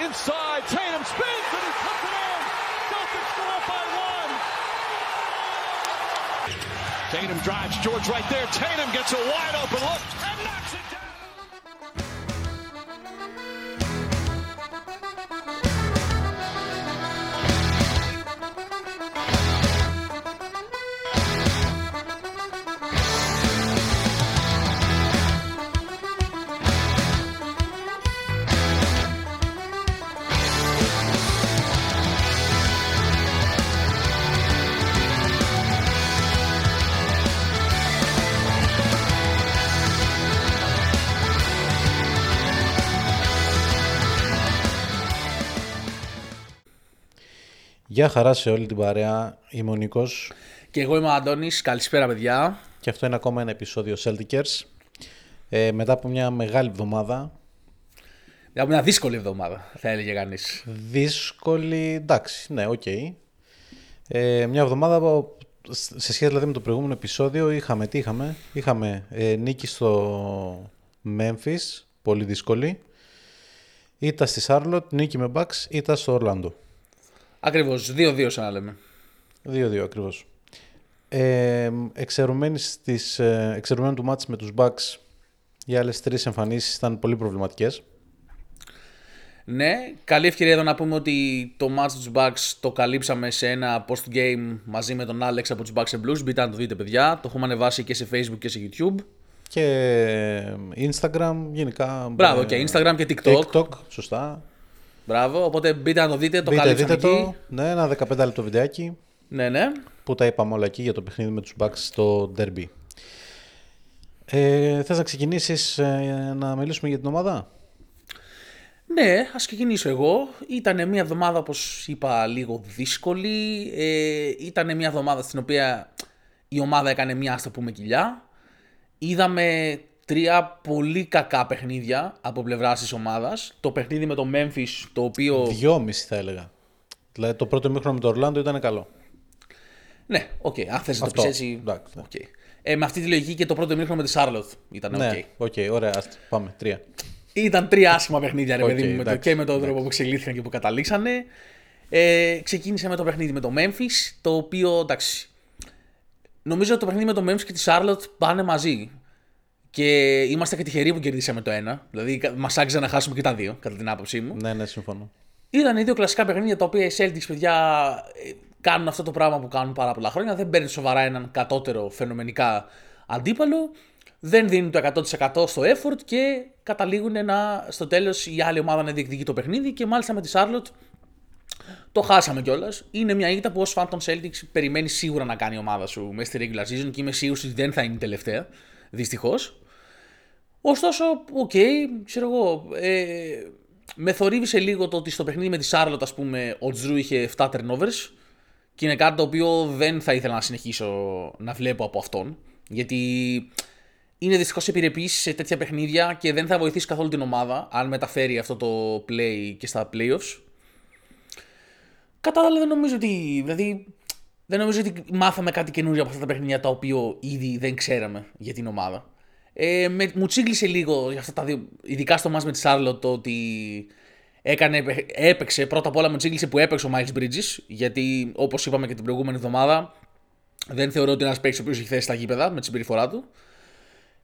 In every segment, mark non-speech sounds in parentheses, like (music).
Inside. Tatum spins and he puts it in. Celtics go up by one. Tatum drives George right there. Tatum gets a wide open look and knocks it Γεια χαρά σε όλη την παρέα, είμαι ο Νίκος Και εγώ είμαι ο Αντώνης. Καλησπέρα, παιδιά. και αυτό είναι ακόμα ένα επεισόδιο Celticers. Ε, μετά από μια μεγάλη εβδομάδα, Από μια δύσκολη εβδομάδα, θα έλεγε κανείς. δύσκολη, εντάξει, ναι, οκ. Ε, μια εβδομάδα που, σε σχέση δηλαδή με το προηγούμενο επεισόδιο είχαμε, τι είχαμε, είχαμε ε, νίκη στο Memphis, πολύ δύσκολη. Ήττα στη Charlotte, νίκη με Bucks, ήττα στο Orlando. Ακριβώς. 2-2, σαν να λέμε. 2-2 ακριβώς. Ε, εξαιρουμένοι στις, ε, εξαιρουμένου του μάτς με τους Bucks, οι άλλες τρεις εμφανίσεις ήταν πολύ προβληματικές. Ναι, καλή ευκαιρία εδώ να πούμε ότι το match τους Bucks το καλύψαμε σε ένα post-game μαζί με τον Alex από τους Bucks and Blues. Μπείτε να το δείτε, παιδιά. Το έχουμε ανεβάσει και σε Facebook και σε YouTube. Και ε, Instagram γενικά. Μπράβο, ε, και Instagram και TikTok. TikTok, σωστά. Μπράβο, οπότε μπείτε να το δείτε. Το Μπείτε, καλύψαμε δείτε εκεί. το. Ναι, ένα 15 λεπτό βιντεάκι Ναι, ναι. που τα είπαμε όλα εκεί για το παιχνίδι με τους Bucks στο Derby. Ε, θες να ξεκινήσεις ε, να μιλήσουμε για την ομάδα; Ναι, ας ξεκινήσω εγώ. Ήταν μια εβδομάδα, όπως είπα, λίγο δύσκολη. Ε, ήταν μια εβδομάδα στην οποία η ομάδα έκανε μια, ας το πούμε, κοιλιά. Είδαμε τρία πολύ κακά παιχνίδια από πλευράς της ομάδας. Το παιχνίδι με το Memphis, το οποίο. Δυόμιση θα έλεγα. Δηλαδή το πρώτο ημίχρονο με το Ορλάντο ήταν καλό. Ναι, οκ, αν θες να το Αυτό, πεις έτσι. εντάξει, ναι. οκ. Ε, με αυτή τη λογική και το πρώτο ημίχρονο με τη Charlotte ήταν οκ. Ναι, οκ, ωραία, ας, πάμε. Τρία. Ήταν τρία άσχημα παιχνίδια, ρε Οκ, παιδί μου, με το, εντάξει, και με τον τρόπο που εξελίχθηκαν και που καταλήξανε. Ε, ξεκίνησε με το παιχνίδι με το Memphis, το οποίο εντάξει. Νομίζω ότι το παιχνίδι με το Memphis και τη Charlotte πάνε μαζί. Και είμαστε και τυχεροί που κερδίσαμε το ένα. Δηλαδή, μας άξιζε να χάσουμε και τα δύο, κατά την άποψή μου. Ναι, ναι, συμφωνώ. Ήταν οι δύο κλασικά παιχνίδια τα οποία οι Celtics, παιδιά, ε, κάνουν αυτό το πράγμα που κάνουν πάρα πολλά χρόνια. Δεν παίρνουν σοβαρά έναν κατώτερο φαινομενικά αντίπαλο. Δεν δίνουν το 100% στο effort και καταλήγουν να, στο τέλος η άλλη ομάδα να διεκδικεί το παιχνίδι. Και μάλιστα με τη Charlotte το χάσαμε κιόλας. Είναι μια ήττα που ως fan των Celtics περιμένει σίγουρα να κάνει η ομάδα σου μέσα στη regular season και είμαι σίγουρος ότι δεν θα είναι η τελευταία. Δυστυχώς. Ωστόσο, οκ, ξέρω εγώ. Ε, με θορύβησε λίγο το ότι στο παιχνίδι με τη Charlotte, ας πούμε, ο Jrue είχε 7 turnovers. Και είναι κάτι το οποίο δεν θα ήθελα να συνεχίσω να βλέπω από αυτόν. Γιατί είναι δυστυχώς επιρρεπής σε τέτοια παιχνίδια και δεν θα βοηθήσει καθόλου την ομάδα αν μεταφέρει αυτό το play και στα playoffs. Κατά τα άλλα, δεν νομίζω ότι. Δηλαδή, δεν νομίζω ότι μάθαμε κάτι καινούριο από αυτά τα παιχνίδια τα οποία ήδη δεν ξέραμε για την ομάδα. Ε, με, μου τσίγκλισε λίγο για αυτά τα δύο, ειδικά στο μάτς με τη Charlotte, το ότι έκανε, έπαιξε, πρώτα απ' όλα μου τσίγκλισε που έπαιξε ο Miles Bridges, γιατί όπως είπαμε και την προηγούμενη εβδομάδα, δεν θεωρώ ότι είναι ένας παίκτης ο οποίος έχει θέση στα γήπεδα με τη συμπεριφορά του.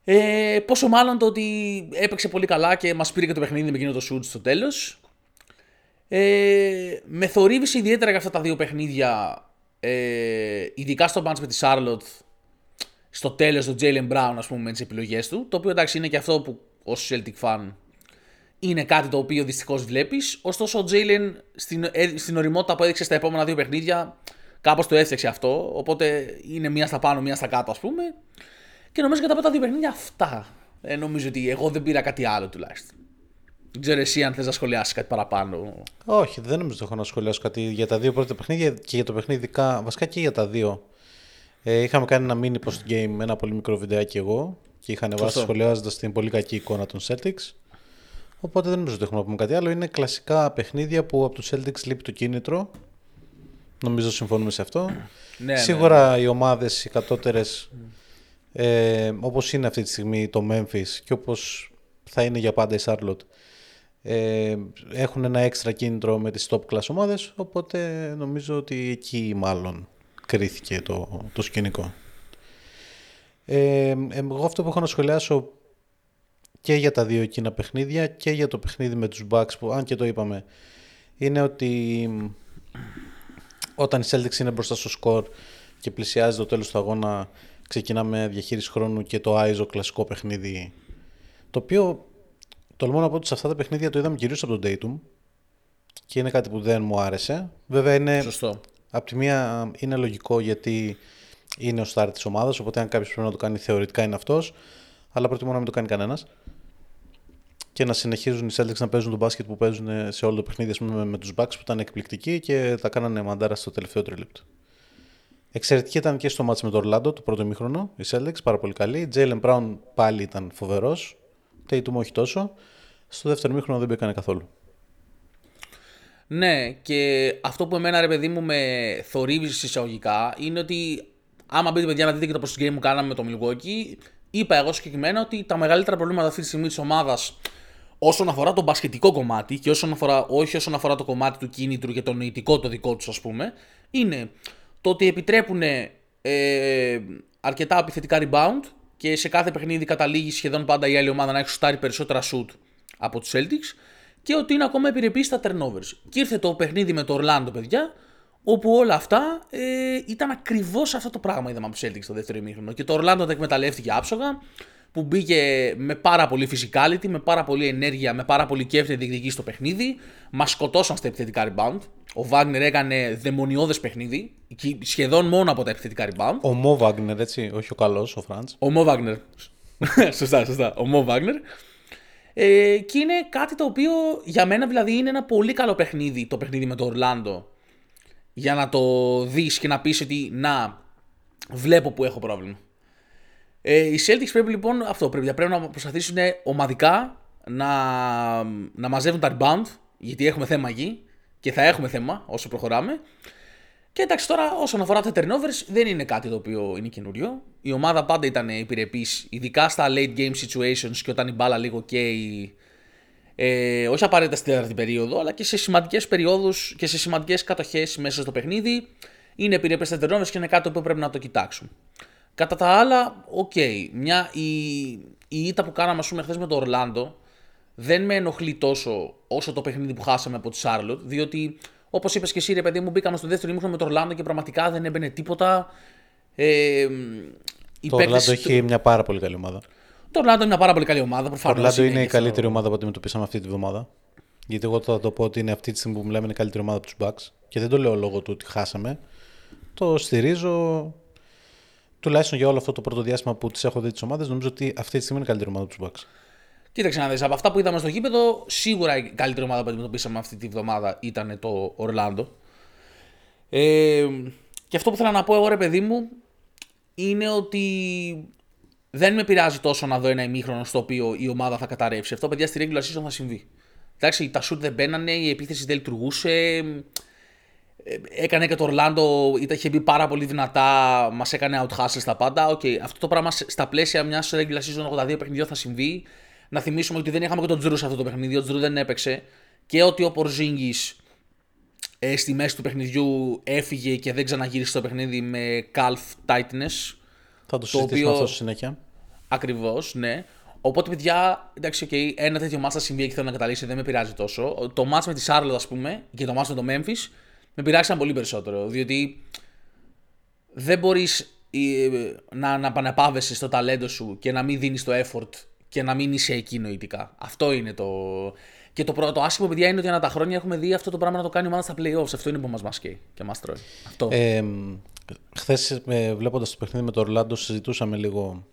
Ε, πόσο μάλλον το ότι έπαιξε πολύ καλά και μας πήρε και το παιχνίδι με εκείνο το shoot στο τέλος. Ε, με θορύβησε ιδιαίτερα για αυτά τα δύο παιχνίδια, ε, ειδικά στο match με τη Charlotte, στο τέλος το Jalen Brown, ας πούμε, με τις επιλογές του. Το οποίο εντάξει είναι και αυτό που ως Celtic fan είναι κάτι το οποίο δυστυχώς βλέπεις. Ωστόσο, ο Jalen στην, ε, στην οριμότητα που έδειξε στα επόμενα δύο παιχνίδια, κάπως το έφτιαξε αυτό. Οπότε είναι μία στα πάνω, μία στα κάτω, ας πούμε. Και νομίζω και τα πρώτα δύο παιχνίδια αυτά. Ε, νομίζω ότι εγώ δεν πήρα κάτι άλλο τουλάχιστον. Δεν ξέρω εσύ αν θες να σχολιάσεις κάτι παραπάνω. Όχι, δεν νομίζω ότι έχω να σχολιάσω κάτι για τα δύο πρώτα παιχνίδια και για το παιχνίδι ειδικά, βασικά και για τα δύο. Ε, είχαμε κάνει ένα mini post game, ένα πολύ μικρό βιντεάκι εγώ και είχα ανεβάσει σχολιάζοντας την πολύ κακή εικόνα των Celtics. Οπότε δεν νομίζω ότι έχουμε να πούμε κάτι άλλο. Είναι κλασικά παιχνίδια που από τους Celtics λείπει το κίνητρο. Νομίζω συμφωνούμε σε αυτό. (clears throat) Ναι, Σίγουρα ναι. οι ομάδες οι κατώτερες, ε, όπως είναι αυτή τη στιγμή το Memphis και όπως θα είναι για πάντα η Charlotte, ε, έχουν ένα έξτρα κίνητρο με τις top class ομάδες, οπότε νομίζω ότι εκεί μάλλον κρίθηκε το, το σκηνικό. Ε, εγώ αυτό που έχω να σχολιάσω και για τα δύο εκείνα παιχνίδια και για το παιχνίδι με τους Bucks που αν και το είπαμε είναι ότι όταν η Celtics είναι μπροστά στο σκορ και πλησιάζει το τέλος του αγώνα ξεκινάμε διαχείριση χρόνου και το ISO κλασικό παιχνίδι το οποίο τολμώ να πω ότι σε αυτά τα παιχνίδια το είδαμε κυρίως από τον Dayton και είναι κάτι που δεν μου άρεσε. Βέβαια είναι, Σωστό. από τη μία είναι λογικό γιατί είναι ο στάρ της ομάδας οπότε αν κάποιος πρέπει να το κάνει θεωρητικά είναι αυτός αλλά προτιμώ να μην το κάνει κανένας και να συνεχίζουν οι Celtics να παίζουν τον μπάσκετ που παίζουν σε όλο το παιχνίδι ας πούμε, με τους Bucks που ήταν εκπληκτικοί και τα κάνανε μαντάρα στο τελευταίο τρίλεπτο. Εξαιρετική ήταν και στο μάτς με το Ορλάντο, το πρώτο μήχρονο, οι Celtics, πάρα πολύ καλή. Jalen Brown πάλι ήταν φοβερός, Tatum όχι τόσο. Στο δεύτερο μήχρονο δεν μπήκανε καθόλου. Ναι, και αυτό που εμένα ρε παιδί μου με θορύβει εισαγωγικά είναι ότι άμα μπείτε παιδιά να δείτε και το post game που κάναμε με το Milwaukee, είπα εγώ συγκεκριμένα ότι τα μεγαλύτερα προβλήματα αυτή τη στιγμή της ομάδας όσον αφορά το μπασκετικό κομμάτι και όσον αφορά, όχι όσον αφορά το κομμάτι του κίνητρου και το νοητικό το δικό τους, ας πούμε, είναι το ότι επιτρέπουν ε, αρκετά επιθετικά rebound και σε κάθε παιχνίδι καταλήγει σχεδόν πάντα η άλλη ομάδα να έχει σουτάρει περισσότερα shoot από τους Celtics και ότι είναι ακόμα επιρρεπής στα turnovers. Και ήρθε το παιχνίδι με το Orlando, παιδιά, όπου όλα αυτά ε, ήταν ακριβώς αυτό το πράγμα είδαμε από τους Celtics στο δεύτερο ημίχρονο. Και το Orlando τα εκμεταλλεύτηκε άψογα, που μπήκε με πάρα πολύ physicality, με πάρα πολύ ενέργεια, με πάρα πολύ κέφτη διεκδικεί στο παιχνίδι. Μας σκοτώσαν στα επιθετικά rebound. Ο Wagner έκανε δαιμονιώδες παιχνίδι, σχεδόν μόνο από τα επιθετικά rebound. Ο Μο Wagner, έτσι, όχι ο καλός, ο Φραντ. Ο Μο Wagner. (laughs) σωστά, σωστά. Ο Μο Wagner. Ε, και είναι κάτι το οποίο για μένα δηλαδή είναι ένα πολύ καλό παιχνίδι το παιχνίδι με το Ορλάντο. Για να το δεις και να πεις ότι να, βλέπω που έχω πρόβλημα. Ε, οι Celtics πρέπει λοιπόν αυτό, πρέπει, πρέπει να προσπαθήσουν ομαδικά να, να μαζεύουν τα rebound, γιατί έχουμε θέμα εκεί και θα έχουμε θέμα όσο προχωράμε. Και εντάξει, τώρα όσον αφορά τα turnovers, δεν είναι κάτι το οποίο είναι καινούριο. Η ομάδα πάντα ήταν επιρρεπής, ειδικά στα late game situations και όταν η μπάλα λίγο καίει. Ε, όχι απαραίτητα στην τέταρτη περίοδο, αλλά και σε σημαντικές περιόδους και σε σημαντικές κατοχές μέσα στο παιχνίδι. Είναι επιρρεπής στα turnovers και είναι κάτι που πρέπει να το κοιτάξουμε. Κατά τα άλλα, OK. Okay, μια, η, η ήττα που κάναμε ας πούμε, χθες με το Ορλάντο δεν με ενοχλεί τόσο όσο το παιχνίδι που χάσαμε από τη Σάρλοτ, διότι Όπως είπες και εσύ, ρε παιδί μου, μπήκαμε στο δεύτερο ημίχρονο με το Ορλάντο και πραγματικά δεν έμπαινε τίποτα. Ε, το Ορλάντο έχει μια πάρα πολύ καλή ομάδα. Το Ορλάντο είναι μια πάρα πολύ καλή ομάδα. Το Ορλάντο είναι, είναι η καλύτερη ομάδα που αντιμετωπίσαμε αυτή τη βδομάδα. Γιατί εγώ θα το πω ότι είναι αυτή τη στιγμή που μιλάμε είναι η καλύτερη ομάδα από τους Bucks. Και δεν το λέω λόγω του ότι χάσαμε. Το στηρίζω τουλάχιστον για όλο αυτό το πρώτο διάστημα που τις έχω δει τις ομάδες. Νομίζω ότι αυτή τη στιγμή είναι η καλύτερη ομάδα τους Bucks. Κοίταξε να δεις, από αυτά που είδαμε στο γήπεδο, σίγουρα η καλύτερη ομάδα που αντιμετωπίσαμε αυτή τη βδομάδα ήταν το Ορλάντο. Ε, και αυτό που θέλω να πω εγώ ρε παιδί μου, είναι ότι δεν με πειράζει τόσο να δω ένα ημίχρονο στο οποίο η ομάδα θα καταρρεύσει. Αυτό παιδιά στη regular season θα συμβεί. Εντάξει, τα shoot δεν μπαίνανε, η επίθεση δεν λειτουργούσε. Ε, έκανε και το Ορλάντο, είχε μπει πάρα πολύ δυνατά, μας έκανε out hustle στα πάντα. Okay, αυτό το πράγμα στα πλαίσια μιας regular season 82 παιχνιδιών θα συμβεί. Να θυμίσουμε ότι δεν είχαμε και τον Τζρου σε αυτό το παιχνίδι. Ο Τζρου δεν έπαιξε. Και ότι ο Πορζίνγκη ε, στη μέση του παιχνιδιού έφυγε και δεν ξαναγύρισε στο παιχνίδι με calf tightness. Θα το συζητήσουμε αυτό στη συνέχεια. Ακριβώς, ναι. Οπότε, παιδιά, εντάξει, okay, ένα τέτοιο μάτσα θα συμβεί και θέλω να καταλήξει, δεν με πειράζει τόσο. Το μάτσα με τη Σάρλοτ, ας πούμε, και το μάτσα με το Memphis, με πειράξαν πολύ περισσότερο. Διότι δεν μπορείς ε, να, να πανεπάβεσαι στο ταλέντο σου και να μην δίνεις το effort και να μην είσαι εκεί νοητικά. Αυτό είναι το. Και το, πρώτο άσχημο, παιδιά, είναι ότι ανά τα χρόνια έχουμε δει αυτό το πράγμα να το κάνει η ομάδα στα playoffs. Αυτό είναι που μας μασκεί και μας τρώει. Αυτό. Ε, Χθες, βλέποντας το παιχνίδι με το Ορλάντο, συζητούσαμε λίγο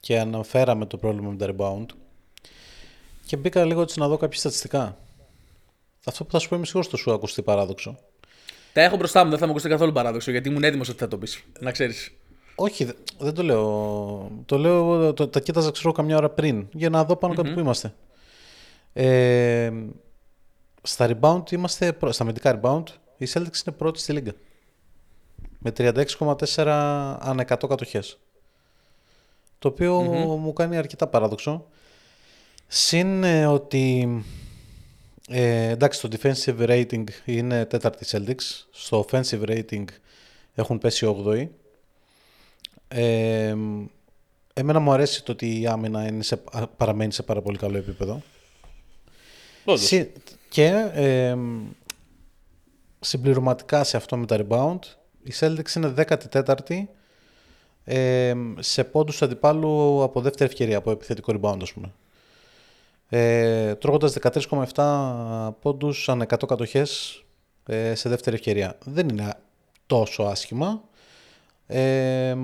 και αναφέραμε το πρόβλημα με τα rebound. και μπήκα λίγο έτσι να δω κάποια στατιστικά. Αυτό που θα σου πω είμαι σίγουρος ότι θα σου ακουστεί παράδοξο. Τα έχω μπροστά μου, δεν θα μου ακουστεί καθόλου παράδοξο γιατί ήμουν έτοιμος ότι θα το πεις. Να ξέρεις. Όχι, δε- δεν το λέω. Το λέω, το, τα κοίταζα ξέρω καμιά ώρα πριν για να δω πάνω κάτω που είμαστε. Ε, στα rebound είμαστε, πρω- στα αμυντικά rebound, η Celtics είναι πρώτη στη λίγα. Με 36,4 ανά 100 κατοχές. Το οποιο μου κάνει αρκετά παράδοξο. Συν ε, ότι ε, εντάξει, το defensive rating είναι τέταρτη Celtics. Στο offensive rating έχουν πέσει 8η. Ε, εμένα μου αρέσει το ότι η άμυνα είναι σε, α, παραμένει σε πάρα πολύ καλό επίπεδο. Συ- και ε, συμπληρωματικά σε αυτό με τα rebound, η Celtics είναι 14η ε, σε πόντους αντιπάλου από δεύτερη ευκαιρία, από επιθετικό rebound ας πούμε. Ε, τρώγοντας 13,7 πόντους ανά 100 κατοχές ε, σε δεύτερη ευκαιρία. Δεν είναι τόσο άσχημα. Ε,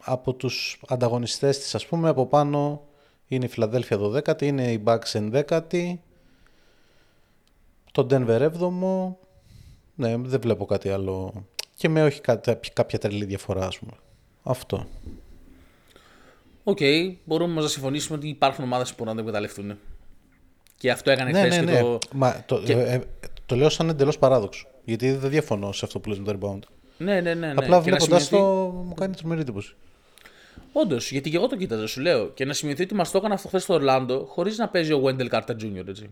από τους ανταγωνιστές της ας πούμε από πάνω είναι η Φιλαδέλφια 12η, είναι η Bucks 11η, το Denver 7ο, ναι δεν βλέπω κάτι άλλο και με όχι κάποια, κάποια τρελή διαφορά ας πούμε. Αυτό. Οκ, μπορούμε όμως να συμφωνήσουμε ότι υπάρχουν ομάδες που μπορούν να το εκμεταλλευτούν. Και αυτό έκανε Ναι, χθες ναι, και ναι. το. Μα, το, και- ε, ε, το λέω σαν εντελώς παράδοξο. Γιατί δεν διαφωνώ σε αυτό που λες με το rebound. Ναι, ναι, ναι. ναι. Απλά Και να βλέποντας σημειωθεί- το μου κάνει τρομερή εντύπωση. Όντως, γιατί και εγώ το κοίταζα, σου λέω. Και να σημειωθεί ότι μας το έκανε αυτό χθες στο Ορλάντο χωρίς να παίζει ο Wendell Carter Jr. Έτσι,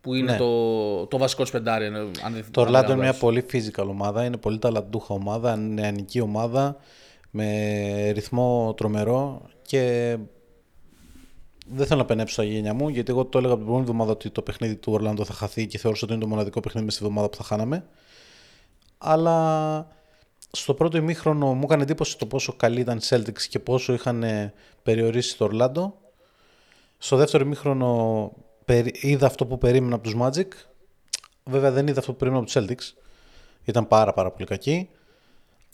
που είναι Ναι. το, το βασικό της πεντάρι. αν- αν δεν- Το αν Orlando δεν είναι μια λάθος. πολύ physical ομάδα, είναι πολύ ταλαντούχα ομάδα, νεανική ομάδα με ρυθμό τρομερό και δεν θέλω να πενέψω τα γένια μου γιατί εγώ το έλεγα από την προηγούμενη εβδομάδα ότι το παιχνίδι του Orlando θα χαθεί και θεώρησα ότι είναι το μοναδικό παιχνίδι μες στη εβδομάδα που θα χάναμε. Αλλά στο πρώτο ημίχρονο μου έκανε εντύπωση το πόσο καλή ήταν οι Celtics και πόσο είχαν ε, περιορίσει το Orlando. Στο δεύτερο ημίχρονο περι- είδα αυτό που περίμενα από τους Magic. Βέβαια δεν είδα αυτό που περίμενα από τους Celtics. Ήταν πάρα πάρα πολύ κακοί.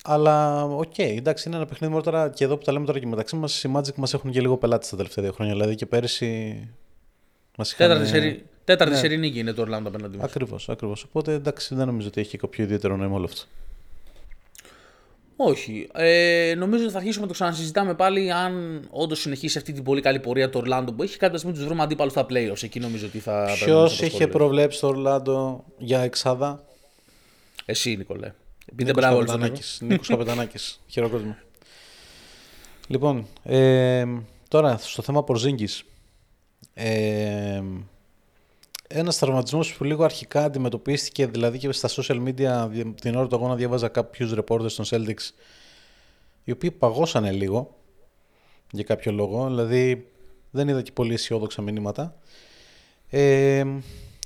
Αλλά οκ, εντάξει, είναι ένα παιχνίδι μόνο τώρα και εδώ που τα λέμε τώρα και μεταξύ μας. Οι Magic μας έχουν και λίγο πελάτη τα τελευταία δύο χρόνια. Δηλαδή και πέρυσι. Μας είχαν. Τέταρτη, σερί, τέταρτη Ναι. σερί νίκη είναι το Orlando απέναντι μας. Ακριβώς, ακριβώς. Οπότε εντάξει, δεν νομίζω ότι έχει κάποιο ιδιαίτερο νόημα όλο αυτό. Όχι. Ε, νομίζω ότι θα αρχίσουμε να το ξανασυζητάμε πάλι αν όντως συνεχίσει αυτή την πολύ καλή πορεία του Orlando και κάποια στιγμή τους βρούμε αντίπαλους στα playoffs. Εκεί νομίζω ότι θα. πρέπει να Ποιο μας είχε απασχολεί. προβλέψει το Ορλάντο για εξάδα; Εσύ, Νικολέ. Πείτε Νίκος μπράβο στον Καπετανάκης. Νίκος Καπετανάκης. (laughs) Χειροκρότημα. Λοιπόν, ε, τώρα στο θέμα Πορζίνγκης. Ε, ένας τραυματισμός που λίγο αρχικά αντιμετωπίστηκε, δηλαδή και στα social media δι- την ώρα του αγώνα διάβαζα κάποιους reporters των Celtics οι οποίοι παγώσανε λίγο για κάποιο λόγο, δηλαδή δεν είδα και πολύ αισιόδοξα μηνύματα. Ε,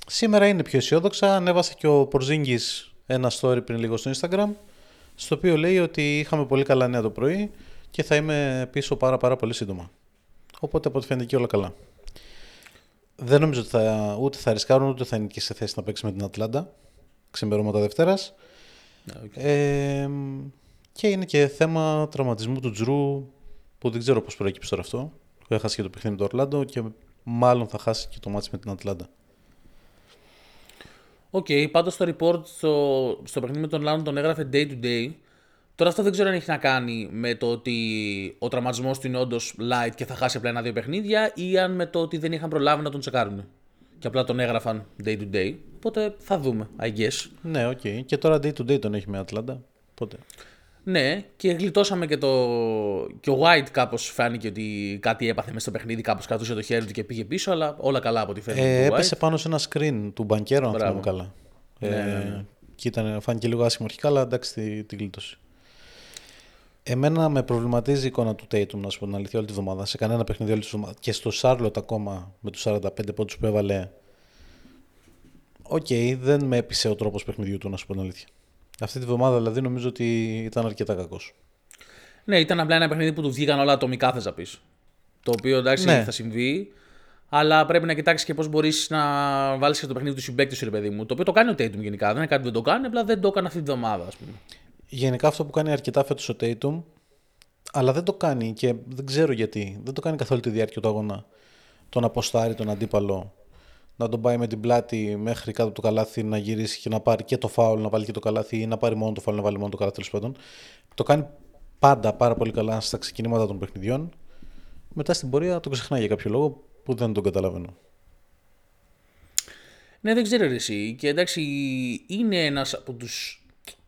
σήμερα είναι πιο αισιόδοξα. Ανέβασε και ο Πορζίνγκης ένα story πριν λίγο στο Instagram, στο οποίο λέει ότι είχαμε πολύ καλά νέα το πρωί και θα είμαι πίσω πάρα πάρα πολύ σύντομα. Οπότε από ό,τι φαίνεται και όλα καλά. Δεν νομίζω ότι θα, ούτε θα ρισκάρουν ούτε θα είναι και σε θέση να παίξει με την Ατλάντα ξημερώματα Δευτέρας. Ε, και είναι και θέμα τραυματισμού του Jrue που δεν ξέρω πώς προέκυψε τώρα αυτό. Που έχασε και το παιχνίδι με το Ορλάντο και μάλλον θα χάσει και το ματς με την Ατλάντα. Οκ, πάντως το report στο, στο παιχνίδι με το Ορλάντο τον έγραφε day to day. Τώρα αυτό δεν ξέρω αν έχει να κάνει με το ότι ο τραυματισμός του είναι όντως light και θα χάσει απλά ένα-δύο παιχνίδια ή αν με το ότι δεν είχαν προλάβει να τον τσεκάρουν. Και απλά τον έγραφαν day to day. Οπότε θα δούμε, I guess. Ναι, οκ. Και τώρα day to day τον έχει με Ατλάντα. Οπότε. Ναι, και γλιτώσαμε και το. Και ο White κάπως φάνηκε ότι κάτι έπαθε μέσα στο παιχνίδι, κάπως κρατούσε το χέρι του και πήγε πίσω, αλλά όλα καλά από ό,τι φαίνεται. Ε, με τον έπεσε White. πάνω σε ένα screen του μπανκέρου, αν Μπράβο. θυμάμαι καλά. Ναι, ε, ναι, ναι. Και ήταν, φάνηκε λίγο άσχημο αρχικά, αλλά εντάξει την τη γλίτωσε. Εμένα με προβληματίζει η εικόνα του Tatum, να σου πω την αλήθεια, όλη τη βδομάδα. Σε κανένα παιχνίδι όλη τη βδομάδα. Και στο Charlotte ακόμα με τους 45 πόντους που έβαλε. Οκ, δεν με έπεισε ο τρόπος παιχνιδιού του, να σου πω την αλήθεια. Αυτή τη βδομάδα δηλαδή νομίζω ότι ήταν αρκετά κακός. Ναι, ήταν απλά ένα παιχνίδι που του βγήκαν όλα ατομικά, θες να πεις. Το οποίο εντάξει Ναι. θα συμβεί, αλλά πρέπει να κοιτάξεις και πώς μπορείς να βάλεις και το παιχνίδι του συμπαίκτη σου, ρε παιδί μου. Το οποίο το κάνει ο Tatum γενικά. Δεν είναι κάτι που δεν το κάνει, απλά δεν το έκανε αυτή τη βδομάδα, ας πούμε. Γενικά αυτό που κάνει αρκετά φέτος ο Tatum, αλλά δεν το κάνει και δεν ξέρω γιατί. Δεν το κάνει καθόλου τη διάρκεια του αγώνα. Τον αποστάρει τον αντίπαλο να τον πάει με την πλάτη μέχρι κάτω από το καλάθι να γυρίσει και να πάρει και το φάουλ να βάλει και το καλάθι ή να πάρει μόνο το φάουλ να βάλει μόνο το καλάθι τέλος πάντων. Το κάνει πάντα πάρα πολύ καλά στα ξεκινήματα των παιχνιδιών. Μετά στην πορεία το ξεχνάει για κάποιο λόγο που δεν τον καταλαβαίνω. Ναι, δεν ξέρω εσύ. Και εντάξει, είναι ένας από τους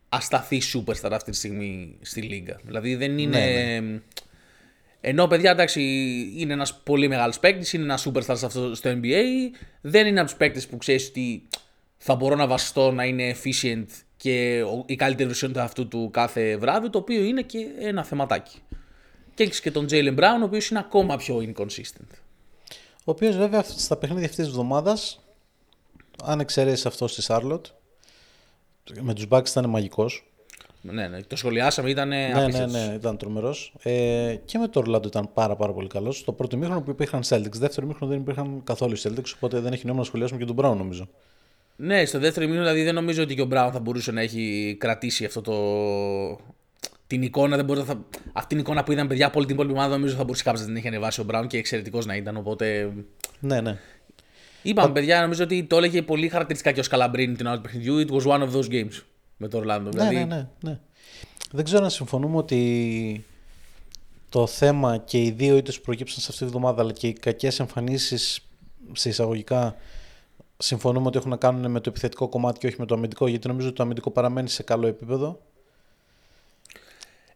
ασταθείς superstar αυτή τη στιγμή στη Λίγκα. Δηλαδή δεν είναι. Ναι, ναι. Ενώ παιδιά, εντάξει, είναι ένας πολύ μεγάλος παίκτης, είναι ένας superstar σε αυτό, στο NBA. Δεν είναι από τους παίκτες που ξέρεις ότι θα μπορώ να βασιστώ να είναι efficient και ο- η καλύτερη version του αυτού του κάθε βράδυ, το οποίο είναι και ένα θεματάκι. Και έχεις και τον Jalen Brown, ο οποίος είναι ακόμα πιο inconsistent. Ο οποίος βέβαια στα παιχνίδια αυτής της εβδομάδας, αν εξαιρέσεις αυτό στη Σάρλοτ, με τους Bucks ήταν μαγικός. Ναι, ναι, το σχολιάσαμε, ήταν Ναι, ναι, ναι, ήταν τρομερός. Ε, και με το Ορλάντο ήταν πάρα, πάρα πολύ καλός. Στο πρώτο μήχρονο που υπήρχαν Celtics. Δεύτερο μήχρονο δεν υπήρχαν καθόλου οι Celtics, οπότε δεν έχει νόημα να σχολιάσουμε και τον Brown νομίζω. Ναι, στο δεύτερο μήνυμα δηλαδή δεν νομίζω ότι και ο Μπράουν θα μπορούσε να έχει κρατήσει αυτό το. Την εικόνα, δεν μπορεί, θα... αυτή την εικόνα που είδαν παιδιά από όλη την υπόλοιπη ομάδα νομίζω θα μπορούσε κάποιος να την είχε ανεβάσει ο Μπράουν και εξαιρετικός να ήταν. Οπότε. Ναι, ναι. Είπαμε, παιδιά, νομίζω ότι το έλεγε πολύ χαρακτηριστικά και ο Σκαλαμπρίνη την ώρα του παιχνιδιού. It was one of those games με το Ορλάντο. Ναι, ναι, ναι, ναι. Δεν ξέρω αν συμφωνούμε ότι το θέμα και οι δύο ήττες που προκύψαν σε αυτή τη βδομάδα αλλά και οι κακές εμφανίσεις σε εισαγωγικά συμφωνούμε ότι έχουν να κάνουν με το επιθετικό κομμάτι και όχι με το αμυντικό γιατί νομίζω ότι το αμυντικό παραμένει σε καλό επίπεδο.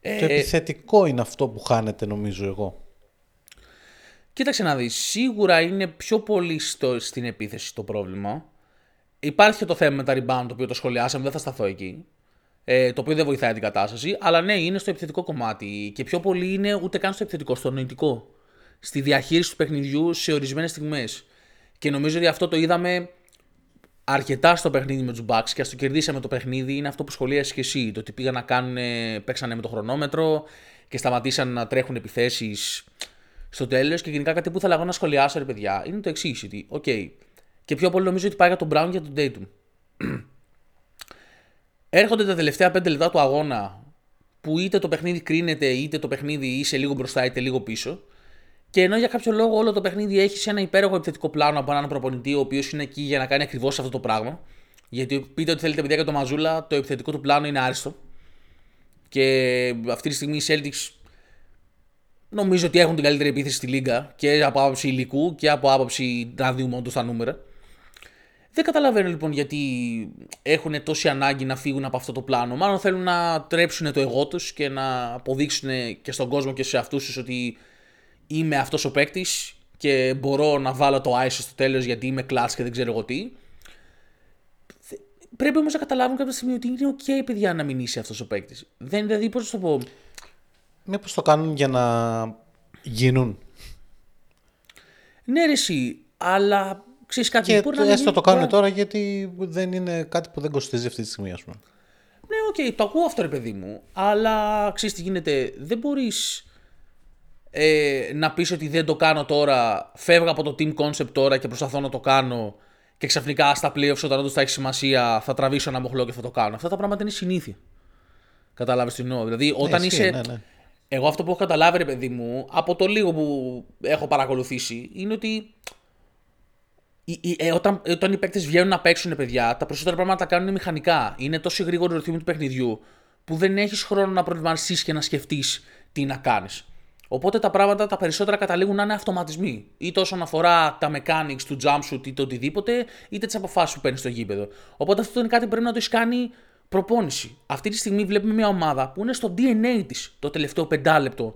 Ε, το επιθετικό είναι αυτό που χάνεται νομίζω εγώ. Κοίταξε να δεις, σίγουρα είναι πιο πολύ στο, στην επίθεση το πρόβλημα. Υπάρχει και το θέμα με τα rebound, το οποίο το σχολιάσαμε, δεν θα σταθώ εκεί. Ε, το οποίο δεν βοηθάει την κατάσταση. Αλλά ναι, είναι στο επιθετικό κομμάτι. Και πιο πολύ είναι ούτε καν στο επιθετικό, στο νοητικό. Στη διαχείριση του παιχνιδιού σε ορισμένες στιγμές. Και νομίζω ότι αυτό το είδαμε αρκετά στο παιχνίδι με τους Bucks κι ας το κερδίσαμε το παιχνίδι είναι αυτό που σχολίασες και εσύ. Το ότι πήγαν να κάνουν, παίξανε με το χρονόμετρο και σταματήσαν να τρέχουν επιθέσεις στο τέλος. Και γενικά κάτι που ήθελα εγώ να σχολιάσω, ρε παιδιά, είναι το εξής. Ότι, οκ, και πιο πολύ νομίζω ότι πάει για τον Brown και για τον Dayton. (clears throat) Έρχονται τα τελευταία 5 λεπτά του αγώνα που είτε το παιχνίδι κρίνεται, είτε το παιχνίδι είσαι λίγο μπροστά, είτε λίγο πίσω. Και ενώ για κάποιο λόγο όλο το παιχνίδι έχει ένα υπέροχο επιθετικό πλάνο από έναν προπονητή, ο οποίος είναι εκεί για να κάνει ακριβώς αυτό το πράγμα. Γιατί πείτε ότι θέλετε παιδιά για το Μαζούλα, το επιθετικό του πλάνο είναι άριστο. Και αυτή τη στιγμή οι Celtics νομίζω ότι έχουν την καλύτερη επίθεση στη Λίγκα και από άποψη υλικού και από άποψη να δούμε όντως τα νούμερα. Δεν καταλαβαίνω λοιπόν γιατί έχουν τόση ανάγκη να φύγουν από αυτό το πλάνο. Μάλλον θέλουν να τρέψουν το εγώ τους και να αποδείξουν και στον κόσμο και σε αυτούς τους ότι είμαι αυτός ο παίκτης και μπορώ να βάλω το ISO στο τέλος γιατί είμαι κλατ και δεν ξέρω εγώ τι. Πρέπει όμως να καταλάβουν κάποια στιγμή ότι είναι OK, παιδιά, να μην είσαι αυτός ο παίκτης. Δεν δηλαδή, πώς το πω; Μήπως το κάνουν για να γίνουν; Ναι, ρε, εσύ, αλλά ξέρεις κάτι. Και μπορεί να έστω μην- το κάνουν μπορεί- τώρα γιατί δεν είναι κάτι που δεν κοστίζει αυτή τη στιγμή, ας πούμε. Ναι, οκ, το ακούω αυτό ρε παιδί μου. Αλλά ξέρεις τι γίνεται. Δεν μπορείς ε, να πεις ότι δεν το κάνω τώρα. Φεύγω από το team concept τώρα και προσπαθώ να το κάνω. Και ξαφνικά στα playoffs όταν όντως θα έχει σημασία θα τραβήσω ένα μοχλό και θα το κάνω. Αυτά τα πράγματα είναι συνήθεια. Κατάλαβες τι εννοώ. Δηλαδή όταν ισχύει, είσαι. ναι, ναι. Εγώ αυτό που έχω καταλάβει, ρε παιδί μου, από το λίγο που έχω παρακολουθήσει, είναι ότι οι- οι- ε, όταν, όταν οι παίκτες βγαίνουν να παίξουν, παιδιά, τα περισσότερα πράγματα τα κάνουν μηχανικά. Είναι τόσο γρήγορο το ρυθμό του παιχνιδιού που δεν έχεις χρόνο να προετοιμαστεί και να σκεφτείς τι να κάνεις. Οπότε τα πράγματα τα περισσότερα καταλήγουν να είναι αυτοματισμοί. Είτε όσον αφορά τα mechanics του jump shoot είτε οτιδήποτε, είτε τις αποφάσεις που παίρνεις στο γήπεδο. Οπότε αυτό είναι κάτι που πρέπει να το έχεις κάνει προπόνηση. Αυτή τη στιγμή βλέπουμε μια ομάδα που είναι στο DNA της το τελευταίο πεντάλεπτο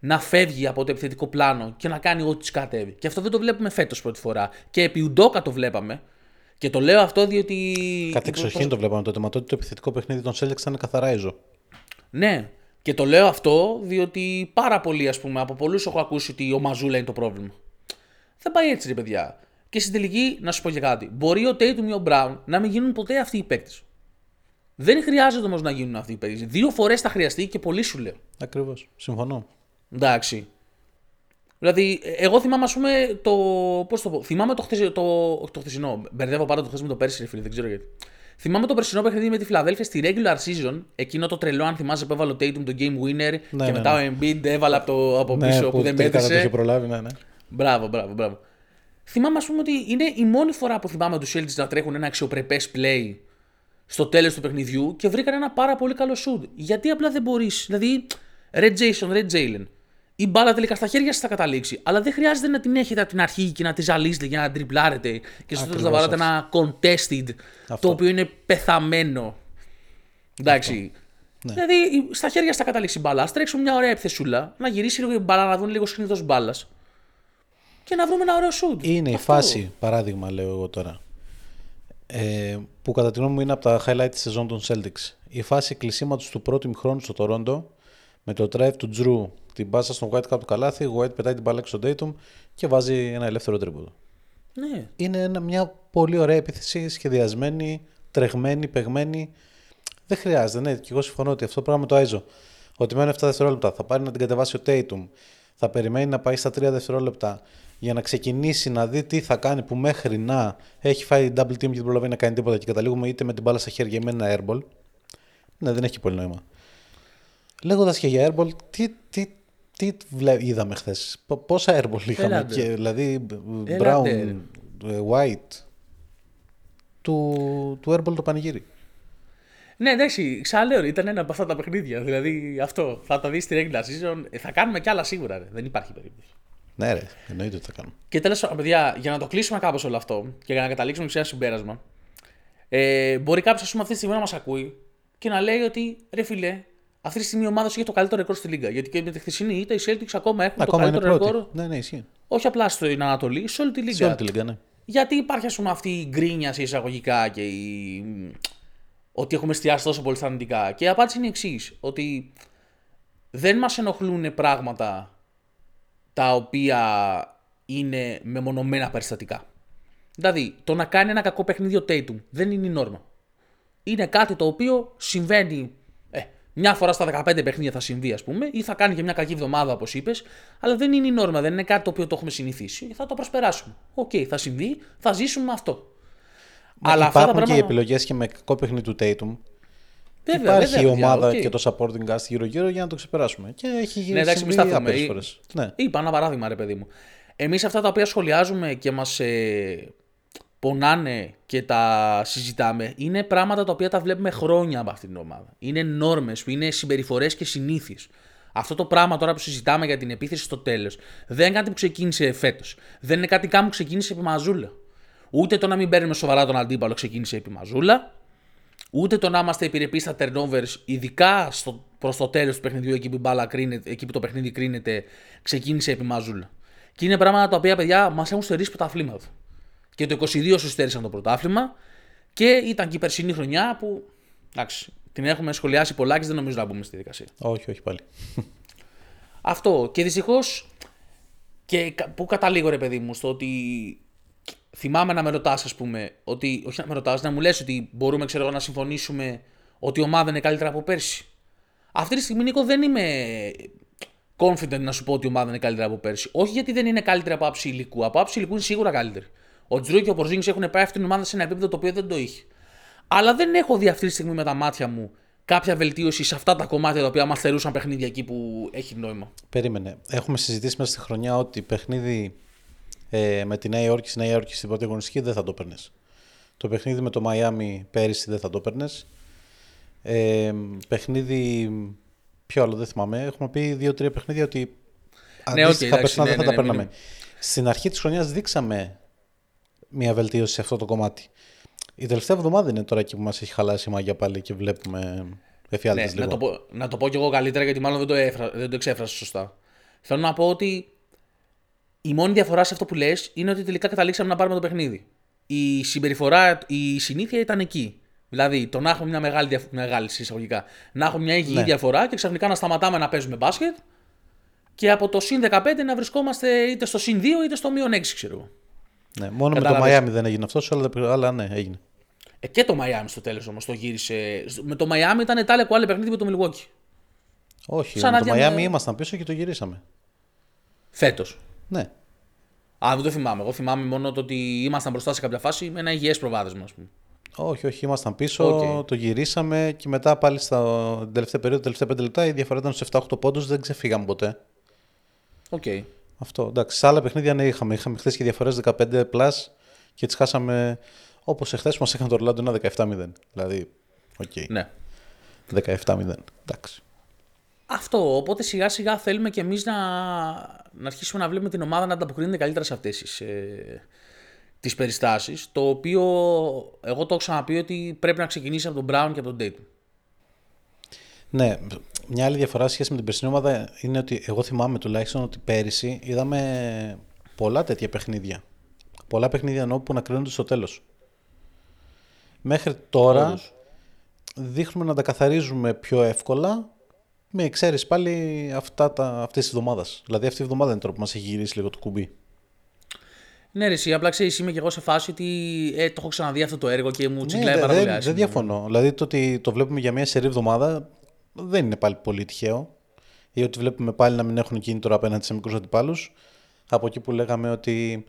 να φεύγει από το επιθετικό πλάνο και να κάνει ό,τι της κατέβει. Και αυτό δεν το βλέπουμε φέτος πρώτη φορά. Και επί Ουντόκα το βλέπαμε. Και το λέω αυτό διότι. Κατ' εξοχήν το βλέπαμε τότε, μα τότε το επιθετικό παιχνίδι των Celtics ήταν καθαρά ίζο. Ναι. Και το λέω αυτό διότι πάρα πολλοί, ας πούμε, από πολλούς έχω ακούσει ότι ο Μαζούλα είναι το πρόβλημα. Δεν πάει έτσι, ρε παιδιά. Και στην τελική, να σου πω και κάτι. Μπορεί ο Tatum ή ο Brown να μην γίνουν ποτέ αυτοί οι παίκτες. Δεν χρειάζεται όμως να γίνουν αυτοί οι παίκτες. Δύο φορές θα χρειαστεί και πολύ σου λέω. Ακριβώς. Συμφωνώ. Εντάξει. Δηλαδή, ε, εγώ θυμάμαι, ας πούμε, το. Πώς το πω. Θυμάμαι το, χθεσι, το, το χθεσινό. Μπερδεύω πάρα το χθε με το πέρσι, ρε φίλε, δεν ξέρω γιατί. Θυμάμαι το περσινό παιχνίδι με τη Φιλαδέλφια στη regular season. Εκείνο το τρελό, αν θυμάσαι, που έβαλε ο Tatum το game winner. και ναι, μετά ναι. ο Embiid έβαλε από, το, από Ναι, πίσω που, δεν τελικά το μέτρησε. είχε προλάβει, ναι, ναι. Μπράβο, μπράβο, μπράβο. θυμάμαι, ας πούμε, ότι είναι η μόνη φορά που θυμάμαι τους Celtics να τρέχουν ένα αξιοπρεπές play στο τέλος του παιχνιδιού και βρήκαν ένα πάρα πολύ καλό shoot. Γιατί απλά δεν μπορείς. Δηλαδή, Red Jason, Red Jalen. Η μπάλα τελικά στα χέρια σας θα καταλήξει. Αλλά δεν χρειάζεται να την έχετε από την αρχή και να τη ζαλίζετε για να τριπλάρετε και στο τέλος να βάλετε ένα contested το οποίο είναι πεθαμένο. Εντάξει. Ναι. Δηλαδή στα χέρια σας θα καταλήξει η μπάλα. Α τρέξουμε μια ωραία επιθεσούλα, να γυρίσει λίγο η μπάλα, να δουν λίγο συνήθω μπάλας. Και να βρούμε ένα ωραίο shoot. Είναι η Αυτό. φάση, παράδειγμα λέω εγώ τώρα, ε, που κατά τη γνώμη μου είναι από τα highlight της σεζόν των Celtics. Η φάση κλεισίματος του πρώτου ημιχρόνου στο Toronto με το drive του Drew, την πάσα στον White κάτω του καλάθι, ο White πετάει την μπάλα έξω στον Tatum και βάζει ένα ελεύθερο τρίποδο. Ναι. Είναι ένα- μια πολύ ωραία επίθεση, σχεδιασμένη, τρεγμένη, παιγμένη. Δεν χρειάζεται, ναι, και εγώ συμφωνώ ότι αυτό το πράγμα με το Άιζο. Ότι μένουν 7 δευτερόλεπτα, θα πάρει να την κατεβάσει ο Tatum, θα περιμένει να πάει στα 3 δευτερόλεπτα για να ξεκινήσει να δει τι θα κάνει που μέχρι να έχει φάει double team και δεν προλαβαίνει να κάνει τίποτα και καταλήγουμε είτε με την μπάλα στα χέρια ή με ένα airball. Ναι, δεν έχει πολύ νόημα. Λέγοντας και για airball, τι, τι, τι βλέ- είδαμε χθες; Πόσα airball είχαμε, Έλατε. και, δηλαδή Έλατε. brown, ε, white, του, του airball το πανηγύρι. Ναι, εντάξει, ξαναλέω, ήταν ένα από αυτά τα παιχνίδια. Δηλαδή αυτό θα τα δεις στη regular season. Ε, Θα κάνουμε κι άλλα σίγουρα. Ρε. Δεν υπάρχει περίπτωση. Ναι, ρε, εννοείται ότι θα κάνουμε. Και τέλος πάντων, παιδιά, για να το κλείσουμε κάπως όλο αυτό και για να καταλήξουμε σε ένα συμπέρασμα. Ε, μπορεί κάποιος, ας πούμε, αυτή τη στιγμή να μας ακούει και να λέει ότι ρε φιλέ, αυτή τη στιγμή η ομάδα σου έχει το καλύτερο ρεκόρ στη Λίγκα. Γιατί και με τη χθεσινή ήττα οι Celtics ακόμα έχουν Ακόμα το είναι καλύτερο πρώτη. ρεκόρ. Ναι, ναι, ισχύει. Όχι απλά στην Ανατολή, σε όλη τη Λίγκα. Σε όλη τη λίγα, ναι. Γιατί υπάρχει ας πούμε αυτή η γκρίνια σε εισαγωγικά και η... ότι έχουμε εστιάσει τόσο πολύ στα αρνητικά. Και η απάντηση είναι η εξής, ότι δεν μας ενοχλούν πράγματα τα οποία είναι μεμονωμένα περιστατικά. Δηλαδή, το να κάνει ένα κακό παιχνίδι ο Tatum δεν είναι η νόρμα. Είναι κάτι το οποίο συμβαίνει ε, μια φορά στα 15 παιχνίδια θα συμβεί, ας πούμε, ή θα κάνει και μια κακή εβδομάδα, όπως είπες, αλλά δεν είναι η νόρμα, δεν είναι κάτι το οποίο το έχουμε συνηθίσει. Θα το προσπεράσουμε. Οκ, θα συμβεί, θα ζήσουμε με αυτό. αλλά αυτά τα Υπάρχουν και οι πράγματα. επιλογές και με κακό παιχνίδι του Tatum. Βέβαια, Υπάρχει βέβαια, η παιδιά, ομάδα οκ. και το supporting cast γύρω-γύρω για να το ξεπεράσουμε. Και έχει γίνει Ναι, εντάξει, μην συμβεί σταθούμε. άπειρες Ή- φορές. Ναι. Είπα ένα παράδειγμα, ρε παιδί μου. Εμείς αυτά τα οποία σχολιάζουμε και μας ε, πονάνε και τα συζητάμε είναι πράγματα τα οποία τα βλέπουμε χρόνια από αυτήν την ομάδα. Είναι νόρμες, είναι συμπεριφορές και συνήθειες. Αυτό το πράγμα τώρα που συζητάμε για την επίθεση στο τέλος δεν είναι κάτι που ξεκίνησε φέτος. Δεν είναι κάτι καν που ξεκίνησε επί Mazzulla. Ούτε το να μην παίρνουμε σοβαρά τον αντίπαλο ξεκίνησε επί μαζούλα. Ούτε το να είμαστε επιρρεπείς στα turnovers, ειδικά στο, προς το τέλος του παιχνιδιού, εκεί που, η μπάλα κρίνεται, εκεί που το παιχνίδι κρίνεται, ξεκίνησε επί μαζούλα. Και είναι πράγματα τα οποία, παιδιά, μας έχουν στερήσει πρωταθλήματα. Και το 22 σου στέρισαν το πρωτάθλημα και ήταν και η περσινή χρονιά που, εντάξει, την έχουμε σχολιάσει πολλά και δεν νομίζω να μπούμε στη δικασία. Όχι, όχι πάλι. Αυτό. Και δυστυχώς. Και κα- πού καταλήγω, ρε παιδί μου, στο ότι θυμάμαι να με ρωτάς, ας πούμε, ότι. Όχι να με ρωτάς, να μου λες ότι μπορούμε, ξέρω εγώ, να συμφωνήσουμε ότι η ομάδα είναι καλύτερα από πέρσι. Αυτή τη στιγμή, Νίκο, δεν είμαι confident να σου πω ότι η ομάδα είναι καλύτερα από πέρσι. Όχι γιατί δεν είναι καλύτερη από άψη υλικού. Από άψη υλικού είναι σίγουρα καλύτερη. Ο Τζρου και ο Πορζίνγκης έχουν πάει αυτή την ομάδα σε ένα επίπεδο το οποίο δεν το είχε. Αλλά δεν έχω δει αυτή τη στιγμή με τα μάτια μου κάποια βελτίωση σε αυτά τα κομμάτια τα οποία μας θερούσαν παιχνίδια εκεί που έχει νόημα. Περίμενε. Έχουμε συζητήσει μέσα στη χρονιά ότι παιχνίδι ε, με τη Νέα Υόρκη, στη Νέα Υόρκη στην πρώτη αγωνιστική δεν θα το παίρναμε. Το παιχνίδι με το Μαϊάμι πέρυσι δεν θα το παίρναμε. Ε, παιχνίδι. Ποιο άλλο δεν θυμάμαι. Έχουμε πει δύο-τρία παιχνίδια ότι Ναι, οκ, αντίστοιχα εντάξει, περσινά ναι, δεν θα ναι, τα ναι, παίρναμε. Στην αρχή της χρονιάς δείξαμε μια βελτίωση σε αυτό το κομμάτι. Η τελευταία εβδομάδα είναι τώρα εκεί που μας έχει χαλάσει η μαγιά πάλι και βλέπουμε εφιάλτες Ναι, λίγο. να, το πω, να το πω κι εγώ καλύτερα γιατί μάλλον δεν το, έφρα, δεν το εξέφρασα σωστά. Θέλω να πω ότι η μόνη διαφορά σε αυτό που λες είναι ότι τελικά καταλήξαμε να πάρουμε το παιχνίδι. Η συμπεριφορά, η συνήθεια ήταν εκεί. Δηλαδή το να έχουμε μια μεγάλη, διαφ- μεγάλη σε εισαγωγικά, να έχουμε μια υγιή Ναι. διαφορά και ξαφνικά να σταματάμε να παίζουμε μπάσκετ και από το συν 15 να βρισκόμαστε είτε στο συν 2 είτε στο μείον 6, ξέρω εγώ. Ναι, μόνο με το Κατάλαβες. Μαϊάμι δεν έγινε αυτός, σε όλα τα άλλα ναι, έγινε. Ε, και το Miami στο τέλος όμως το γύρισε. Με το Miami ήταν τελείως άλλο παιχνίδι με το Milwaukee. Όχι, Σαν με να το διαμε- Μαϊάμι ήμασταν πίσω και το γυρίσαμε. Φέτος. Ναι. Α, δεν το θυμάμαι. Εγώ θυμάμαι μόνο το ότι ήμασταν μπροστά σε κάποια φάση με ένα υγιές προβάδισμα, ας πούμε. Όχι, όχι, ήμασταν πίσω, Οκ. το γυρίσαμε και μετά πάλι στα την τελευταία περίοδο, τα τελευταία 5 λεπτά, η διαφορά ήταν στους 7-8 πόντους, δεν ξεφύγαμε ποτέ. Οκ. Αυτό. Εντάξει, σε άλλα παιχνίδια ναι, είχαμε. Είχαμε χθες και διαφορές 15 plus και τις χάσαμε όπως εχθές που μας έκανε το Ορλάντο ένα 17-0. Δηλαδή, OK. Okay. Ναι. 17-0. Εντάξει. Αυτό. Οπότε σιγά σιγά θέλουμε και εμείς να, να αρχίσουμε να βλέπουμε την ομάδα να ανταποκρίνεται καλύτερα σε αυτές τις ε, τις περιστάσεις. Το οποίο εγώ το έχω ξαναπεί ότι πρέπει να ξεκινήσει από τον Brown και από τον Tatum. Ναι, μια άλλη διαφορά σχέση με την περσινή ομάδα είναι ότι εγώ θυμάμαι τουλάχιστον ότι πέρυσι είδαμε πολλά τέτοια παιχνίδια. Πολλά παιχνίδια ενώ που να κρίνονται στο τέλος. Μέχρι τώρα Όντως. δείχνουμε να τα καθαρίζουμε πιο εύκολα με εξαίρεση πάλι αυτά τα, αυτές τις εβδομάδες. Δηλαδή αυτή η εβδομάδα είναι τώρα που μας έχει γυρίσει λίγο το κουμπί. Ναι, ρε, εσύ, απλά ξέρεις, είμαι και εγώ σε φάση ότι ε, το έχω ξαναδεί αυτό το έργο και μου τσιγκλάει Ναι, πάρα δεν, πολύ. δεν άσχημα. διαφωνώ. Δηλαδή το ότι το βλέπουμε για μια σερή εβδομάδα δεν είναι πάλι πολύ τυχαίο. Ή ότι βλέπουμε πάλι να μην έχουν κίνητρο απέναντι σε μικρούς αντιπάλους. Από εκεί που λέγαμε ότι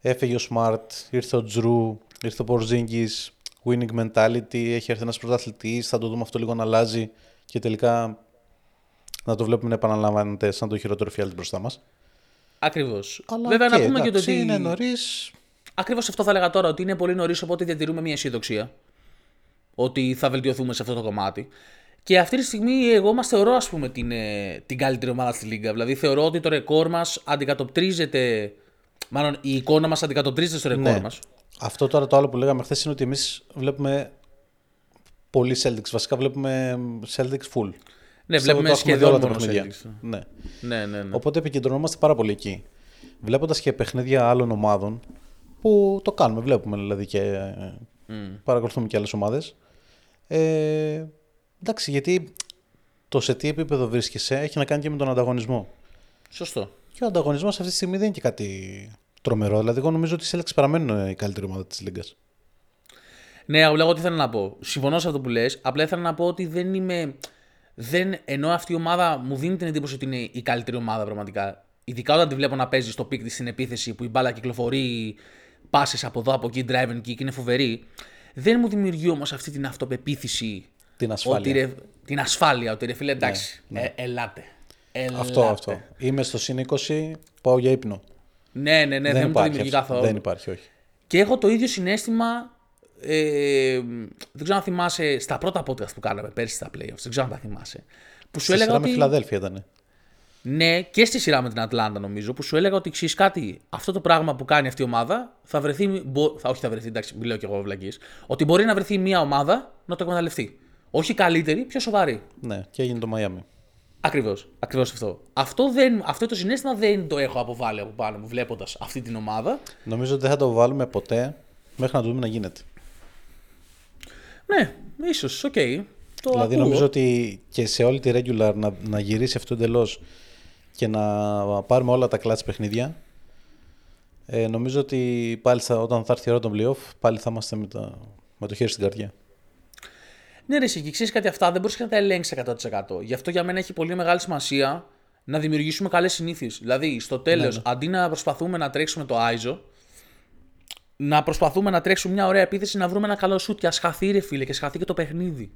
έφυγε ο Smart, ήρθε ο Jrue, ήρθε ο Porzingis, winning mentality, έχει έρθει ένας πρωταθλητής, θα το δούμε αυτό λίγο να αλλάζει και τελικά να το βλέπουμε να επαναλαμβάνεται σαν το χειρότερο εφιάλτη μπροστά μας. Ακριβώς. Αλλά Βέβαια, να οκ, πούμε και το εντάξει, ότι. Είναι νωρίς. Ακριβώς αυτό θα έλεγα τώρα, ότι είναι πολύ νωρίς, οπότε διατηρούμε μια αισιοδοξία. Ότι θα βελτιωθούμε σε αυτό το κομμάτι. Και αυτή τη στιγμή εγώ μας θεωρώ, ας πούμε, την, ε, την καλύτερη ομάδα στη Λίγκα. Δηλαδή θεωρώ ότι το ρεκόρ μας αντικατοπτρίζεται. Μάλλον η εικόνα μας αντικατοπτρίζεται στο ρεκόρ Ναι. μας. Αυτό τώρα το άλλο που λέγαμε χθες είναι ότι εμείς βλέπουμε πολύ Celtics. Βασικά βλέπουμε Celtics full. Ναι, Πιστεύω βλέπουμε το έχουμε δει σχεδόν όλα τα μόνο παιχνίδια. Celtics. Ναι. Ναι, ναι, ναι. Οπότε επικεντρωνόμαστε πάρα πολύ εκεί. Βλέποντας και παιχνίδια άλλων ομάδων που το κάνουμε, βλέπουμε δηλαδή και ε, παρακολουθούμε και άλλες ομάδες. Ε, εντάξει, γιατί το σε τι επίπεδο βρίσκεσαι έχει να κάνει και με τον ανταγωνισμό. Σωστό. Και ο ανταγωνισμός αυτή τη στιγμή δεν είναι και κάτι τρομερό. Δηλαδή, εγώ νομίζω ότι οι Celtics παραμένουν η καλύτερη ομάδα της Λίγκας. Ναι, απλά εγώ τι θέλω να πω. Συμφωνώ σε αυτό που λες. Απλά ήθελα να πω ότι δεν είμαι. Δεν, ενώ αυτή η ομάδα μου δίνει την εντύπωση ότι είναι η καλύτερη ομάδα πραγματικά. Ειδικά όταν τη βλέπω να παίζει στο peak της στην επίθεση που η μπάλα κυκλοφορεί, πάσες από εδώ, από εκεί, drive and kick και είναι φοβερή. Δεν μου δημιουργεί όμως αυτή την αυτοπεποίθηση. Την ασφάλεια. Ότι, ρε, την ασφάλεια. Ότι ρε φίλε, εντάξει, Ε, ελάτε. ελάτε. Αυτό, αυτό. Είμαι στο συν 20, πάω για ύπνο. Ναι, ναι, ναι, δεν, μου το δημιουργεί αυτό. καθόλου. Δεν υπάρχει, όχι. Και έχω το ίδιο συναίσθημα. Ε, δεν ξέρω αν θυμάσαι στα πρώτα podcast που κάναμε πέρσι στα playoffs. Δεν ξέρω αν τα θυμάσαι. Που σου Στη έλεγα σειρά ότι. με Φιλαδέλφια ήταν. Ναι, και στη σειρά με την Ατλάντα νομίζω. Που σου έλεγα ότι ξέρεις κάτι. Αυτό το πράγμα που κάνει αυτή η ομάδα θα βρεθεί. Μπο, θα, όχι θα βρεθεί, εντάξει, μιλάω και εγώ βλακεία. Ότι μπορεί να βρεθεί μια ομάδα να το εκμεταλλευτεί. Όχι καλύτερη, πιο σοβαρή. Ναι, και έγινε το Μαϊάμι. Ακριβώς. Ακριβώς αυτό. Αυτό, δεν, αυτό το συναίσθημα δεν το έχω αποβάλει από πάνω μου βλέποντας αυτή την ομάδα. Νομίζω ότι δεν θα το αποβάλουμε ποτέ μέχρι να το δούμε να γίνεται. Ναι, ίσως, οκ. Το δηλαδή ακούω. νομίζω ότι και σε όλη τη regular να, να γυρίσει αυτό εντελώς και να πάρουμε όλα τα clutch παιχνίδια. Ε, νομίζω ότι πάλι θα, όταν θα έρθει η ώρα των playoff πάλι θα είμαστε με, τα, με το χέρι στην καρδιά. Ναι, ρε, εσύ, και ξέρεις κάτι αυτά δεν μπορείς να τα ελέγξεις 100%. Γι' αυτό για μένα έχει πολύ μεγάλη σημασία να δημιουργήσουμε καλές συνήθειες. Δηλαδή, στο τέλος, αντί να προσπαθούμε να τρέξουμε το Άιζο, να προσπαθούμε να τρέξουμε μια ωραία επίθεση, να βρούμε ένα καλό σουτ και ας χαθεί, ρε φίλε, και σχαθεί και το παιχνίδι.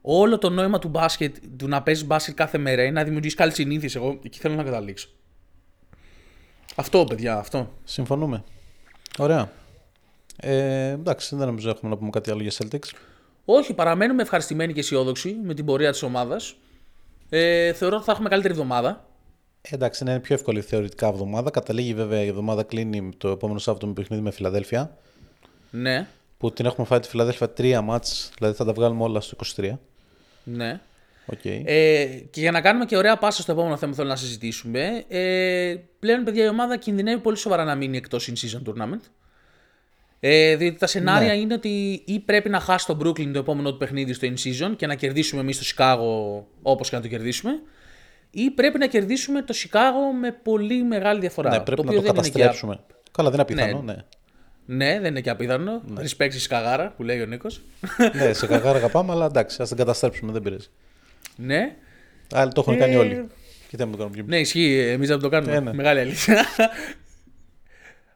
Όλο το νόημα του μπάσκετ, του να παίζεις μπάσκετ κάθε μέρα, είναι να δημιουργήσει καλές συνήθειες. Εγώ εκεί θέλω να καταλήξω. Αυτό, παιδιά, αυτό. Συμφωνούμε. Ωραία. Ε, εντάξει, δεν νομίζω έχουμε να πούμε κάτι άλλο για Celtics. Όχι, παραμένουμε ευχαριστημένοι και αισιόδοξοι με την πορεία της ομάδας. Ε, θεωρώ ότι θα έχουμε καλύτερη εβδομάδα. Ε, εντάξει, είναι πιο εύκολη θεωρητικά εβδομάδα. Καταλήγει βέβαια η εβδομάδα κλείνει το επόμενο Σάββατο με παιχνίδι με Φιλαδέλφια. Ναι, Που την έχουμε φάει τη Φιλαδέλφια τρία μάτς, δηλαδή θα τα βγάλουμε όλα στο 23. ναι. Οκ. Ε, και για να κάνουμε και ωραία πάσα στο επόμενο θέμα που θέλω να συζητήσουμε, ε, πλέον παιδιά η ομάδα κινδυνεύει πολύ σοβαρά να μείνει εκτός in-season tournament. Ε, διότι τα σενάρια Ναι. είναι ότι ή πρέπει να χάσει το Brooklyn το επόμενο του παιχνίδι στο in-season και να κερδίσουμε εμείς το Chicago όπως και να το κερδίσουμε, ή πρέπει να κερδίσουμε το Chicago με πολύ μεγάλη διαφορά. ναι, πρέπει το να οποίο το δεν είναι και καταστρέψουμε. Καλά, δεν είναι απίθανο, Ναι. ναι. Ναι, δεν είναι και απίθανο. Respect στη Σκαγάρα που λέει ο Νίκος. ναι, σε καγάρα αγαπάμε, αλλά εντάξει, ας την καταστρέψουμε, δεν πειράζει. ναι. Άλλοι το έχουν Ε, κάνει όλοι. Κοίτα με το κάνουμε. Ναι, ισχύει. Εμείς δεν το κάνουμε. Ε, ναι. Μεγάλη αλήθεια.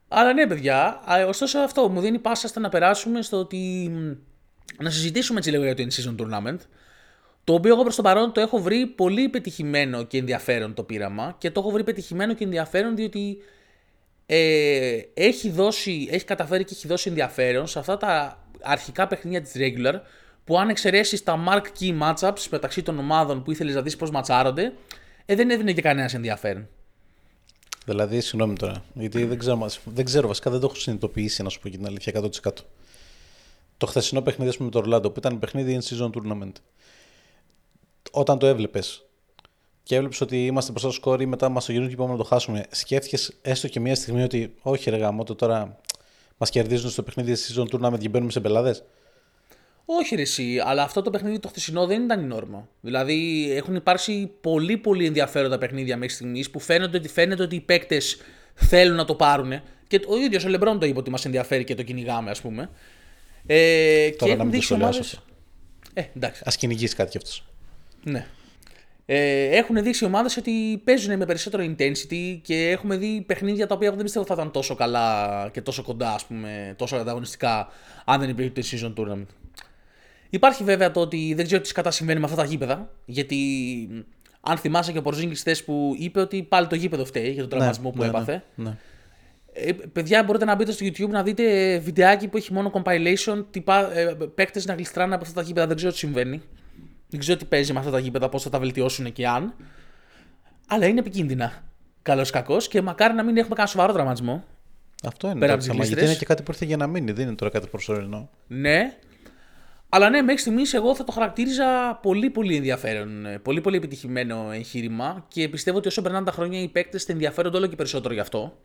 Αλλά ναι, παιδιά. α, Ωστόσο, αυτό μου δίνει πάσα στο να περάσουμε στο ότι. μ, Να συζητήσουμε έτσι λίγο για το In-Season Tournament. Το οποίο εγώ προς το παρόν το έχω βρει πολύ πετυχημένο και ενδιαφέρον το πείραμα και το έχω βρει πετυχημένο και ενδιαφέρον διότι ε, έχει, δώσει, έχει καταφέρει και έχει δώσει ενδιαφέρον σε αυτά τα αρχικά παιχνίδια της regular που αν εξαιρέσεις τα mark key matchups μεταξύ των ομάδων που ήθελες να δεις πώς ματσάρονται, ε, δεν έδινε και κανένας ενδιαφέρον. Δηλαδή, συγγνώμη τώρα, γιατί δεν ξέρω, δεν ξέρω βασικά, δεν το έχω συνειδητοποιήσει να σου πω και την αλήθεια 100%. Το χθεσινό παιχνίδι με το Ορλάντο που ήταν παιχνίδι in season tournament. Όταν το έβλεπες και έβλεπες ότι είμαστε μπροστά στο σκόρ ή μετά μας το γυρνούν και πάμε να το χάσουμε, σκέφτηκες έστω και μία στιγμή ότι όχι, ρε γάμο, τώρα μας κερδίζουν στο παιχνίδι season tournament και μπαίνουμε σε πελάδες. Όχι ρε εσύ, αλλά αυτό το παιχνίδι το χθεσινό δεν ήταν η νόρμα. Δηλαδή έχουν υπάρξει πολύ πολύ ενδιαφέροντα παιχνίδια μέχρι στιγμής που φαίνεται ότι, φαίνεται ότι οι παίκτες θέλουν να το πάρουν. Και ο ίδιος ο Λεμπρόν το είπε ότι μας ενδιαφέρει και το κυνηγάμε, ας πούμε. Ε, Τώρα και να μην το δείξει σχολιάσω ομάδες... αυτό. Ε, εντάξει. Α κυνηγήσει κάτι κι αυτός. Ναι. Ε, έχουν δείξει οι ομάδες ότι παίζουν με περισσότερο intensity και έχουμε δει παιχνίδια τα οποία δεν πιστεύω θα ήταν τόσο καλά και τόσο κοντά, ας πούμε, τόσο ανταγωνιστικά, αν δεν υπήρχε το season tournament. Υπάρχει βέβαια το ότι δεν ξέρω τι κατά συμβαίνει με αυτά τα γήπεδα, γιατί μ, αν θυμάσαι και ο Πορζίνγκης χθες που είπε ότι πάλι το γήπεδο φταίει για τον τραυματισμό που έπαθε. Ναι. Ε, παιδιά, μπορείτε να μπείτε στο YouTube να δείτε βιντεάκι που έχει μόνο compilation, τυπά, ε, παίκτες να γλιστράνε από αυτά τα γήπεδα. Δεν ξέρω τι συμβαίνει. Δεν ξέρω τι παίζει με αυτά τα γήπεδα, πώς θα τα βελτιώσουν και αν. Αλλά είναι επικίνδυνα. Καλός κακός και μακάρι να μην έχουμε κανένα σοβαρό τραυματισμό. Αυτό είναι Πέρα το από τις θέμα. Γιατί γλίστρες. είναι και κάτι που ήρθε για να μείνει. Δεν είναι τώρα κάτι προσωρινό. Ναι. Αλλά ναι, μέχρι στιγμής εγώ θα το χαρακτήριζα πολύ πολύ ενδιαφέρον. ε, Πολύ πολύ επιτυχημένο εγχείρημα και πιστεύω ότι όσο περνάνε τα χρόνια οι παίκτες θα ενδιαφέρονται όλο και περισσότερο γι' αυτό.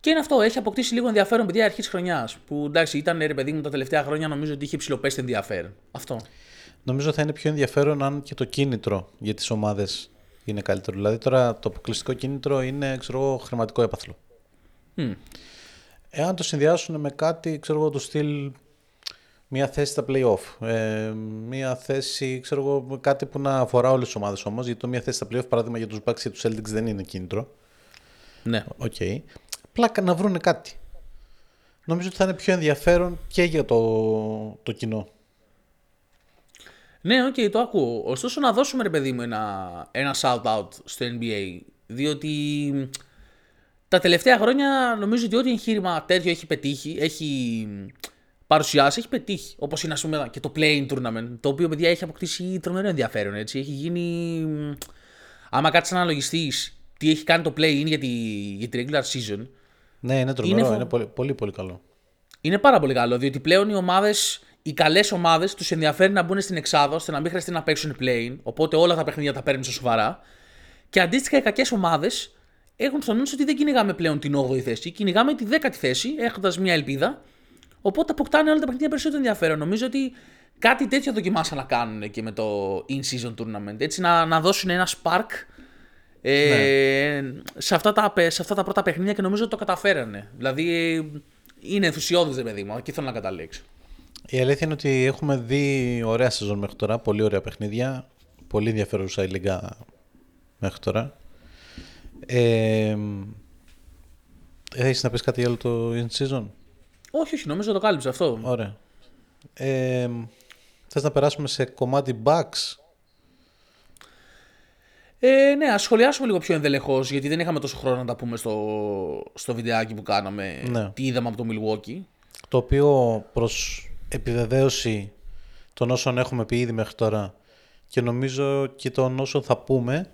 Και είναι αυτό, έχει αποκτήσει λίγο ενδιαφέρον παιδιά αρχής τη χρονιάς. Που εντάξει, ήταν ρε παιδί μου τα τελευταία χρόνια νομίζω ότι είχε ψηλοπέσει ενδιαφέρον. Αυτό. Νομίζω θα είναι πιο ενδιαφέρον αν και το κίνητρο για τις ομάδες είναι καλύτερο. Δηλαδή τώρα το αποκλειστικό κίνητρο είναι ξέρω, εγώ, χρηματικό έπαθλο. Μμ. Εάν το συνδυάσουν με κάτι, ξέρω εγώ, του στυλ μια θέση στα play-off, ε, μια θέση, ξέρω εγώ, με κάτι που να αφορά όλες τις ομάδες όμως, γιατί το μια θέση στα play-off, παράδειγμα για τους Bucks και τους Celtics δεν είναι κίνητρο. Ναι. Οκ. Πλάκα να βρούνε κάτι. Νομίζω ότι θα είναι πιο ενδιαφέρον και για το, το κοινό. Ναι, οκ, το ακούω. Ωστόσο, να δώσουμε ρε παιδί μου ένα, ένα shout-out στο NBA. Διότι μ, τα τελευταία χρόνια νομίζω ότι ό,τι εγχείρημα τέτοιο έχει πετύχει, έχει μ, παρουσιάσει, έχει πετύχει. Όπως είναι, ας πούμε, και το Playing Tournament, το οποίο παιδιά έχει αποκτήσει τρομερό ενδιαφέρον. Έτσι. Έχει γίνει. μ, Άμα κάτσεις να αναλογιστείς τι έχει κάνει το Play-in για τη, για τη regular season, Ναι, είναι τρομερό, Είναι είναι, φο- πολύ, πολύ, πολύ καλό. είναι πάρα πολύ καλό, διότι πλέον οι ομάδες, οι καλές ομάδες, τους ενδιαφέρει να μπουν στην εξάδα ώστε να μην χρειαστεί να παίξουν play Οπότε όλα τα παιχνίδια τα παίρνουν στα σοβαρά. Και αντίστοιχα οι κακές ομάδες έχουν στο νου τους ότι δεν κυνηγάμε πλέον την 8η θέση, κυνηγάμε τη 10η θέση, έχοντας μια ελπίδα. Οπότε αποκτάνε όλα τα παιχνίδια περισσότερο ενδιαφέρον. Νομίζω ότι κάτι τέτοιο δοκιμάσαν να κάνουν και με το in-season tournament. Έτσι να, να δώσουν ένα spark ε, σε, αυτά τα, σε αυτά τα πρώτα παιχνίδια και νομίζω ότι το καταφέρανε. Δηλαδή ε, είναι ενθουσιώδης ρε παιδί μου, εκεί θέλω να καταλήξω. Η αλήθεια είναι ότι έχουμε δει ωραία σεζόν μέχρι τώρα, πολύ ωραία παιχνίδια, πολύ ενδιαφέρουσα η λίγα μέχρι τώρα. Ε, έχεις να πεις κάτι άλλο το in season? Όχι, όχι, νομίζω το κάλυψε αυτό. Ωραία. Ε, θες να περάσουμε σε κομμάτι bugs? Ε, ναι, ας σχολιάσουμε λίγο πιο ενδελεχώς, γιατί δεν είχαμε τόσο χρόνο να τα πούμε στο, στο βιντεάκι που κάναμε. Ναι. Τι είδαμε από το Milwaukee. το οποίο προς επιβεβαίωση των όσων έχουμε πει ήδη μέχρι τώρα και νομίζω και των όσων θα πούμε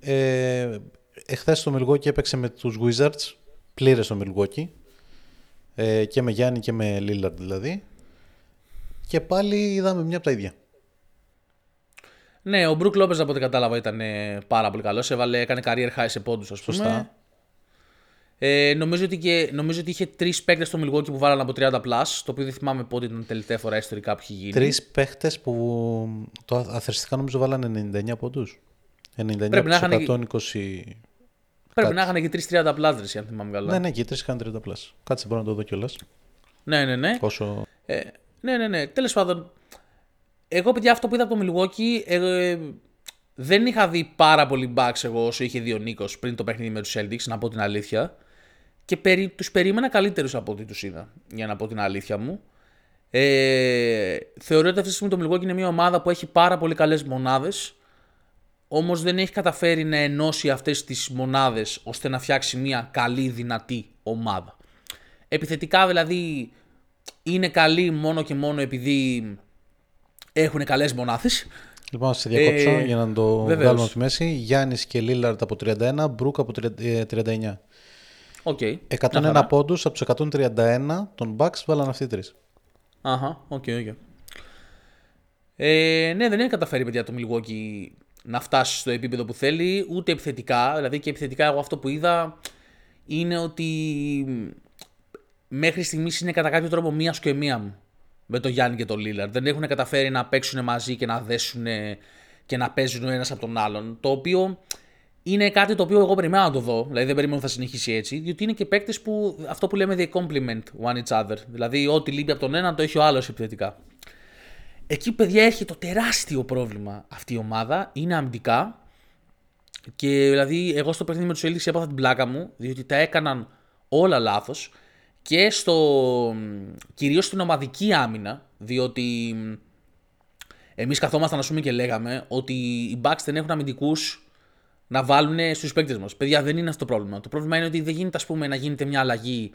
ε, εχθές το Milwaukee έπαιξε με τους Wizards πλήρες το Milwaukee ε, και με Γιάννη και με Lillard δηλαδή και πάλι είδαμε μια από τα ίδια Ναι, ο Μπρουκ Λόπεζ από ό,τι κατάλαβα ήταν ε, πάρα πολύ καλός. Έβαλε, έκανε career high σε πόντους, ας πούμε. Σωστά. Ε, νομίζω, ότι και, νομίζω ότι είχε τρεις παίκτες στο Milwaukee που βάλανε από 30 plus, το οποίο δεν θυμάμαι πότε ήταν η τελευταία φορά ιστορικά που είχε γίνει. τρεις παίχτες που το αθρηστικά νομίζω βάλανε 99 πόντους 99 Πρέπει από να τους είχαν 120 Πρέπει να είχαν και 3 30 plus, ρε, αν θυμάμαι καλά. ναι ναι και οι τρεις είχαν 30 plus κάτσε μπορώ να το δω κιόλας ναι, ναι. ναι. όσο Ε, ναι, ναι, ναι. Τέλος πάντων, εγώ παιδιά αυτό που είδα από το Milwaukee, ε, δεν είχα δει πάρα πολύ bugs εγώ όσο είχε δει ο Νίκος πριν το παιχνίδι με τους Celtics, να πω την αλήθεια. Και περί, τους περίμενα καλύτερους από ό,τι τους είδα, για να πω την αλήθεια μου. Ε, θεωρώ ότι αυτή τη στιγμή το Milwaukee είναι μια ομάδα που έχει πάρα πολύ καλές μονάδες. Όμως δεν έχει καταφέρει να ενώσει αυτές τις μονάδες ώστε να φτιάξει μια καλή, δυνατή ομάδα. Επιθετικά δηλαδή είναι καλή μόνο και μόνο επειδή έχουν καλές μονάδες. Λοιπόν, σε διακόψω Ε, για να το βεβαίως. βγάλουμε από τη μέση. Γιάννης και Λίλαρντ από 31, Μπρουκ από 39. Οκ. 101 Μια χαρά. πόντους από τους 131 των Bucks βάλαν αυτοί οι τρεις. Αχα, OK, OK. Ε, ναι, δεν έχει καταφέρει παιδιά το Milwaukee να φτάσει στο επίπεδο που θέλει, ούτε επιθετικά. Δηλαδή και επιθετικά, εγώ αυτό που είδα είναι ότι μέχρι στιγμής είναι κατά κάποιο τρόπο μία σου και μία μου με τον Γιάννη και τον Λίλαρντ. Δεν έχουν καταφέρει να παίξουν μαζί και να δέσουν και να παίζουν ο ένας από τον άλλον. Το οποίο είναι κάτι το οποίο εγώ περιμένω να το δω. Δηλαδή δεν περιμένω ότι θα συνεχίσει έτσι. Διότι είναι και παίκτες που αυτό που λέμε they complement one each other. Δηλαδή ό,τι λείπει από τον έναν το έχει ο άλλος επιθετικά. Εκεί, παιδιά, έχει το τεράστιο πρόβλημα αυτή η ομάδα. Είναι αμυντικά. Και δηλαδή, εγώ στο παιχνίδι με τους Celtics έπαθα την πλάκα μου, διότι τα έκαναν όλα λάθος. Και στο. κυρίως στην ομαδική άμυνα, διότι εμείς καθόμασταν, ας πούμε, και λέγαμε ότι οι Bucks δεν έχουν αμυντικούς να βάλουν στους παίκτες μας. Παιδιά, δεν είναι αυτό το πρόβλημα. Το πρόβλημα είναι ότι δεν γίνεται, ας πούμε, να γίνεται μια αλλαγή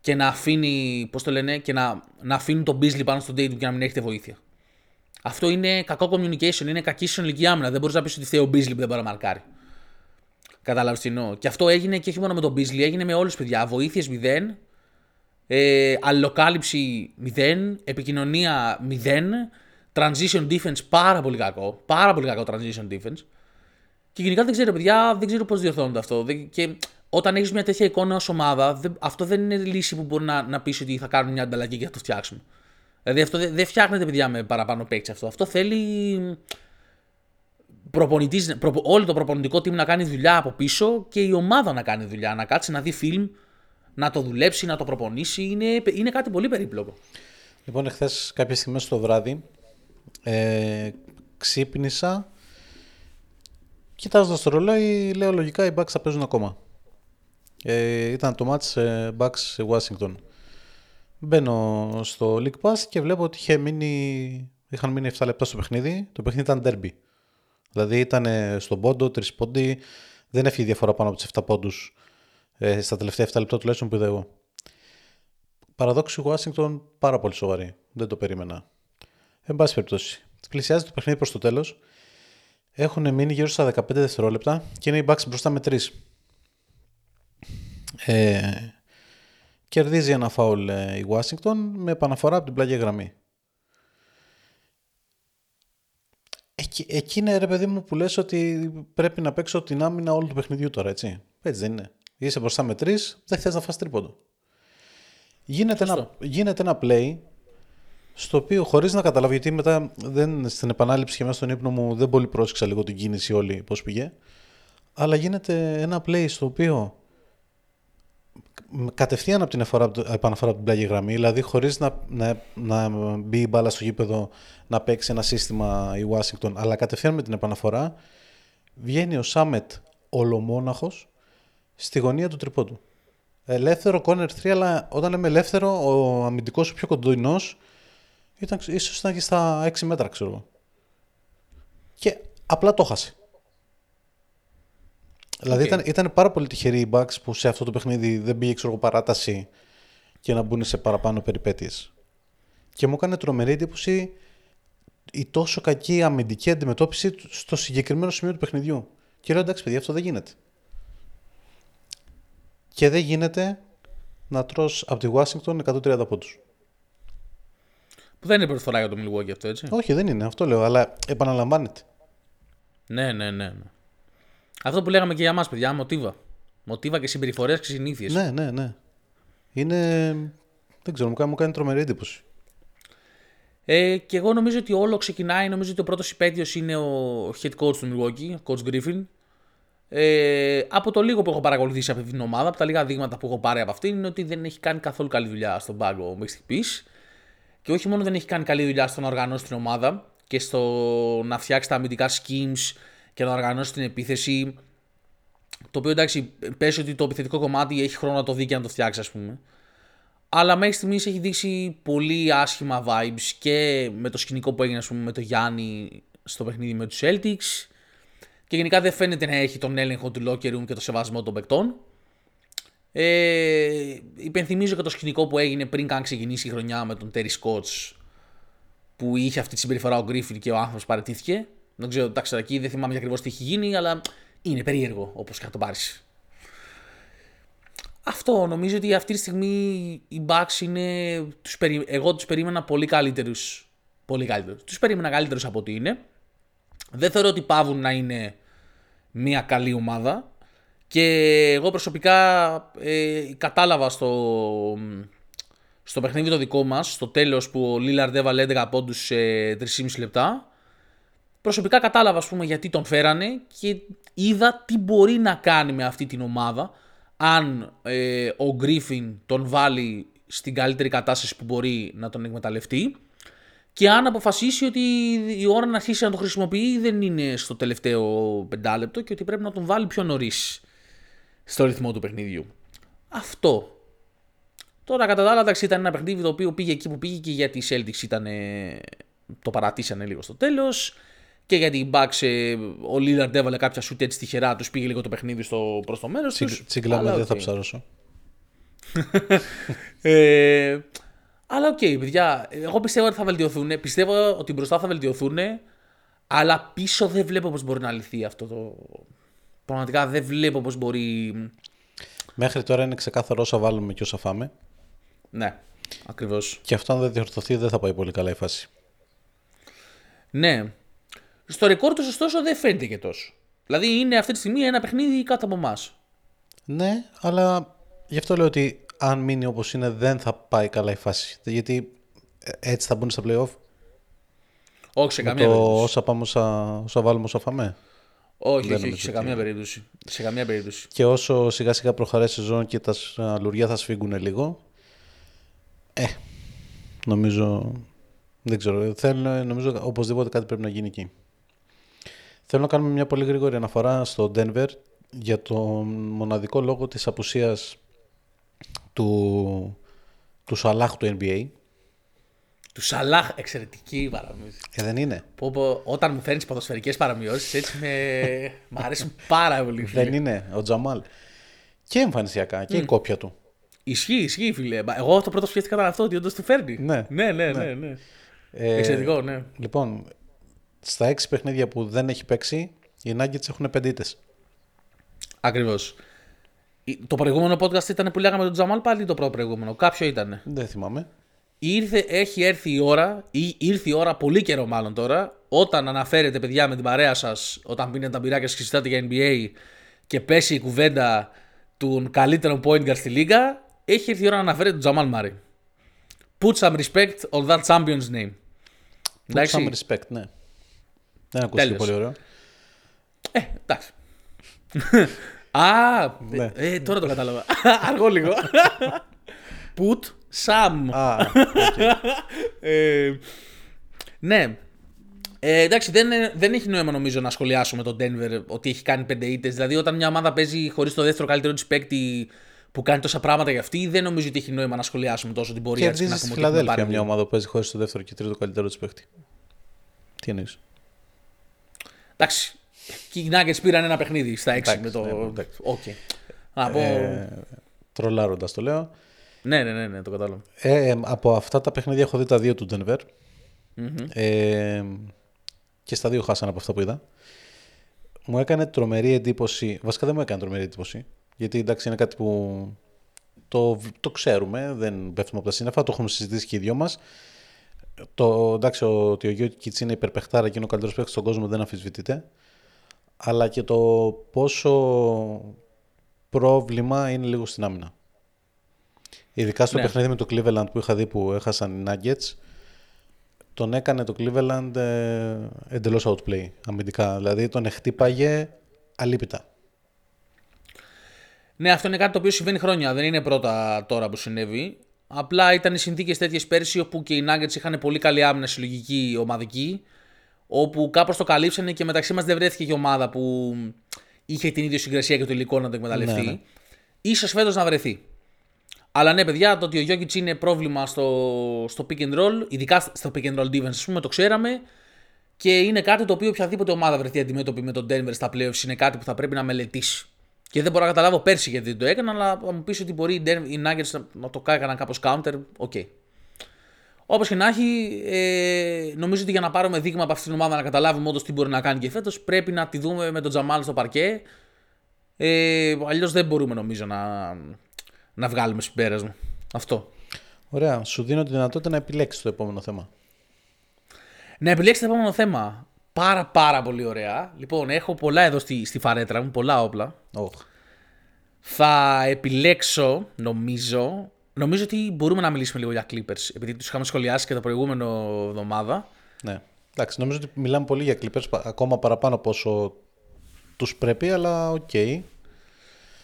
και να αφήνει, πώς το λένε, και να, να αφήνουν τον Beasley πάνω στον Tatum και να μην έχετε βοήθεια. Αυτό είναι κακό communication, είναι κακή συνολική άμυνα. Δεν μπορείς να πεις ότι φταίει ο Beasley που δεν μπορεί να μαρκάρει. Κατάλαβες τι εννοώ. Και αυτό έγινε και όχι μόνο με τον Beasley, έγινε με όλους παιδιά. Βοήθειες 0, ε, αλληλοκάλυψη 0, επικοινωνία 0, transition defense πάρα πολύ κακό. Πάρα πολύ κακό transition defense. Και γενικά δεν ξέρω, παιδιά, δεν ξέρω πώς διορθώνονται αυτό. Δεν- Και όταν έχεις μια τέτοια εικόνα ως ομάδα, δεν- αυτό δεν είναι λύση που μπορεί να, να πεις ότι θα κάνουν μια ανταλλαγή και θα το φτιάξουμε. Δηλαδή αυτό δεν, δεν φτιάχνεται, παιδιά, με παραπάνω παίκτη αυτό. Αυτό θέλει προπονητής, προπο, όλο το προπονητικό team να κάνει δουλειά από πίσω και η ομάδα να κάνει δουλειά. Να κάτσει να δει φιλμ, να το δουλέψει, να το προπονήσει. Είναι, είναι κάτι πολύ περίπλοκο. Λοιπόν, εχθές κάποια στιγμή το βράδυ ε, ξύπνησα. Κοιτάζοντας το ρολόι, λέω λογικά οι Bucks θα παίζουν ακόμα. Ε, ήταν το match ε, Bucks σε Washington. Μπαίνω στο League Pass και βλέπω ότι είχε μείνει, είχαν μείνει 7 λεπτά στο παιχνίδι. Το παιχνίδι ήταν derby. Δηλαδή ήταν ε, στον πόντο, 3 πόντι. Δεν έφυγε διαφορά πάνω από τους 7 πόντους ε, στα τελευταία 7 λεπτά τουλάχιστον που είδα εγώ. Παραδόξη Washington πάρα πολύ σοβαρή. Δεν το περίμενα. Εν πάση περιπτώσει. Πλησιάζει το παιχνίδι προς το τέλος. Έχουν μείνει γύρω στα 15 δευτερόλεπτα και είναι οι Bucks μπροστά με 3. Ε, κερδίζει ένα φάουλ ε, η Washington με επαναφορά από την πλάγια γραμμή. Εκεί, εκεί είναι ρε παιδί μου που λες ότι πρέπει να παίξω την άμυνα όλου του παιχνιδιού τώρα, έτσι. Έτσι δεν είναι. Είσαι μπροστά με τρεις, δεν θες να φας τρίποντο. Γίνεται ένα, γίνεται ένα play στο οποίο χωρίς να καταλάβω, γιατί μετά δεν, στην επανάληψη και μέσα στον ύπνο μου δεν πολύ πρόσεξα λίγο την κίνηση όλη πώς πήγε, αλλά γίνεται ένα play στο οποίο κατευθείαν από την εφορά, επαναφορά από την πλάγια γραμμή, δηλαδή χωρίς να, να, να μπει η μπάλα στο γήπεδο να παίξει ένα σύστημα η Washington, αλλά κατευθείαν με την επαναφορά, βγαίνει ο Shamet ολομόναχος στη γωνία του τριπόντου. Ελεύθερο corner 3, αλλά όταν λέμε ελεύθερο, ο αμυντικός ο πιο κοντινός ήταν, ίσως ήταν και στα 6 μέτρα, ξέρω εγώ. Και απλά το 'χασε. Δηλαδή Οκ. ήταν, ήταν πάρα πολύ τυχεροί οι Bucks που σε αυτό το παιχνίδι δεν πήγε ξέρω, εγώ, παράταση και να μπουν σε παραπάνω περιπέτειες. Και μου έκανε τρομερή εντύπωση η τόσο κακή αμυντική αντιμετώπιση του στο συγκεκριμένο σημείο του παιχνιδιού. Και λέω εντάξει παιδιά αυτό δεν γίνεται. Και δεν γίνεται να τρως από τη Washington 130 πόντους. Που δεν είναι πρώτη φορά για το Milwaukee αυτό, έτσι. Όχι δεν είναι, αυτό λέω, αλλά επαναλαμβάνεται. Ναι, ναι, ναι, ναι. Αυτό που λέγαμε και για μας, παιδιά, μοτίβα. Μοτίβα και συμπεριφορές και συνήθειες. Ναι, ναι, ναι. Είναι, δεν ξέρω, μου κάνει, μου κάνει τρομερή εντύπωση. Ε, και εγώ νομίζω ότι όλο ξεκινάει, νομίζω ότι ο πρώτος υπέτειος είναι ο head coach του Milwaukee, coach Griffin. Ε, από το λίγο που έχω παρακολουθήσει από αυτή την ομάδα, από τα λίγα δείγματα που έχω πάρει από αυτήν, είναι ότι δεν έχει κάνει καθόλου καλή δουλειά στον πάγκο μέχρι στιγμής. Και όχι μόνο δεν έχει κάνει καλή δουλειά στο να οργανώσει την ομάδα και στο να φτιάξει τα αμυντικά schemes και να οργανώσει την επίθεση. Το οποίο εντάξει, πες ότι το επιθετικό κομμάτι έχει χρόνο να το δει και να το φτιάξει, ας πούμε. Αλλά μέχρι στιγμής έχει δείξει πολύ άσχημα vibes και με το σκηνικό που έγινε ας πούμε, με το Γιάννη στο παιχνίδι με τους Celtics. Και γενικά δεν φαίνεται να έχει τον έλεγχο του locker room και το σεβασμό των παικτών. Ε, υπενθυμίζω και το σκηνικό που έγινε πριν καν ξεκινήσει η χρονιά με τον Terry Scotts που είχε αυτή τη συμπεριφορά ο Γκρίφιν και ο άνθρωπος παρετήθηκε. Δεν ξέρω, εντάξει, εκεί δεν θυμάμαι ακριβώς τι έχει γίνει, αλλά είναι περίεργο όπως και να το πάρει. Αυτό νομίζω ότι αυτή τη στιγμή οι Bucks είναι. Τους περι... Εγώ τους περίμενα πολύ καλύτερους. Πολύ καλύτερους. Τους περίμενα καλύτερους από ό,τι είναι. Δεν θεωρώ ότι πάβουν να είναι μια καλή ομάδα. Και εγώ προσωπικά ε, κατάλαβα στο, στο παιχνίδι το δικό μας, στο τέλος που ο Λίλαρντ έβαλε 11 πόντους σε 3,5 λεπτά. Προσωπικά κατάλαβα ας πούμε γιατί τον φέρανε και είδα τι μπορεί να κάνει με αυτή την ομάδα αν ε, ο Γκρίφιν τον βάλει στην καλύτερη κατάσταση που μπορεί να τον εκμεταλλευτεί και αν αποφασίσει ότι η ώρα να αρχίσει να το χρησιμοποιεί δεν είναι στο τελευταίο πεντάλεπτο και ότι πρέπει να τον βάλει πιο νωρίς στο ρυθμό του παιχνιδιού. Αυτό. Τώρα κατά τα άλλα ήταν ένα παιχνίδι το οποίο πήγε εκεί που πήγε και γιατί οι Celtics ήταν, το παρατήσανε λίγο στο τέλος και γιατί οι Bucks, ε, ο Lillard έβαλε κάποια σουτ έτσι τυχερά, τους πήγε λίγο το παιχνίδι στο, προς το μέρος τους. Τσίγκλα δεν θα ψαρώσω. (laughs) ε, αλλά OK, okay, παιδιά, εγώ πιστεύω ότι θα βελτιωθούν. Πιστεύω ότι μπροστά θα βελτιωθούν, αλλά πίσω δεν βλέπω πώς μπορεί να λυθεί αυτό το. Πραγματικά δεν βλέπω πώς μπορεί. Μέχρι τώρα είναι ξεκάθαρο όσα βάλουμε και όσα φάμε. Ναι, ακριβώς. Και αυτό αν δεν διορθωθεί δεν θα πάει πολύ καλά η φάση. Ναι. Στο ρεκόρ του, ωστόσο, δεν φαίνεται και τόσο. Δηλαδή είναι αυτή τη στιγμή ένα παιχνίδι κάτω από εμάς. Ναι, αλλά γι' αυτό λέω ότι αν μείνει όπως είναι, δεν θα πάει καλά η φάση. Γιατί ε, έτσι θα μπουν στα playoff. Όχι, σε καμία το περίπτωση. Όσα, πάμε, όσα, όσα βάλουμε, όσα φάμε. Όχι, όχι, όχι, σε καμία περίπτωση. Σε καμία περίπτωση. Και όσο σιγά σιγά προχωράει η σεζόν και τα λουριά θα σφίγγουν λίγο. Ε, νομίζω. Δεν ξέρω. Θέλω, νομίζω οπωσδήποτε κάτι πρέπει να γίνει εκεί. Θέλω να κάνουμε μια πολύ γρήγορη αναφορά στο Denver για το μοναδικό λόγο της απουσίας του, του Σαλάχ του NBA. Του Σαλάχ, εξαιρετική παραμύθι. Ε, δεν είναι. Πω, πω, όταν μου φέρνεις ποδοσφαιρικές παραμοιώσεις, έτσι με. (laughs) μ' αρέσουν πάρα πολύ. Φίλε. Δεν είναι. Ο Τζαμάλ. Και εμφανισιακά και mm. η κόπια του. Ισχύει, ισχύει, φίλε. Εγώ το πρώτο σκέφτηκα ήταν αυτό, ότι όντως του φέρνει. Ναι, ναι, ναι. ναι, ναι. Ε, Εξαιρετικό, ναι. Λοιπόν, στα έξι παιχνίδια που δεν έχει παίξει, οι Nuggets έχουν πεντήτε. Ακριβώς. Το προηγούμενο podcast ήταν που λέγαμε τον Τζαμάλ πάλι το πρώτο προηγούμενο. Κάποιο ήταν. Δεν θυμάμαι. Ήρθε, έχει έρθει η ώρα, ή ήρθε η ώρα πολύ καιρό μάλλον τώρα, όταν αναφέρετε παιδιά με την παρέα σας, όταν πίνετε τα μπυράκια και συζητάτε για NBA και πέσει η κουβέντα του καλύτερου point guard στη λίγα, έχει έρθει η ώρα να αναφέρετε τον Τζαμάλ Μάρι. Put some respect on that champion's name. Put some respect, ναι. Δεν ακούστηκε πολύ ωραίο. Ε, εντάξει. (laughs) Α, ναι. ε, τώρα το κατάλαβα. (laughs) Αργό λίγο. (laughs) Put some. Α, ε, ναι. Ε, εντάξει, δεν, δεν έχει νόημα νομίζω να σχολιάσουμε τον Denver ότι έχει κάνει πέντε ήττες. Δηλαδή, όταν μια ομάδα παίζει χωρίς το δεύτερο καλύτερο της παίκτη που κάνει τόσα πράγματα για αυτή, δεν νομίζω ότι έχει νόημα να σχολιάσουμε τόσο την πορεία της. Και στη Φιλαδέλφια μια ομάδα που παίζει χωρίς το δεύτερο και τρίτο καλύτερο της παίκτη. Τι εννοείς; Εντάξει, και οι Nuggets πήραν ένα παιχνίδι στα 6 με το. Ναι, okay. Να πω... ε, Τρολάροντας το λέω. Ναι, ναι, ναι, ναι το κατάλαβα. Ε, από αυτά τα παιχνίδια έχω δει τα δύο του Denver. Mm-hmm. Ε, και στα δύο χάσανε από αυτά που είδα. Μου έκανε τρομερή εντύπωση. Βασικά δεν μου έκανε τρομερή εντύπωση. Γιατί εντάξει είναι κάτι που το, το ξέρουμε, δεν πέφτουμε από τα σύννεφα, το έχουμε συζητήσει και οι δυο μας. Το, εντάξει, ότι ο Γιώργη Κιτσί είναι υπερπεχτάρα και είναι ο καλύτερος παίκτης στον κόσμο δεν αμφισβητείται αλλά και το πόσο πρόβλημα είναι λίγο στην άμυνα. Ειδικά στο ναι. παιχνίδι με το Cleveland που είχα δει που έχασαν οι Nuggets, τον έκανε το Cleveland ε, εντελώς outplay αμυντικά. Δηλαδή τον χτύπαγε αλίπητα. Ναι, αυτό είναι κάτι το οποίο συμβαίνει χρόνια. Δεν είναι πρώτα τώρα που συνέβη. Απλά ήταν οι συνθήκες τέτοιες πέρσι όπου και οι Nuggets είχαν πολύ καλή άμυνα συλλογική ομαδική όπου κάπως το καλύψανε και μεταξύ μας δεν βρέθηκε και ομάδα που είχε την ίδια συγκρασία και το υλικό να το εκμεταλλευτεί. Ναι, ναι. Ίσως φέτος να βρεθεί. Αλλά ναι, παιδιά, το ότι ο Jokic είναι πρόβλημα στο, στο pick and roll, ειδικά στο pick and roll defense, ας πούμε, το ξέραμε. Και είναι κάτι το οποίο οποιαδήποτε ομάδα βρεθεί αντιμέτωπη με τον Denver στα playoffs είναι κάτι που θα πρέπει να μελετήσει. Και δεν μπορώ να καταλάβω πέρσι γιατί δεν το έκαναν, αλλά θα μου πεις ότι μπορεί οι, Denver, οι Nuggets να το έκαναν κάπως counter. OK. Okay. Όπως και να έχει, ε, νομίζω ότι για να πάρουμε δείγμα από αυτήν την ομάδα να καταλάβουμε όντως τι μπορεί να κάνει και φέτος, πρέπει να τη δούμε με τον Jamal στο παρκέ. Ε, Αλλιώς δεν μπορούμε νομίζω να, να βγάλουμε συμπέρασμα. Αυτό. Ωραία. Σου δίνω τη δυνατότητα να επιλέξεις το επόμενο θέμα. Να επιλέξεις το επόμενο θέμα. Πάρα πάρα πολύ ωραία. Λοιπόν, έχω πολλά εδώ στη, στη φαρέτρα μου, πολλά όπλα. Oh. Θα επιλέξω, νομίζω, νομίζω ότι μπορούμε να μιλήσουμε λίγο για Clippers, επειδή τους είχαμε σχολιάσει και το προηγούμενο εβδομάδα. Ναι. Εντάξει, νομίζω ότι μιλάμε πολύ για Clippers, ακόμα παραπάνω από όσο τους πρέπει, αλλά οκ. Okay.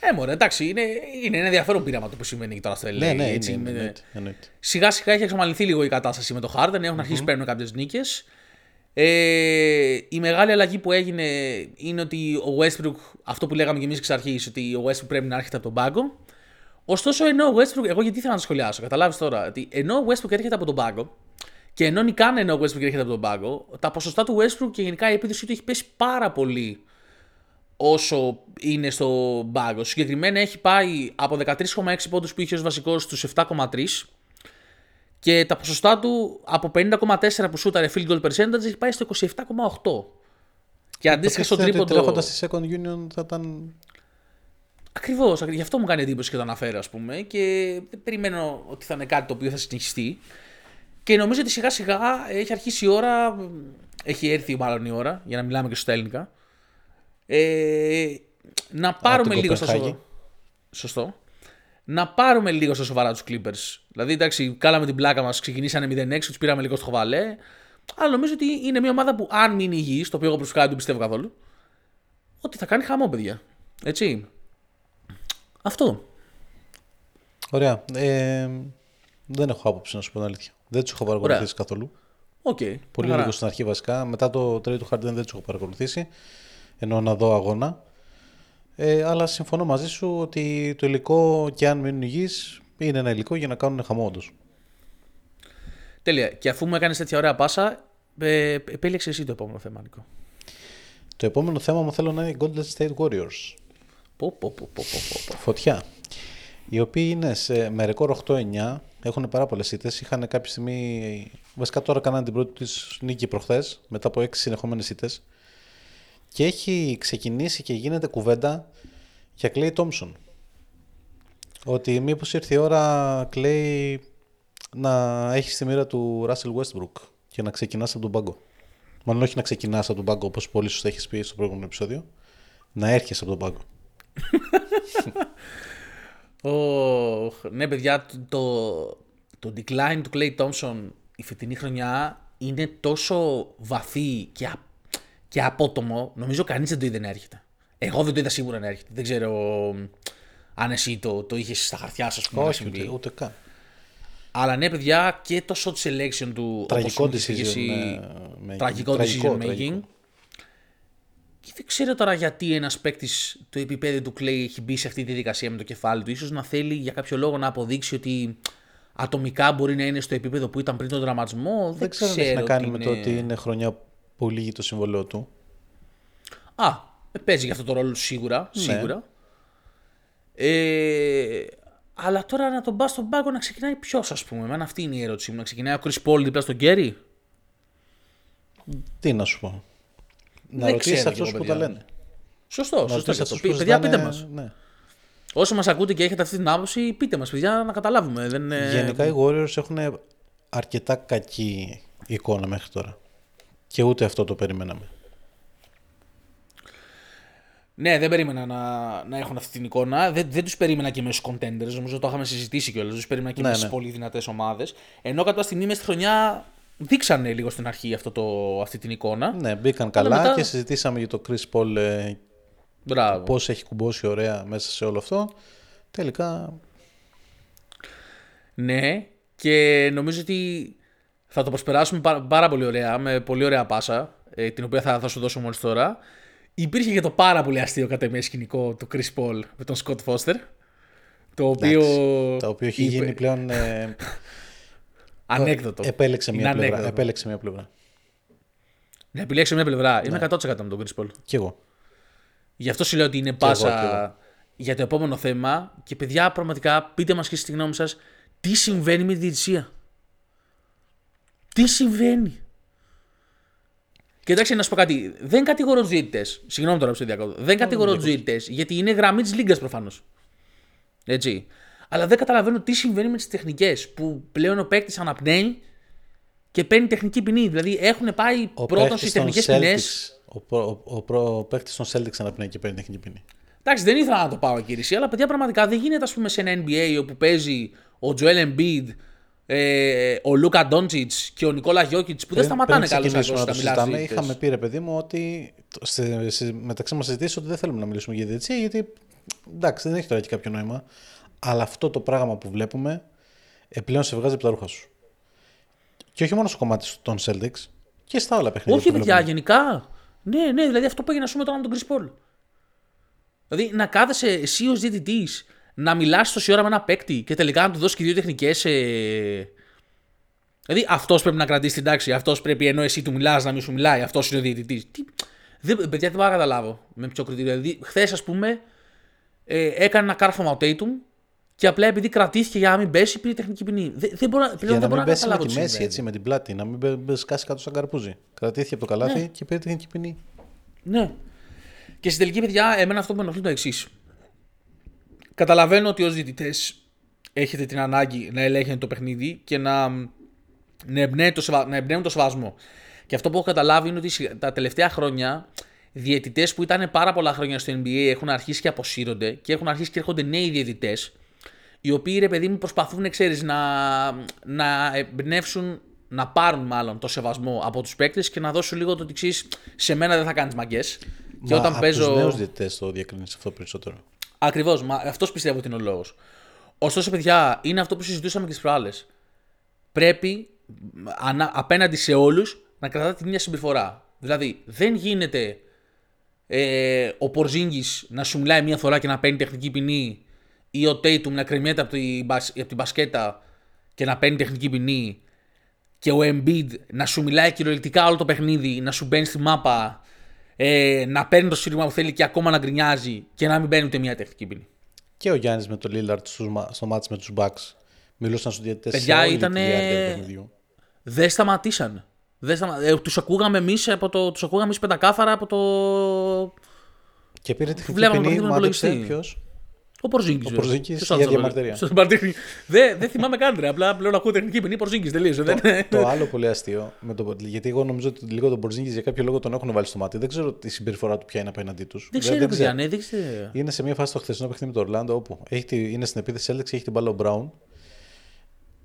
Ε, μωρέ, εντάξει, είναι, είναι ένα ενδιαφέρον πείραμα το που σημαίνει τώρα στο LA. Ναι, ναι, έτσι, είναι, με- εννοείται, εννοείται. Σιγά σιγά έχει εξομαλυνθεί λίγο η κατάσταση με το Harden, έχουν αρχίσει να παίρνουν κάποιες νίκες. Ε, η μεγάλη αλλαγή που έγινε είναι ότι ο Westbrook, αυτό που λέγαμε και εμείς εξ αρχής, ότι ο Westbrook πρέπει να έρχεται από τον πάγκο. Ωστόσο, ενώ ο Westbrook, εγώ γιατί ήθελα να το σχολιάσω, καταλάβεις τώρα, ότι ενώ ο Westbrook έρχεται από τον πάγκο και ενώ νικάνε ενώ ο Westbrook έρχεται από τον πάγκο, τα ποσοστά του Westbrook και γενικά η επίδοση του έχει πέσει πάρα πολύ όσο είναι στο πάγκο. Συγκεκριμένα έχει πάει από 13,6 πόντους που είχε ως βασικός στους 7,3 και τα ποσοστά του από 50,4 που σούταρε field goal percentage έχει πάει στο 27,8. Και αντίστοιχα στο τρίποντο. Τρέχοντας στη second union θα ήταν. Ακριβώς, γι' αυτό μου κάνει εντύπωση και το αναφέρω, ας πούμε. Και δεν περιμένω ότι θα είναι κάτι το οποίο θα συνεχιστεί. Και νομίζω ότι σιγά σιγά έχει αρχίσει η ώρα. Έχει έρθει μάλλον η ώρα, για να μιλάμε και στα ελληνικά. Ε, να πάρουμε την λίγο στα Κοπενχάγη. σοβαρά. Σωστό. Να πάρουμε λίγο στα σοβαρά τους Clippers. Δηλαδή, εντάξει, κάναμε την πλάκα μας, ξεκινήσανε 0-6, τους πήραμε λίγο στο χαβαλέ. Αλλά νομίζω ότι είναι μια ομάδα που, αν μείνει υγιής, το οποίο εγώ προσωπικά δεν το πιστεύω καθόλου, ότι θα κάνει χαμό, παιδιά. Έτσι. Αυτό. Ωραία. Ε, δεν έχω άποψη να σου πω την αλήθεια. Δεν τους έχω παρακολουθήσει καθόλου. Οκ. Πολύ Χαρά. λίγο στην αρχή βασικά. Μετά το trade του Harden δεν τους έχω παρακολουθήσει. Ενώ να δω αγώνα. Ε, αλλά συμφωνώ μαζί σου ότι το υλικό και αν μείνουν υγιείς είναι ένα υλικό για να κάνουν χαμό όντως. Τέλεια. Και αφού μου έκανες τέτοια ωραία πάσα, ε, επέλεξε εσύ το επόμενο θέμα, Νικό. Το επόμενο θέμα μου θέλω να είναι οι Golden State Warriors. Πω, πω, πω, πω, πω, πω, πω. Φωτιά. Οι οποίοι είναι σε, με ρεκόρ 8-9, έχουν πάρα πολλές ήττες. Είχαν κάποια στιγμή. Βασικά τώρα κάνανε την πρώτη τους νίκη προχθές, μετά από 6 συνεχόμενες ήττες. Και έχει ξεκινήσει και γίνεται κουβέντα για Clay Thompson. Ότι μήπως ήρθε η ώρα Clay να έχεις στη μοίρα του Russell Westbrook και να ξεκινάς από τον πάγκο. Μάλλον όχι να ξεκινάς από τον πάγκο όπως πολύ σωστά έχεις πει στο προηγούμενο επεισόδιο. Να έρχεσαι από τον πάγκο. (laughs) Οχ, ναι, παιδιά, το, το decline του Clay Thompson η φετινή χρονιά είναι τόσο βαθύ και, α- και απότομο. Νομίζω κανείς δεν το είδε να έρχεται. Εγώ δεν το είδα σίγουρα να έρχεται. Δεν ξέρω αν εσύ το, το είχες στα χαρτιά σας που Όχι, ούτε, ούτε καν. Αλλά ναι, παιδιά, και το shot selection του. Τραγικό όπως μου decision εξήγησε, making. Τραγικό Τραγικό, decision making. τραγικό. Και δεν ξέρω τώρα γιατί ένας παίκτης του επίπεδου του Clay έχει μπει σε αυτή τη δικασία με το κεφάλι του. σω να θέλει για κάποιο λόγο να αποδείξει ότι ατομικά μπορεί να είναι στο επίπεδο που ήταν πριν τον δραματισμό. Δεν, Δεν ξέρω αν έχει να τι κάνει με το είναι. ότι είναι χρονιά που λύγει το συμβολέο του. Α, ε, παίζει για αυτό το ρόλο σίγουρα. Ναι. σίγουρα. Ε, αλλά τώρα να τον πας στον πάγκο να ξεκινάει ποιος, ας πούμε. Εμένα αυτή είναι η ερώτησή μου. Να ξεκινάει ο Chris Paul δίπλα στον Γκέρι. Τι να σου πω. Να Δεν ρωτήσεις ξέρω αυτούς κι εγώ, που τα παιδιά. λένε. Σωστό, Να σωστό. ρωτήσεις και αυτό. αυτούς Πη- που Παιδιά, ζητάνε- πείτε μας. ναι. Όσο μας ακούτε και έχετε αυτή την άποψη, πείτε μας, παιδιά, να καταλάβουμε. Δεν, ε, Γενικά οι Warriors έχουν αρκετά κακή εικόνα μέχρι τώρα. Και ούτε αυτό το περιμέναμε. Ναι, δεν περίμενα να, να έχουν αυτή την εικόνα. Δεν, δεν τους περίμενα και μέσα στου contenders. Νομίζω το είχαμε συζητήσει κιόλας. Δεν τους περίμενα και Ναι, μέσα στι ναι. πολύ δυνατές ομάδες. Ενώ κατά στιγμή μέσα στη χρονιά δείξανε λίγο στην αρχή αυτό το, αυτή την εικόνα. Ναι, μπήκαν Αλλά καλά μετά- και συζητήσαμε για το Chris Paul ε, Μπράβο. πώς έχει κουμπώσει ωραία μέσα σε όλο αυτό. Τελικά Ναι, και νομίζω ότι θα το προσπεράσουμε πάρα, πάρα πολύ ωραία, με πολύ ωραία πάσα, ε, την οποία θα, θα σου δώσω μόλις τώρα. Υπήρχε και το πάρα πολύ αστείο κατά μία σκηνικό του Chris Paul με τον Scott Foster, Το οποίο. Το οποίο έχει είπε- γίνει πλέον. Ε, (laughs) Ανέκδοτο. επέλεξε, Είναι μια πλευρά, ανέκδοτο. επέλεξε μια πλευρά. Να επιλέξει μια πλευρά. Ναι. Είμαι 100% με τον Chris Paul. Κι εγώ. Γι' αυτό σου λέω ότι είναι εγώ, πάσα κι εγώ. για το επόμενο θέμα. Και παιδιά, πραγματικά πείτε μας και στη γνώμη σας τι συμβαίνει με τη διαιτησία; Τι συμβαίνει; Και εντάξει, να σου πω κάτι. Δεν κατηγορώ του διαιτητέ. Συγγνώμη τώρα που σε διακόπτω. Δεν κατηγορώ του διαιτητέ γιατί είναι γραμμή της λίγκας προφανώς. Έτσι. Αλλά δεν καταλαβαίνω τι συμβαίνει με τις τεχνικές που πλέον ο παίκτης αναπνέει και παίρνει τεχνική ποινή. Δηλαδή έχουν πάει Ο πρώτον παίκτης στι των τεχνικές ποινές. Celtics- Ο, προ, ο, ο, προ, ο παίκτης των Celtics αναπνέει και παίρνει τεχνική ποινή. Εντάξει, δεν ήθελα να το πάω εκεί, εσύ, αλλά παιδιά πραγματικά δεν γίνεται, ας πούμε, σε ένα NBA όπου παίζει ο Joel Embiid, ε, ο Λούκα Ντόντζιτ και ο Νικόλα Γιώκητς που δεν σταματάνε πριν καλώς ξεκινήσουμε να να το μιλάνε. συζητάμε, στους διαιτητές. είχαμε πει ρε παιδί μου ότι το- σε, σε, μεταξύ μας συζητήσει ότι δεν θέλουμε να μιλήσουμε για διαιτησία γιατί εντάξει δεν έχει τώρα και κάποιο νόημα. Αλλά αυτό το πράγμα που βλέπουμε ε, πλέον σε βγάζει από τα ρούχα σου. Και όχι μόνο στο κομμάτι των Celtics και στα άλλα παιχνίδια. Όχι, που παιδιά, βλέπουμε. γενικά. Ναι, ναι, δηλαδή αυτό που έγινε, ας πούμε, τώρα με τον Chris Paul. Δηλαδή να κάθεσαι εσύ ως διαιτητής να μιλάς τόση ώρα με ένα παίκτη και τελικά να του δώσεις και δύο τεχνικές. Ε... Δηλαδή αυτός πρέπει να κρατήσει την τάξη. Αυτός πρέπει ενώ εσύ του μιλάς να μην σου μιλάει. Αυτός είναι ο διαιτητής. Τι... Δεν, παιδιά, δεν μπορώ να καταλάβω με ποιο κριτήριο. Δηλαδή, χθες, ας πούμε, ε, έκανε ένα κάρφωμα ο Tatum και απλά επειδή κρατήθηκε για να μην πέσει, πήρε τεχνική ποινή. Δεν, δεν μπορώ, πλέον Για δεν να μπορώ μην να πέσει με καταλάβω τη τι μέση, συμβαίνει. έτσι, με την πλάτη, να μην μπε- μπε- σκάσει κάτω σαν καρπούζι. Κρατήθηκε από το καλάθι και πήρε τεχνική ποινή. Ναι. Και στην τελική, παιδιά, εμένα αυτό που με ενοχλεί είναι το εξής. Καταλαβαίνω ότι ως διαιτητές έχετε την ανάγκη να ελέγχετε το παιχνίδι και να, να, εμπνέει το, σεβα- να εμπνέουν το σεβασμό. Και αυτό που έχω καταλάβει είναι ότι σι- τα τελευταία χρόνια διαιτητές που ήταν πάρα πολλά χρόνια στο NBA έχουν αρχίσει και αποσύρονται και έχουν αρχίσει και έρχονται νέοι διαιτητές, οι οποίοι ρε παιδί μου προσπαθούν, ξέρεις, να, να εμπνεύσουν, να πάρουν μάλλον το σεβασμό από τους παίκτες και να δώσουν λίγο το ότι ξέρεις, σε μένα δεν θα κάνεις μαγκές. Και Μα όταν από παίζω. τους νέους διαιτητές το διακρίνεις αυτό περισσότερο. Ακριβώς, αυτός πιστεύω ότι είναι ο λόγος. Ωστόσο, παιδιά, είναι αυτό που συζητούσαμε και τι προάλλες. Πρέπει ανα- απέναντι σε όλους να κρατάτε την ίδια συμπεριφορά. Δηλαδή, δεν γίνεται ε, ο Πορζίνγκης να σου μιλάει μία φορά και να παίρνει τεχνική ποινή ή ο Τέιτουμ να κρεμιέται από την, μπασ- από την μπασκέτα και να παίρνει τεχνική ποινή και ο Embiid να σου μιλάει κυριολεκτικά όλο το παιχνίδι, να σου μπαίνει στη μάπα, ε, να παίρνει το σύρμα που θέλει και ακόμα να γκρινιάζει και να μην παίρνει ούτε μία τεχνική ποινή. Και ο Γιάννης με τον Λίλαρτ στο μάτς με τους Bucks. Μιλούσαν στους διαιτητές Παιδιά, σε όλη ήτανε- τη διάρκεια του παιχνιδιού. Δεν σταματήσαν. Δεν σταμα... ε, τους ακούγαμε εμείς, από το... τους ακούγαμε εμείς πεντακάθαρα από το... Και πήρε τεχνική Βλέπαμε ποινή, τον μάντεψε υπολογιστή. ποιος. Ο Πορζίνγκης. Ο βέβαια. Πορζίνγκης Ποιος για άλλος θα διαμαρτυρία. πάρει. Στον Παρτίχνη. δεν, δεν θυμάμαι καν, ρε. Απλά πλέον ακούω τεχνική ποινή Πορζίνγκης, τελείωσε. δεν... το άλλο πολύ αστείο, με το, γιατί εγώ νομίζω ότι λίγο τον Μπορζίνγκη για κάποιο λόγο τον έχουν βάλει στο μάτι. Δεν ξέρω τη συμπεριφορά του ποια είναι απέναντί τους. δεν ξέρω, παιδιά, ναι, δεν ξέρω. Είναι σε μια φάση στο χθεσινό παιχνίδι με το Ορλάντο όπου έχει τη, είναι στην επίθεση Celtics και έχει την μπάλα ο Brown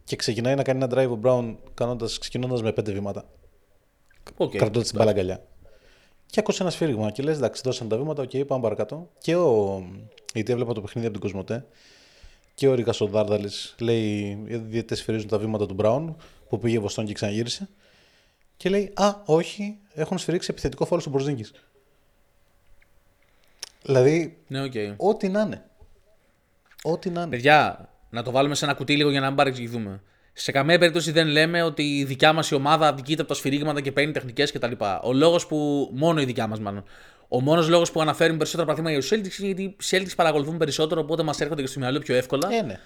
και ξεκινάει να κάνει ένα drive ο Brown κάνοντας, ξεκινώντας με πέντε βήματα. Οκ. κρατώντας την μπάλα αγκαλιά. Και άκουσες ένα σφύριγμα και λες: Εντάξει, δώσαν τα βήματα, οκ, πάμε παρακάτω. Και ο. Γιατί έβλεπα το παιχνίδι από την Cosmote. Και ο Ρίκας ο Δάρδαλη λέει: Οι διαιτητές σφυρίζουν τα βήματα του Μπράουν που πήγε Βοστόν και ξαναγύρισε. Και λέει: Α, όχι, έχουν σφυρίξει επιθετικό φάουλ στον Μπορζίνγκης. Δηλαδή, Ναι, οκ. ό,τι να 'ναι. Ό,τι να είναι. Παιδιά, να το βάλουμε σε ένα κουτί λίγο για να μην παρεξηγηθούμε. Σε καμία περίπτωση δεν λέμε ότι η δικιά μας ομάδα αδικείται από τα σφυρίγματα και παίρνει τεχνικές κτλ. Ο λόγος που. Μόνο η δικιά μας μάλλον. Ο μόνος λόγος που αναφέρουμε περισσότερα παραδείγματα για τους Celtics είναι γιατί οι Celtics παρακολουθούν περισσότερο, οπότε μας έρχονται και στο μυαλό πιο εύκολα. Ε, ναι.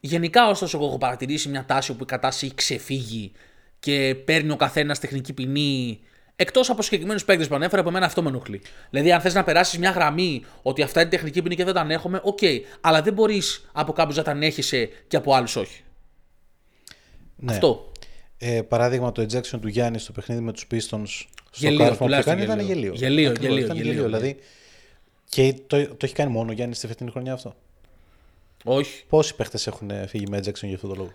Γενικά, ωστόσο, εγώ έχω παρατηρήσει μια τάση όπου η κατάσταση έχει ξεφύγει και παίρνει ο καθένας τεχνική ποινή. Εκτός από συγκεκριμένους παίκτες που ανέφερα, από μένα αυτό με ενοχλεί. Δηλαδή, αν θες να περάσεις μια γραμμή ότι αυτά είναι τεχνική ποινή και δεν τα ανέχομαι, οκ. Αλλά δεν μπορείς από κάποιου να τα ανέχεσαι και από άλλους όχι. Ναι. Αυτό. Ε, παράδειγμα, το ejection του Γιάννη στο παιχνίδι με τους Pistons στο γελοίο, κάρφωμα που τουλάχιστον κάνει ήταν γελοίο. γελοίο. Γελοίο, Ακριβώς, γελοίο, ήταν γελοίο, ναι. Δηλαδή, και το, το έχει κάνει μόνο ο Γιάννης στη φετινή χρονιά αυτό. Όχι. Πόσοι παίχτες έχουν φύγει με ejection για αυτόν τον λόγο;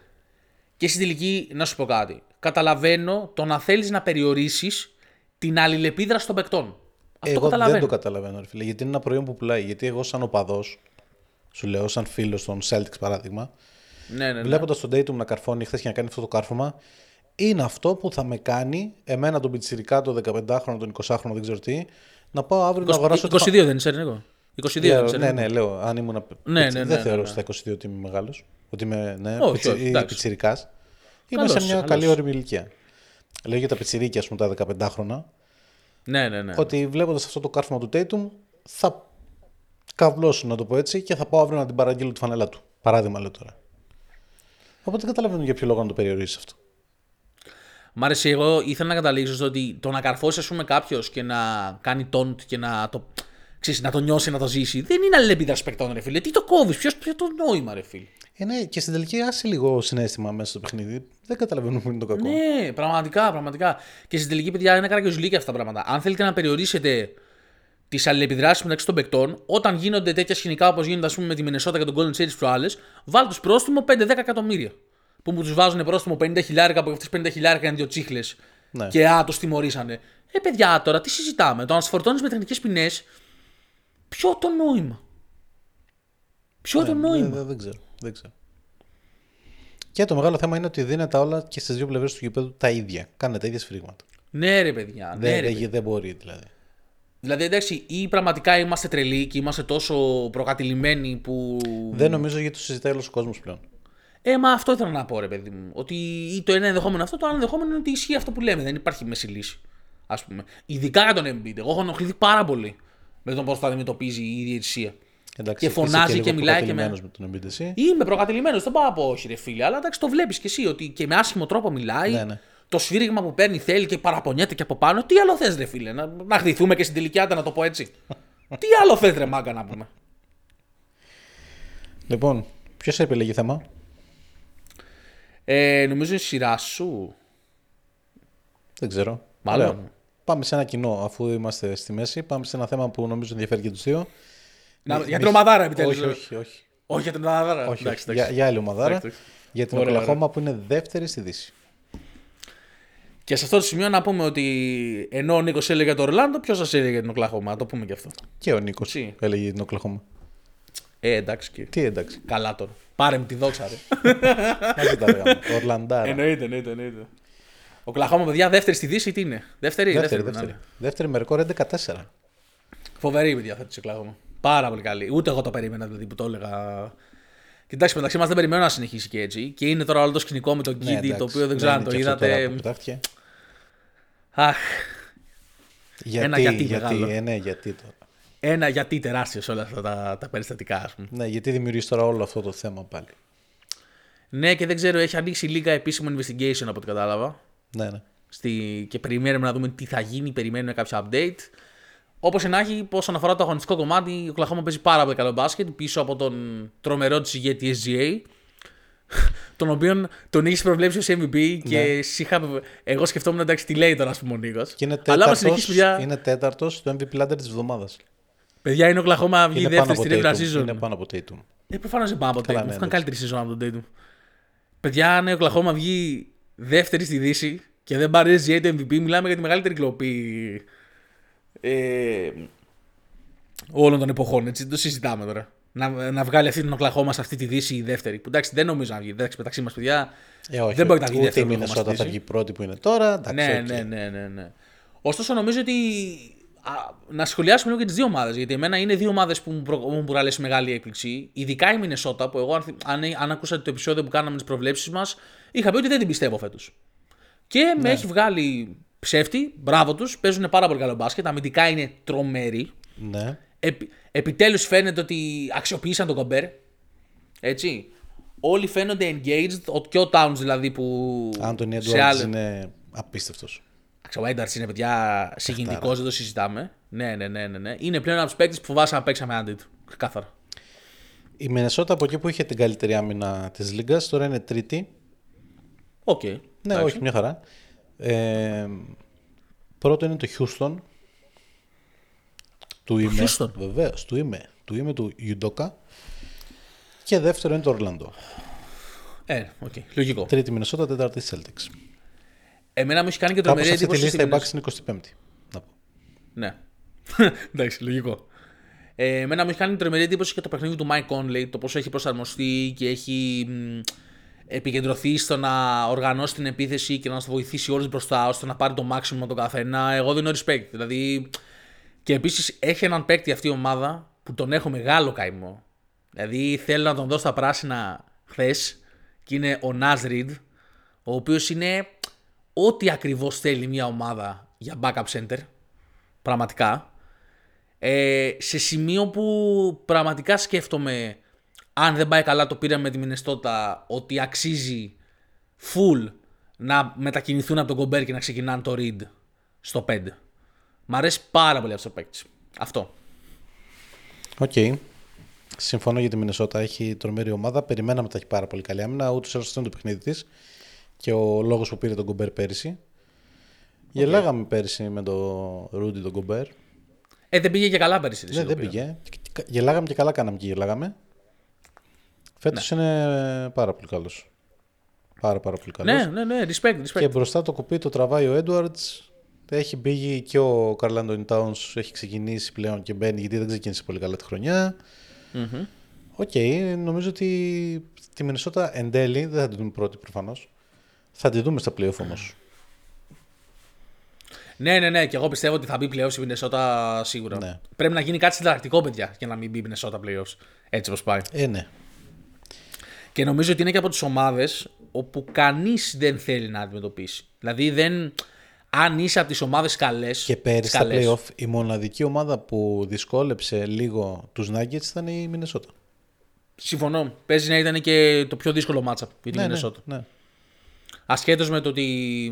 Και στην τελική, να σου πω κάτι. Καταλαβαίνω το να θέλεις να περιορίσεις την αλληλεπίδραση των παικτών. Αυτό εγώ καταλαβαίνω. δεν το καταλαβαίνω, ρε φίλε, γιατί είναι ένα προϊόν που πουλάει. Γιατί εγώ, σαν οπαδός, σου λέω, σαν φίλος των Celtics παράδειγμα, ναι, ναι, ναι. βλέποντας τον Dayton να καρφώνει χθες και να κάνει αυτό το κάρφωμα, είναι αυτό που θα με κάνει, εμένα τον πιτσιρικά, τον 15χρονο, τον 20χρονο, δεν ξέρω τι, να πάω αύριο να αγοράσω. 22 δεν είσαι, εγώ. 22 δεν Για- ξέρω. ναι, ναι, λέω, αν ήμουν. Ναι, πιτσι- ναι, δεν ναι, θεωρώ ναι, στα 22 ότι είμαι μεγάλος. Ότι είμαι ναι, Όχι, πιτσι, όχι, εντάξει. πιτσιρικάς. Είμαι Καλός, σε μια καλός. καλή όρημη ηλικία. Λέω για τα πιτσιρίκια, ας πούμε, τα 15 χρόνια, Ναι, ναι, ναι. ότι βλέποντας αυτό το κάρφωμα του Tatum θα καβλώσω, να το πω έτσι, και θα πάω αύριο να την παραγγείλω τη φανέλα του. Παράδειγμα, λέω τώρα. Οπότε δεν καταλαβαίνω για ποιο λόγο να το περιορίσει αυτό. Μ' άρεσε εγώ, ήθελα να καταλήξω στο ότι το να καρφώσει, ας πούμε, κάποιος και να κάνει τόντ και να το, ξέρεις, να το νιώσει, να το ζήσει, δεν είναι αλληλεπίδραση παικτών, ρε φίλε. Τι το κόβεις, ποιος ποιος το νόημα, ρε φίλε. Ε, ναι, και στην τελική άσε λίγο συνέστημα μέσα στο παιχνίδι. Δεν καταλαβαίνω που είναι το κακό. Ναι, πραγματικά, πραγματικά. Και στην τελική, παιδιά, είναι καραγκιόζηλίκια αυτά τα πράγματα. Αν θέλετε να περιορίσετε τις αλληλεπιδράσεις μεταξύ των παικτών, όταν γίνονται τέτοια σκηνικά όπως γίνονται ας πούμε, με τη Μινεσότα και τον Golden State τι προάλλε, βάλτε τους πρόστιμο 5-10 εκατομμύρια. Που μου τους βάζουν πρόστιμο 50 χιλιάρικα, που αυτές 50 χιλιάρικα είναι δύο τσίχλες. Ναι. Και α, τους τιμωρήσανε. Ε, παιδιά, τώρα τι συζητάμε. Το να σφορτώνει με τεχνικές ποινές, ποιο το νόημα; Ποιο το Ναι, νόημα; δεν, δεν ξέρω, δεν ξέρω. Και το μεγάλο θέμα είναι ότι δίνεται όλα και στις δύο πλευρές του γηπέδου τα ίδια. Κάνετε τα ίδια σφυρίγματα. Ναι, ρε παιδιά. Ναι, δεν, ρε, δεν, δεν μπορεί δηλαδή. Δηλαδή, εντάξει, ή πραγματικά είμαστε τρελοί και είμαστε τόσο προκατηλημένοι που. Δεν νομίζω γιατί το συζητάει όλος ο κόσμος πλέον. Ε, μα αυτό ήθελα να πω, ρε παιδί μου. Ότι ή το ένα ενδεχόμενο αυτό, το άλλο ενδεχόμενο είναι ότι ισχύει αυτό που λέμε. Δεν υπάρχει μέση λύση. Α πούμε. Ειδικά για τον Embiid. Εγώ έχω ενοχληθεί πάρα πολύ με τον πώς το αντιμετωπίζει η διαιτησία. Εντάξει, Και είσαι φωνάζει λίγο και μιλάει και με- προκατηλημένος με τον Embiid εσύ. Είμαι προκατηλημένος, δεν πάω να πω όχι, ρε φίλε. Αλλά εντάξει, το βλέπεις κι εσύ ότι και με άσχημο τρόπο μιλάει. Ναι, ναι. Το σφύριγμα που παίρνει θέλει και παραπονιέται και από πάνω. Τι άλλο θες, ρε φίλε. Να, να χτυθούμε και στην τελική άντα να το πω έτσι. Τι άλλο θες, ρε μάγκα να πούμε. Λοιπόν, ποιος επιλέγει θέμα; Ε, νομίζω η σειρά σου. Δεν ξέρω. Μάλλον. Ωραία. Πάμε σε ένα κοινό, αφού είμαστε στη μέση. Πάμε σε ένα θέμα που νομίζω ενδιαφέρει και τους δύο. Να, Μη- για μη- την ομαδάρα επιτέλους. Όχι, όχι, όχι. Όχι για την ομαδάρα. όχι, Εντάξει, όχι. εντάξει. Για, για άλλη ομαδάρα. Εντάξει, εντάξει. Για την Ωραία, Οκλαχώμα που είναι δεύτερη στη Δύση. Και σε αυτό το σημείο να πούμε ότι ενώ ο Νίκος έλεγε για το Ορλάντο, ποιος σας έλεγε για την Οκλαχώμα, να το πούμε και αυτό. Και ο Νίκος Τι; έλεγε για την Οκλαχώμα. Ε, εντάξει και. Τι εντάξει. Καλά τώρα. Πάρε μου τη δόξα, ρε. Μαζί τα λέγαμε. Ορλαντάρα. εννοείται, εννοείται, εννοείται. Ο Κλαχώμα, παιδιά, δεύτερη στη Δύση, τι είναι; Δεύτερη, Δεύτερη, δεύτερη. δεύτερη. Δεύτερη με ρεκόρ 11-4. Φοβερή, παιδιά, φέτος η Κλαχώμα. Πάρα πολύ καλή. Ούτε εγώ το περίμενα, δηλαδή, που το έλεγα. Κοιτάξτε, μεταξύ μας δεν περιμένω να συνεχίσει και έτσι. Και είναι τώρα όλο το σκηνικό με τον Ναι, Κίντι, το εντάξει. οποίο δεν ξέρω αν είναι το και αυτό τώρα είδατε. Που πετάχτηκε. Αχ, Γιατί, Ένα γιατί γιατί, μεγάλο. ε, ναι, γιατί τώρα. ένα γιατί τεράστιος σε όλα αυτά τα, τα περιστατικά, ας πούμε. Ναι, γιατί δημιουργείς τώρα όλο αυτό το θέμα πάλι. Ναι, και δεν ξέρω, έχει ανοίξει λίγα επίσημο investigation από ό,τι κατάλαβα. Ναι, ναι. Στη... Και περιμένουμε να δούμε τι θα γίνει, περιμένουμε κάποια update. Όπως και να έχει, όσον αφορά το αγωνιστικό κομμάτι, ο Κλαχώμα παίζει πάρα πολύ καλό μπάσκετ πίσω από τον τρομερό της ηγέτη SGA. Τον οποίον τον έχει προβλέψει ως MVP και Ναι. εσύ είχα... εγώ σκεφτόμουν εντάξει τι λέει τώρα, ας πούμε ο Νίκος. Και είναι Αλλά άμα τέταρτος, συνεχίσεις, παιδιά, είναι τέταρτος στο MVP ladder της εβδομάδας. παιδιά είναι ο Κλαχώμα βγει Είναι πάνω δεύτερη από στη regular Tatum. season. Είναι πάνω από Tatum. Ε, προφανώς δεν πάμε από τον Καλά, Tatum. ναι, Είχαν εντάξει. καλύτερη season από τον Tatum. Παιδιά, αν ο Οκλαχώμα βγει δεύτερη στη Δύση και δεν πάρει SGA το MVP, μιλάμε για τη μεγαλύτερη κλοπή ε, όλων των εποχών. Έτσι, δεν το συζητάμε τώρα. Να, να βγάλει αυτή την Οκλαχώμα σε αυτή τη Δύση η δεύτερη. Που εντάξει, δεν νομίζω να βγει. Εντάξει, μεταξύ μας, παιδιά. Ε, όχι, δεν μπορεί να βγει ούτε δεύτερη η Οκλαχώμα Μινεσότα στη θα Δύση. βγει πρώτη που είναι τώρα. Εντάξει, Ναι, οκ. ναι, ναι, ναι, ναι. Ωστόσο, νομίζω ότι. Α, να σχολιάσουμε λίγο και τις δύο ομάδες. Γιατί εμένα είναι δύο ομάδες που μου, προ... μου προκαλέσαν μεγάλη έκπληξη. Ειδικά η Μινεσότα, που εγώ, αν, θυ- αν, αν ακούσατε το επεισόδιο που κάναμε τις προβλέψεις μας, είχα πει ότι δεν την πιστεύω φέτος. Και με έχει βγάλει ψεύτη. Μπράβο τους. Παίζουν πάρα πολύ καλό μπάσκετ. Αμυντικά είναι τρομεροί. Ναι. Επι... Επιτέλους φαίνεται ότι αξιοποίησαν τον Γκομπέρ. Έτσι. Όλοι φαίνονται engaged. Ο, και ο Towns δηλαδή που. Άντονι Έντουαρντς άλλα- είναι απίστευτος. Εντάξει, Ο Έντουαρντς είναι παιδιά συγκινητικό, δεν το συζητάμε. Ναι, ναι, ναι, ναι, ναι. Είναι πλέον ένας από του παίκτε που φοβάσαι να παίξεις εναντίον του. Ξεκάθαρα. Η Μινεσότα από εκεί που είχε την καλύτερη άμυνα της λίγκας τώρα είναι τρίτη. Οκ. Ναι, εντάξει. όχι, μια χαρά. Ε, πρώτο είναι το Houston. Του είμαι. Houston. Βεβαίως, του είμαι. Του είμαι του Ουντόκα. Και δεύτερο είναι το Ορλαντό. Ε, οκ. Λογικό. Τρίτη Μινεσότα, τέταρτη Celtics. Εμένα μου έχει κάνει και Κάπως τρομερή αυτή τη εντύπωση. λίστα στη η Μινεσ- Bucks είναι 25η. Να πω. Ναι. (laughs) Εντάξει, λογικό. Ε, εμένα μου έχει κάνει τρομερή εντύπωση και το παιχνίδι του Mike Conley, το πόσο έχει προσαρμοστεί και έχει μ, επικεντρωθεί στο να οργανώσει την επίθεση και να τους βοηθήσει όλους μπροστά, ώστε να πάρει το maximum από τον καθένα. Εγώ δίνω respect. Δηλαδή, και επίσης έχει έναν παίκτη αυτή η ομάδα που τον έχω μεγάλο καημό. Δηλαδή θέλω να τον δω στα πράσινα χθες και είναι ο Νάζ Ριντ, ο οποίος είναι ό,τι ακριβώς θέλει μια ομάδα για backup center. Πραγματικά. Ε, σε σημείο που πραγματικά σκέφτομαι αν δεν πάει καλά το πήραμε με τη Μινεστότα ότι αξίζει full να μετακινηθούν από τον Κομπέρ και να ξεκινάνε το Reed στο 5. Μ' αρέσει πάρα πολύ αυτός ο παίκτης. Αυτό. Οκ. Συμφωνώ για τη Μινεσότα. Έχει τρομερή ομάδα. Περιμέναμε ότι έχει πάρα πολύ καλή άμυνα. Ούτως ή άλλως το παιχνίδι της. Και ο λόγος που πήρε τον Γκομπέρ πέρυσι. Okay. Γελάγαμε πέρυσι με τον Ρούντι τον Γκομπέρ. Ε, δεν πήγε και καλά πέρυσι. Ναι, δεν πήγε. Γελάγαμε και καλά κάναμε και γελάγαμε. Φέτος ναι. είναι πάρα πολύ καλός. Πάρα, πάρα πολύ καλός. Ναι, ναι, ναι, respect, respect. Και μπροστά το κουπί το τραβάει ο Edwards. Έχει μπει και ο Karl-Anthony Towns έχει ξεκινήσει πλέον και μπαίνει γιατί δεν ξεκίνησε πολύ καλά τη χρονιά. Οκ, okay, νομίζω ότι τη Μινεσότα εν τέλει δεν θα την δούμε πρώτη προφανώς. Θα τη δούμε στα playoff όμως. Ναι, ναι, ναι, και εγώ πιστεύω ότι θα μπει πλέον η Μινεσότα σίγουρα. Ναι. Πρέπει να γίνει κάτι συνταρακτικό, παιδιά, για να μην μπει η Μινεσότα playoffs. Έτσι όπως πάει. Ε, ναι. Και νομίζω ότι είναι και από τις ομάδες όπου κανείς δεν θέλει να αντιμετωπίσει. Δηλαδή, δεν, αν είσαι από τις ομάδες καλές. Και πέρυσι στα playoff η μοναδική ομάδα που δυσκόλεψε λίγο τους Nuggets ήταν η Μινεσότα. Συμφωνώ. Παίζει να ήταν και το πιο δύσκολο μάτσα για τη ναι, Μινεσότα. Ναι, ναι. Ασχέτως με το ότι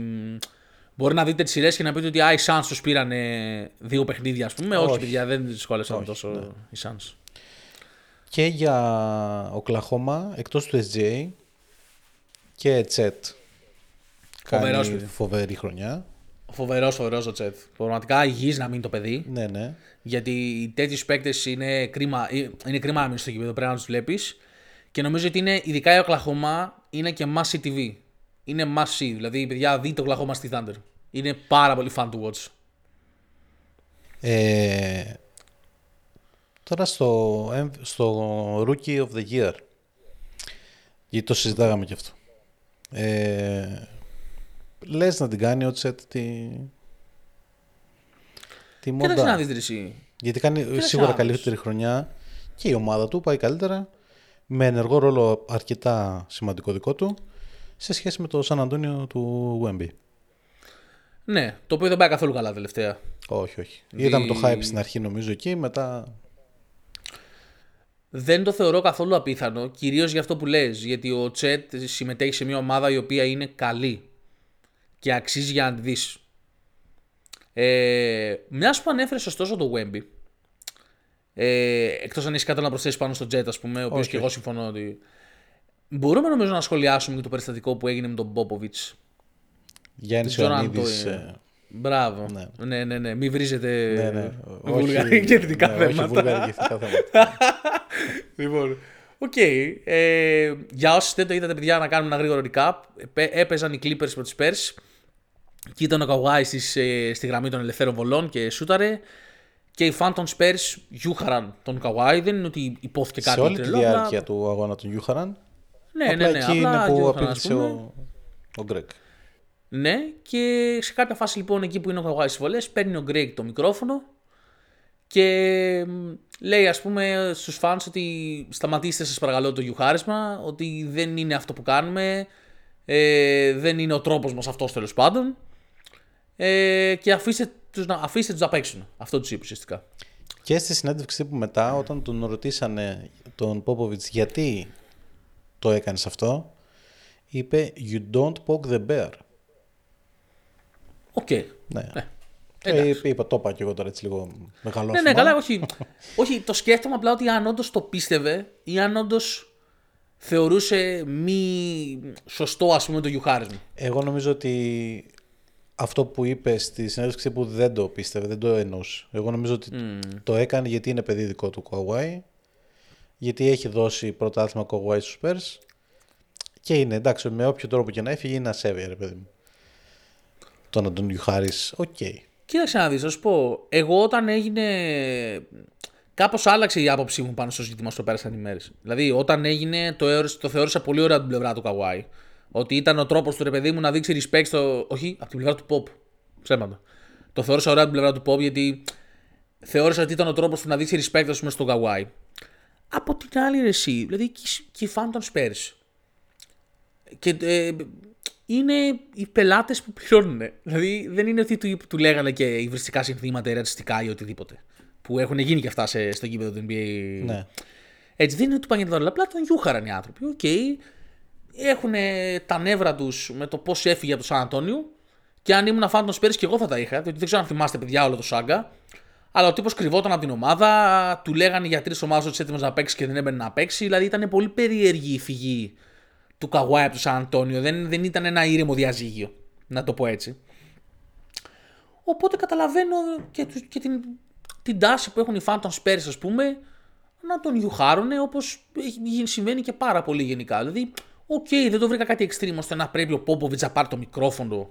μπορεί να δείτε τις σειρές και να πείτε ότι οι Suns τους πήραν δύο παιχνίδια, ας πούμε. Όχι, Όχι παιδιά, δεν δυσκόλεψαν τόσο ναι. οι Suns. Και για Οκλαχώμα, εκτός του SGA και Τσέτ. Κάνει φοβερή χρονιά. Φοβερός, φοβερός ο Τσέτ. Πραγματικά υγιή να μείνει το παιδί. Ναι, ναι. Γιατί τέτοιους παίκτες είναι κρίμα, είναι κρίμα να μείνει στο κήπεδο, πρέπει να τους βλέπεις. Και νομίζω ότι είναι, ειδικά η Οκλαχώμα, είναι και massy TV. Είναι massy. Δηλαδή, παιδιά, δείτε το Οκλαχώμα στη Thunder. Είναι πάρα πολύ fun to watch. Ε, Τώρα στο, στο Rookie of the Year. Γιατί το συζητάγαμε και αυτό. Ε, λες να την κάνει ο Τσέτ τη... Τη μόντα. Κοίταξε να δεις εσύ. Γιατί κάνει Κοίταξε σίγουρα καλύτερη χρονιά και η ομάδα του πάει καλύτερα με ενεργό ρόλο αρκετά σημαντικό δικό του σε σχέση με το Σαν Αντώνιο του Wemby. Ναι, το οποίο δεν πάει καθόλου καλά τελευταία. Όχι, όχι. Δι... Είδαμε το hype στην αρχή νομίζω εκεί, μετά δεν το θεωρώ καθόλου απίθανο, κυρίως για αυτό που λες, γιατί ο Τσέτ συμμετέχει σε μια ομάδα η οποία είναι καλή και αξίζει για να τη δεις. Ε, Μιας που ανέφερες ωστόσο το Wemby, ε, εκτός αν έχει κάτι να προσθέσεις πάνω στο Jet, ας πούμε, ο οποίος και εγώ συμφωνώ ότι. Μπορούμε νομίζω να σχολιάσουμε και το περιστατικό που έγινε με τον Πόποβιτς. Γιάννης Ιωαννίδης. Μπράβο. Ναι, ναι, ναι. ναι. Μην βρίζετε ναι, ναι. βουλγαρικά ναι, θέματα. Όχι θέματα. (laughs) λοιπόν, οκ. Okay. Ε, για όσοι δεν το είδατε, παιδιά, να κάνουμε ένα γρήγορο recap. Έπαιζαν οι Clippers με τους Spurs και ήταν ο Καουάι ε, στη γραμμή των ελευθέρων βολών και σούταρε. Και οι fans των Spurs γιούχαραν τον Καουάι. Δεν είναι ότι ειπώθηκε κάτι Σε όλη τη διάρκεια του αγώνα τον γιούχαραν. Ναι, ναι, ναι. Εκεί είναι που απήντησε ο, ο Γκρεγκ. Ναι, και σε κάποια φάση λοιπόν εκεί που είναι ο Καουάι στις βολές, παίρνει ο Γκρεγκ το μικρόφωνο και λέει ας πούμε στους fans ότι σταματήστε σας παρακαλώ το γιουχάρισμα, ότι δεν είναι αυτό που κάνουμε, ε, δεν είναι ο τρόπος μας αυτός τέλος πάντων ε, και αφήστε τους, να, αφήστε τους να παίξουν. Αυτό τους είπε ουσιαστικά. Και στη συνέντευξη που μετά όταν τον ρωτήσανε τον Πόποβιτς γιατί το έκανες αυτό, είπε «You don't poke the bear». Οκ. Ναι. ναι. Ε, είπα, το είπα και εγώ τώρα έτσι λίγο μεγάλο. Ναι, ναι, καλά, όχι. όχι, το σκέφτομαι απλά ότι αν όντως το πίστευε ή αν όντως θεωρούσε μη σωστό ας πούμε το γιουχάρισμα. Εγώ νομίζω ότι αυτό που είπες στη συνέντευξη που δεν το πίστευε, δεν το εννοούσε. Εγώ νομίζω ότι το έκανε γιατί είναι παιδί δικό του Καουάι, γιατί έχει δώσει πρωτάθλημα ο Καουάι στους Spurs και είναι εντάξει με όποιο τρόπο και να έφυγε είναι ασέβεια ρε παιδί μου. Το να τον γιουχάρεις, OK. Okay. Κοίταξε να δεις, θα σου πω. Εγώ όταν έγινε. Κάπως άλλαξε η άποψή μου πάνω στο ζήτημα όπως πέρασαν οι μέρες. Δηλαδή, όταν έγινε, το, το θεώρησα πολύ ωραία από την πλευρά του Καουάι. Ότι ήταν ο τρόπος του ρε παιδί μου να δείξει respect στο. Όχι, από την πλευρά του Pop. Ψέματα. Το θεώρησα ωραία από την πλευρά του Pop γιατί θεώρησα ότι ήταν ο τρόπος του να δείξει respect ας πούμε, στον Καουάι. Από την άλλη, ρε, εσύ, δηλαδή και, και οι φαν των Spurs. Και ε, είναι οι πελάτες που πληρώνουν. Δηλαδή δεν είναι ότι του, του λέγανε και υβριστικά συνθήματα ή ρατσιστικά ή οτιδήποτε. Που έχουν γίνει και αυτά σε, στο γήπεδο του NBA. Ναι. Έτσι δεν είναι ότι πάνε για δώρα, απλά τον γιούχαραν οι άνθρωποι. Οκ. Έχουν τα νεύρα τους με το πώς έφυγε από το Σαν Αντώνιο. Και αν ήμουν φαν των Spurs και εγώ θα τα είχα, διότι δεν ξέρω αν θυμάστε παιδιά όλο το saga. Αλλά ο τύπος κρυβόταν από την ομάδα, του λέγανε για τρεις ομάδες ότι έτοιμος να παίξεις και δεν έμπαινε να παίξει. Δηλαδή ήταν πολύ περίεργη η φυγή του Καουάι από το Σαν Αντώνιο. Δεν, δεν ήταν ένα ήρεμο διαζύγιο, να το πω έτσι. Οπότε καταλαβαίνω και, τους- και την, την τάση που έχουν οι φαν των Spurs, ας πούμε, να τον γιουχάρουν όπως συμβαίνει και πάρα πολύ γενικά. Δηλαδή, οκ, δεν το βρήκα κάτι extreme ώστε να πρέπει ο Πόποβιτς να πάρει το μικρόφωνο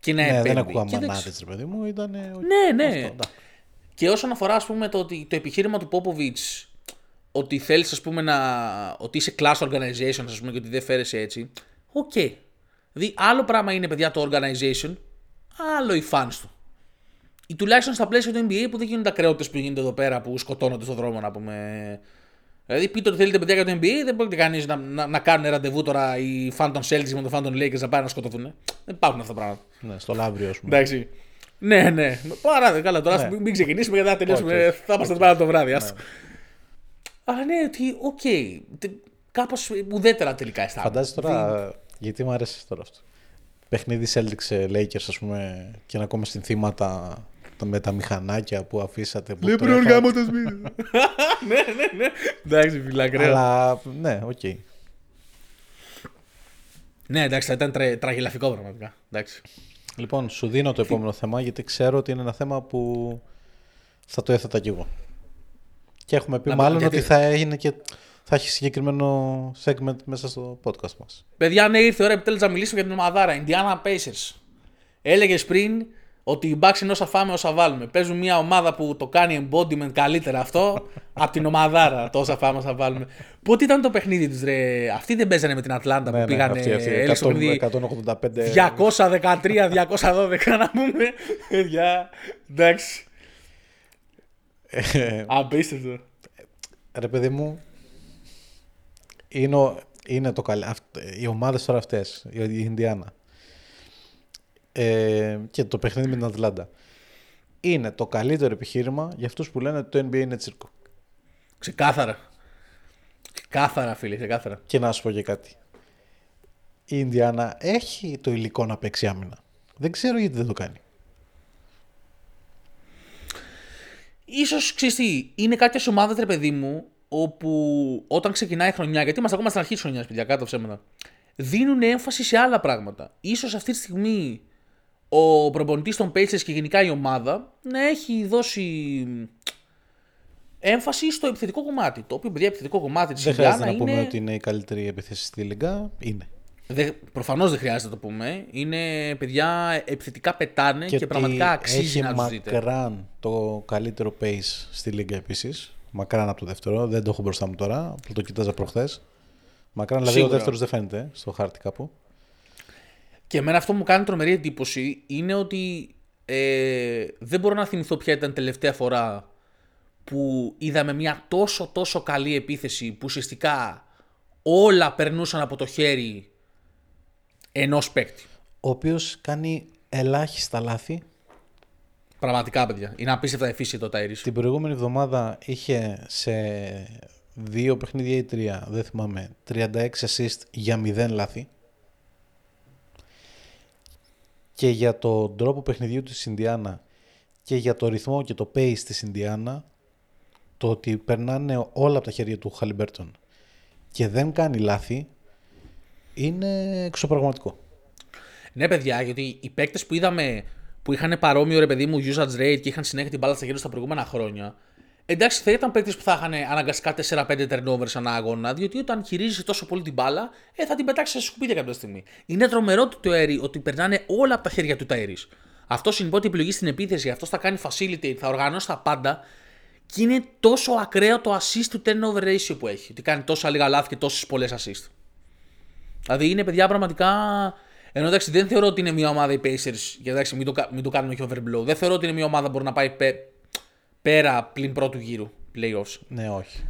και να Ναι, επέμβει. Δεν άκουγα Και δεν μανάδε, ρε παιδί μου. Ήταν. ναι, ναι. Αυτό, εντάξει. Και όσον αφορά ας πούμε, το, ότι- το επιχείρημα του Πόποβιτς ότι θέλεις, ας πούμε, να. ότι είσαι class organization, ας πούμε, και ότι δεν φέρεσαι έτσι. Οκ. Δηλαδή, άλλο πράγμα είναι, παιδιά, το organization, άλλο οι fans του. Ή τουλάχιστον στα πλαίσια του NBA που δεν γίνονται ακρεότητες που γίνονται εδώ πέρα που σκοτώνονται στον δρόμο, να πούμε. Δηλαδή, πείτε ότι θέλετε παιδιά για το NBA, δεν πρόκειται κανείς να, να, να κάνουν ραντεβού τώρα οι fan των Celtics με τον fan των Lakers να πάνε να σκοτωθούν. Δεν υπάρχουν αυτά τα πράγματα. Ναι, στο λαύριο, ας πούμε. Εντάξει. Ναι, ναι. Παράδειγμα, καλά. Τώρα Ναι. μην μην ξεκινήσουμε γιατί θα τελειώσουμε. Όχι, όχι. Θα είμαστε εδώ πέρα το βράδυ. άστο. Αλλά ναι, ότι οκ. Κάπως ουδέτερα τελικά αισθάνομαι. Φαντάζεσαι τώρα. Γιατί μου αρέσει τώρα αυτό. Παιχνίδι Celtics ε, Lakers, ας πούμε, και να ακόμα συνθήματα τα- με τα μηχανάκια που αφήσατε. Που τρέχατε. το σπίτι. (laughs) Ναι, ναι, ναι. Εντάξει, φίλε, ακραίο. Αλλά ναι, οκ. Ναι, εντάξει, θα ήταν τρε- τραγελαφικό πραγματικά. Εντάξει. Λοιπόν, σου δίνω το επόμενο θέμα γιατί ξέρω ότι είναι ένα θέμα που θα το έθετα κι εγώ. Και έχουμε πει Να- μάλλον γιατί- ότι θα έγινε και θα έχει συγκεκριμένο segment μέσα στο podcast μας. Παιδιά, ναι, ήρθε η ώρα επιτέλους να μιλήσουμε για την ομαδάρα. Indiana Pacers. Έλεγες πριν ότι οι Bucks είναι όσα φάμε, όσα βάλουμε. Παίζουν μια ομάδα που το κάνει embodiment καλύτερα αυτό από την ομαδάρα. Το όσα φάμε, όσα βάλουμε. Πότε ήταν το παιχνίδι τους, ρε. Αυτοί δεν παίζανε με την Ατλάντα που πήγανε. Ναι, αυτή, αυτή, έληξε το 100, παιχνίδι 185. 213-212 να πούμε. Παιδιά, εντάξει. Ε, Απίστευτο. Ρε παιδί μου, είναι, ο- είναι το καλ... αυ- οι ομάδες τώρα αυτές, η η Ινδιάνα ε, και το παιχνίδι με την Ατλάντα είναι το καλύτερο επιχείρημα για αυτούς που λένε ότι το NBA είναι τσίρκο. Ξεκάθαρα. Ξεκάθαρα, φίλε, ξεκάθαρα. Και να σου πω και κάτι. Η Ινδιάνα έχει το υλικό να παίξει άμυνα. Δεν ξέρω γιατί δεν το κάνει. Ίσως, ξέρεις τι, είναι κάποιες ομάδες, ρε παιδί μου, όπου όταν ξεκινάει η χρονιά, γιατί είμαστε ακόμα στην αρχή της χρονιάς, παιδιά, κάτω ψέματα, δίνουν έμφαση σε άλλα πράγματα. Ίσως αυτή τη στιγμή ο προπονητής των Pacers και γενικά η ομάδα να έχει δώσει έμφαση στο επιθετικό κομμάτι. Το οποίο, παιδιά, επιθετικό κομμάτι της Δεν χρειάζεται Ινδιάνα να πούμε είναι... ότι είναι η καλύτερη επίθεση στη Λίγκα. Είναι. Δεν, προφανώς δεν χρειάζεται να το πούμε. Είναι, παιδιά, επιθετικά πετάνε και, ότι πραγματικά αξίζει έχει να τους δείτε. μακράν το καλύτερο pace στη Λίγκα επίσης. Μακράν από το δεύτερο. Δεν το έχω μπροστά μου τώρα. Που το κοιτάζα προχθές. Μακράν, δηλαδή Σίγουρα. ο δεύτερος δεν φαίνεται στο χάρτη κάπου. Και εμένα αυτό που μου κάνει τρομερή εντύπωση είναι ότι ε, δεν μπορώ να θυμηθώ ποια ήταν η τελευταία φορά που είδαμε μια τόσο τόσο καλή επίθεση που ουσιαστικά όλα περνούσαν από το χέρι ενός παίκτη. Ο οποίος κάνει ελάχιστα λάθη. Πραγματικά, παιδιά. Είναι απίστευτα εφήσι το Τάιρις. Την προηγούμενη εβδομάδα είχε σε δύο παιχνίδια ή τρία, δεν θυμάμαι, 36 assist για μηδέν λάθη. Και για τον τρόπο παιχνιδιού της Ινδιάνα και για το ρυθμό και το pace της Ινδιάνα, το ότι περνάνε όλα από τα χέρια του Χαλιμπέρτον και δεν κάνει λάθη, είναι εξωπραγματικό. Ναι, παιδιά, γιατί οι παίκτες που είδαμε που είχαν παρόμοιο ρε παιδί μου usage rate και είχαν συνέχεια την μπάλα στα χέρια τους τα προηγούμενα χρόνια. Εντάξει, θα ήταν παίκτες που θα είχαν αναγκαστικά 4-5 turnovers ανά αγώνα, διότι όταν χειρίζεσαι τόσο πολύ την μπάλα, ε, θα την πετάξεις σε σκουπίδια κάποια στιγμή. Είναι τρομερό το Τουέρι ότι περνάνε όλα από τα χέρια του Ταέρι. Αυτό είναι η πρώτη επιλογή στην επίθεση, αυτό θα κάνει facilitate, θα οργανώσει τα πάντα και είναι τόσο ακραίο το assist του turnover ratio που έχει. Ότι κάνει τόσα λίγα λάθη και τόσες πολλές assist. Δηλαδή είναι παιδιά πραγματικά. Ενώ εντάξει δεν θεωρώ ότι είναι μια ομάδα οι Pacers. Και εντάξει μην το, κα- μην το κάνουμε και overblow. Δεν θεωρώ ότι είναι μια ομάδα που μπορεί να πάει πε- πέρα πλην πρώτου γύρου playoffs. Ναι, όχι.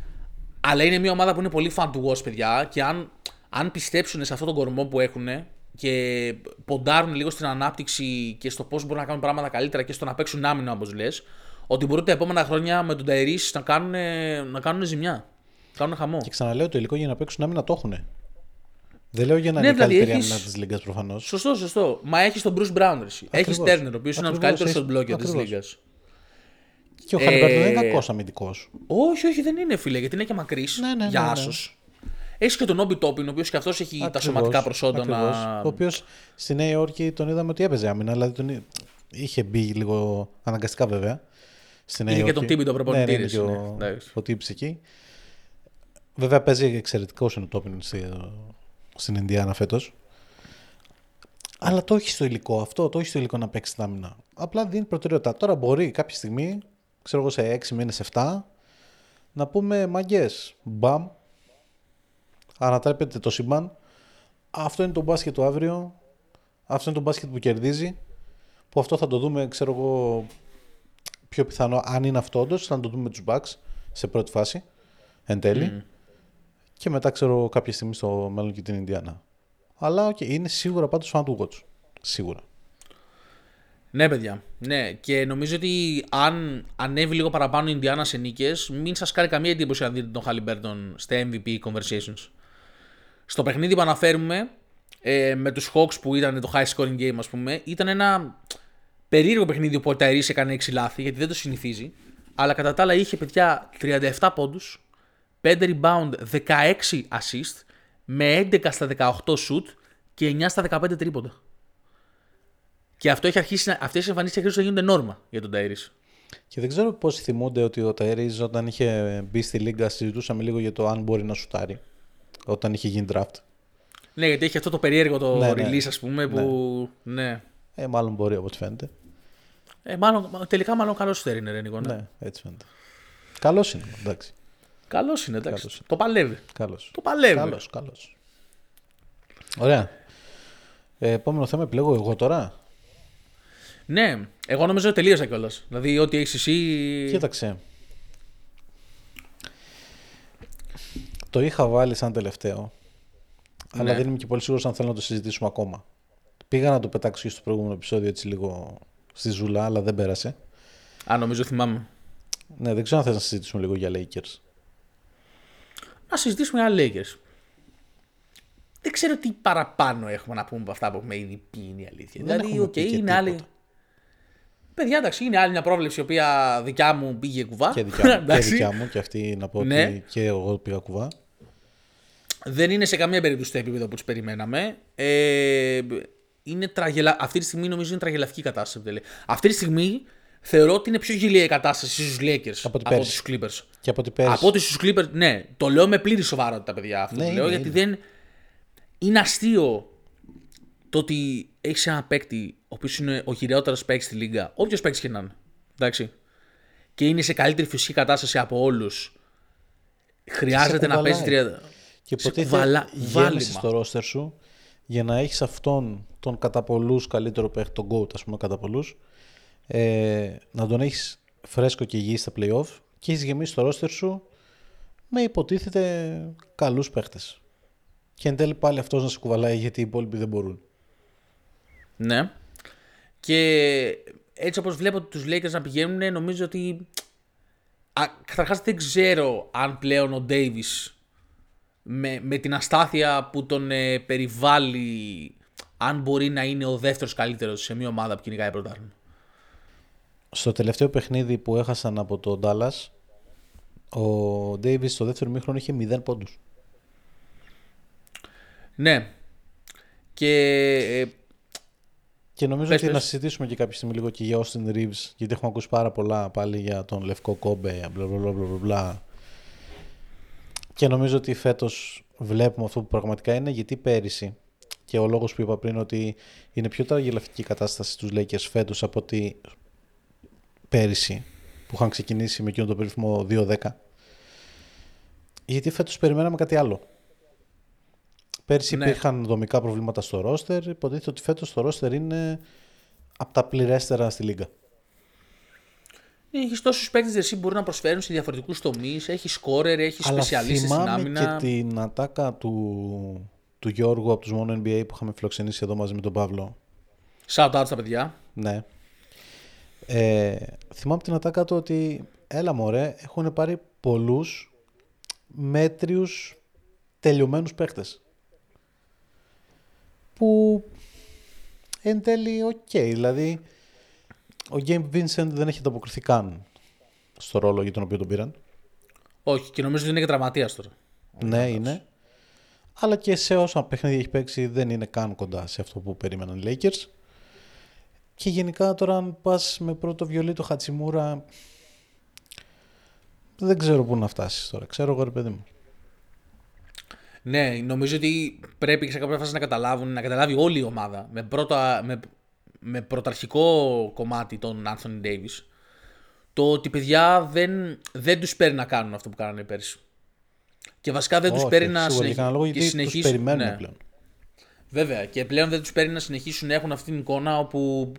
Αλλά είναι μια ομάδα που είναι πολύ fan του watch, παιδιά. Και αν, αν πιστέψουν σε αυτόν τον κορμό που έχουν και ποντάρουν λίγο στην ανάπτυξη και στο πώς μπορούν να κάνουν πράγματα καλύτερα και στο να παίξουν άμυνα, όπως λες, ότι μπορούν τα επόμενα χρόνια με τον Ταϊρή να κάνουν, να κάνουν ζημιά. Να κάνουν χαμό. Και ξαναλέω το υλικό για να παίξουν άμυνα το έχουν. Δεν λέω για να Ναι, είναι η δηλαδή καλύτερη έχεις- άμυνα της Λίγκας προφανώς. Σωστό, σωστό. Μα έχεις τον Bruce Brown. Έχεις Ακριβώς. Turner, ο οποίος είναι από του Ακριβώς, καλύτερου έχεις- shot blocker της ακριβώς. Λίγκας. Και ο Χαλιμπέρτον Ε, δεν είναι κακός αμυντικός. Όχι, όχι, δεν είναι φίλε, γιατί είναι και μακρύς. Ναι, ναι, για ναι, ναι. άσος. Έχεις και τον Όμπι Τόπιν, ο οποίος και αυτός έχει τα σωματικά προσόντα να. Ο οποίος στη Νέα Υόρκη τον είδαμε ότι έπαιζε άμυνα, δηλαδή τον εί- είχε μπει λίγο αναγκαστικά βέβαια. Στη Νέα Είναι και Υόρκη. τον Τίμπι, τον προπονητή Ναι, ναι, της, είναι και ναι, ο, εντάξει. ο Τίμπης εκεί. Βέβαια παίζει εξαιρετικό είναι ο Τόπιν στη, στην Ινδιάνα φέτος. Αλλά το έχει στο υλικό αυτό, το έχει στο υλικό να παίξει την άμυνα. Απλά δίνει προτεραιότητα. Τώρα μπορεί κάποια στιγμή, ξέρω εγώ σε 6 μήνες, 7, να πούμε μάγκες. Μπαμ. Ανατρέπεται το σύμπαν. Αυτό είναι το μπάσκετ του αύριο. Αυτό είναι το μπάσκετ που κερδίζει. Που αυτό θα το δούμε, ξέρω εγώ, πιο πιθανό, αν είναι αυτό όντως, θα το δούμε με τους Bucks σε πρώτη φάση, εν τέλει. Και μετά, ξέρω, κάποια στιγμή στο μέλλον και την Ινδιάνα. Αλλά, οκ, είναι σίγουρα πάντως fun to watch. Σίγουρα. Ναι, παιδιά. Ναι, και νομίζω ότι αν ανέβει λίγο παραπάνω η Ινδιάνα σε νίκες, μην σας κάνει καμία εντύπωση αν δείτε τον Χαλιμπέρτον στα MVP conversations. Στο παιχνίδι που αναφέρουμε, ε, με τους Hawks που ήταν το high scoring game, ας πούμε, ήταν ένα περίεργο παιχνίδι που ο Ταϊρής έκανε 6 λάθη, γιατί δεν το συνηθίζει. Αλλά κατά τα άλλα είχε παιδιά 37 πόντους, 5 rebound, 16 assist, με 11 στα 18 shoot και 9 στα 15 τρίποντα. Και αυτό έχει αρχίσει, να- αυτές οι εμφανίσεις έχει αρχίσει να γίνονται νόρμα για τον Ταϊρής. Και δεν ξέρω πόσοι θυμούνται ότι ο Ταΐρης όταν είχε μπει στη Λίγκα συζητούσαμε λίγο για το αν μπορεί να σουτάρει. Όταν είχε γίνει draft. Ναι, γιατί έχει αυτό το περίεργο το Ναι, ναι. release, ας πούμε, που... Ναι. Ε, μάλλον μπορεί από ό,τι φαίνεται. Ε, μάλλον, τελικά μάλλον καλός σουτέρ είναι, ρε Νίκο. Ναι. Ναι, έτσι φαίνεται. Καλός είναι, εντάξει. Καλός είναι, εντάξει. Καλός είναι. Το παλεύει. Καλός. Το παλεύει. Καλός, καλός. Ωραία. Ε, επόμενο θέμα επιλέγω εγώ τώρα. Ναι, εγώ νομίζω ότι τελείωσα κιόλας. Δηλαδή, ό,τι έχεις εσύ. Κοίταξε. Το είχα βάλει σαν τελευταίο. Αλλά Ναι. δεν είμαι και πολύ σίγουρος αν θέλω να το συζητήσουμε ακόμα. Πήγα να το πετάξω και στο προηγούμενο επεισόδιο έτσι λίγο στη ζουλά, αλλά δεν πέρασε. Α, νομίζω θυμάμαι. Ναι, δεν ξέρω αν θες να συζητήσουμε λίγο για Lakers. Να συζητήσουμε άλλο Lakers. Δεν ξέρω τι παραπάνω έχουμε να πούμε από αυτά που έχουμε ήδη πει είναι η αλήθεια. Δεν δηλαδή, έχουμε οκ, πει και είναι άλλη. Τίποτα. Παιδιά, εντάξει, είναι άλλη μια πρόβλεψη η οποία δικιά μου πήγε κουβά. Και δικιά μου, (laughs) και, Εντάξει. δικιά μου και αυτή να πω Ναι. ότι και εγώ πήγα κουβά. Δεν είναι σε καμία περίπτωση στο επίπεδο που τους περιμέναμε. Ε, είναι τραγελα... Αυτή τη στιγμή νομίζω είναι τραγελαφική η κατάσταση. που τελεί. Αυτή τη στιγμή θεωρώ ότι είναι πιο γελία η κατάσταση στους Lakers Από ότι από πέρσι. τους Clippers. Και από ότι πέρυσι. Από ότι στους Clippers, ναι, το λέω με πλήρη σοβαρότητα, παιδιά. Αυτό Ναι, το λέω, είναι, γιατί είναι. δεν. Είναι αστείο το ότι έχεις ένα παίκτη, ο οποίος είναι ο χειρότερος παίκτης στη Λίγκα, όποιος παίκτης και να είναι. Εντάξει. Και είναι σε καλύτερη φυσική κατάσταση από όλους. Χρειάζεται να παίζει κουβαλάει. 30. Και σε υποτίθεται κουβαλά- γέμισες βάλιμα. στο ρόστερ σου για να έχεις αυτόν τον κατά πολλούς καλύτερο παίχτη, τον GOAT ας πούμε κατά πολλούς, ε, να τον έχεις φρέσκο και υγιής στα playoff και έχεις γεμίσει το ρόστερ σου με υποτίθεται καλούς παίχτες. Και εν τέλει πάλι αυτός να σε κουβαλάει γιατί οι υπόλοιποι δεν μπορούν. Ναι. Και έτσι όπως βλέπω τους Lakers να πηγαίνουν, νομίζω ότι... Α, καταρχάς δεν ξέρω αν πλέον ο Davis με, με την αστάθεια που τον ε, περιβάλλει αν μπορεί να είναι ο δεύτερος καλύτερος σε μια ομάδα που κυνηγάει πρωτάθλημα. Στο τελευταίο παιχνίδι που έχασαν από τον Dallas, ο Davis στο δεύτερο μήχρονο είχε 0 πόντους. Ναι. Και ε, Και νομίζω Πες, ότι πες. να συζητήσουμε και κάποια στιγμή λίγο και για Austin Reeves, γιατί έχουμε ακούσει πάρα πολλά πάλι για τον Λευκό Κόμπε, μπλα μπλα μπλα μπλα, μπλα. Και νομίζω ότι φέτος βλέπουμε αυτό που πραγματικά είναι, γιατί πέρυσι, και ο λόγος που είπα πριν ότι είναι πιο τραγελαφική η κατάσταση στους Lakers φέτος από ότι πέρυσι, που είχαν ξεκινήσει με εκείνο το περίφημο 2-10. Γιατί φέτος περιμέναμε κάτι άλλο. Πέρσι Ναι. υπήρχαν δομικά προβλήματα στο ρόστερ. Υποτίθεται ότι φέτος το ρόστερ είναι από τα πληρέστερα στη Λίγκα. Έχεις τόσους παίκτες εσύ που μπορούν να προσφέρουν σε διαφορετικούς τομείς. Έχει σκόρερ, έχει Αλλά σπεσιαλίστες στην θυμάμαι άμυνα. και την ατάκα του, του Γιώργου από τους Μόνο NBA που είχαμε φιλοξενήσει εδώ μαζί με τον Παύλο. Shout out στα παιδιά. Ναι. Ε, θυμάμαι την ατάκα του ότι έλα μωρέ, έχουν πάρει πολλούς μέτριους τελειωμένους παίχτες. Που εν τέλει οκ. Δηλαδή ο Gabe Vincent δεν έχει ανταποκριθεί καν στο ρόλο για τον οποίο τον πήραν. Όχι, και νομίζω ότι είναι και τραυματίας τώρα. Ναι, είναι. Αλλά και σε όσα παιχνίδια έχει παίξει δεν είναι καν κοντά σε αυτό που περίμεναν οι Lakers. Και γενικά τώρα αν πας με πρώτο βιολί το Χατσιμούρα δεν ξέρω πού να φτάσεις τώρα. Ξέρω εγώ ρε παιδί μου. Ναι, νομίζω ότι πρέπει σε κάποια φάση να καταλάβουν, να καταλάβει όλη η ομάδα με, πρώτα, με, με πρωταρχικό κομμάτι τον Anthony Davis το ότι παιδιά δεν, δεν τους παίρνει να κάνουν αυτό που κάνανε πέρσι. Και βασικά δεν τους Όχι, παίρνει όχι, να σίγουρα, για κανένα λόγο, συνεχ- γιατί και τους συνεχίσουν. περιμένουν ναι. πλέον. Βέβαια. Και πλέον δεν τους παίρνει να συνεχίσουν να έχουν αυτή την εικόνα όπου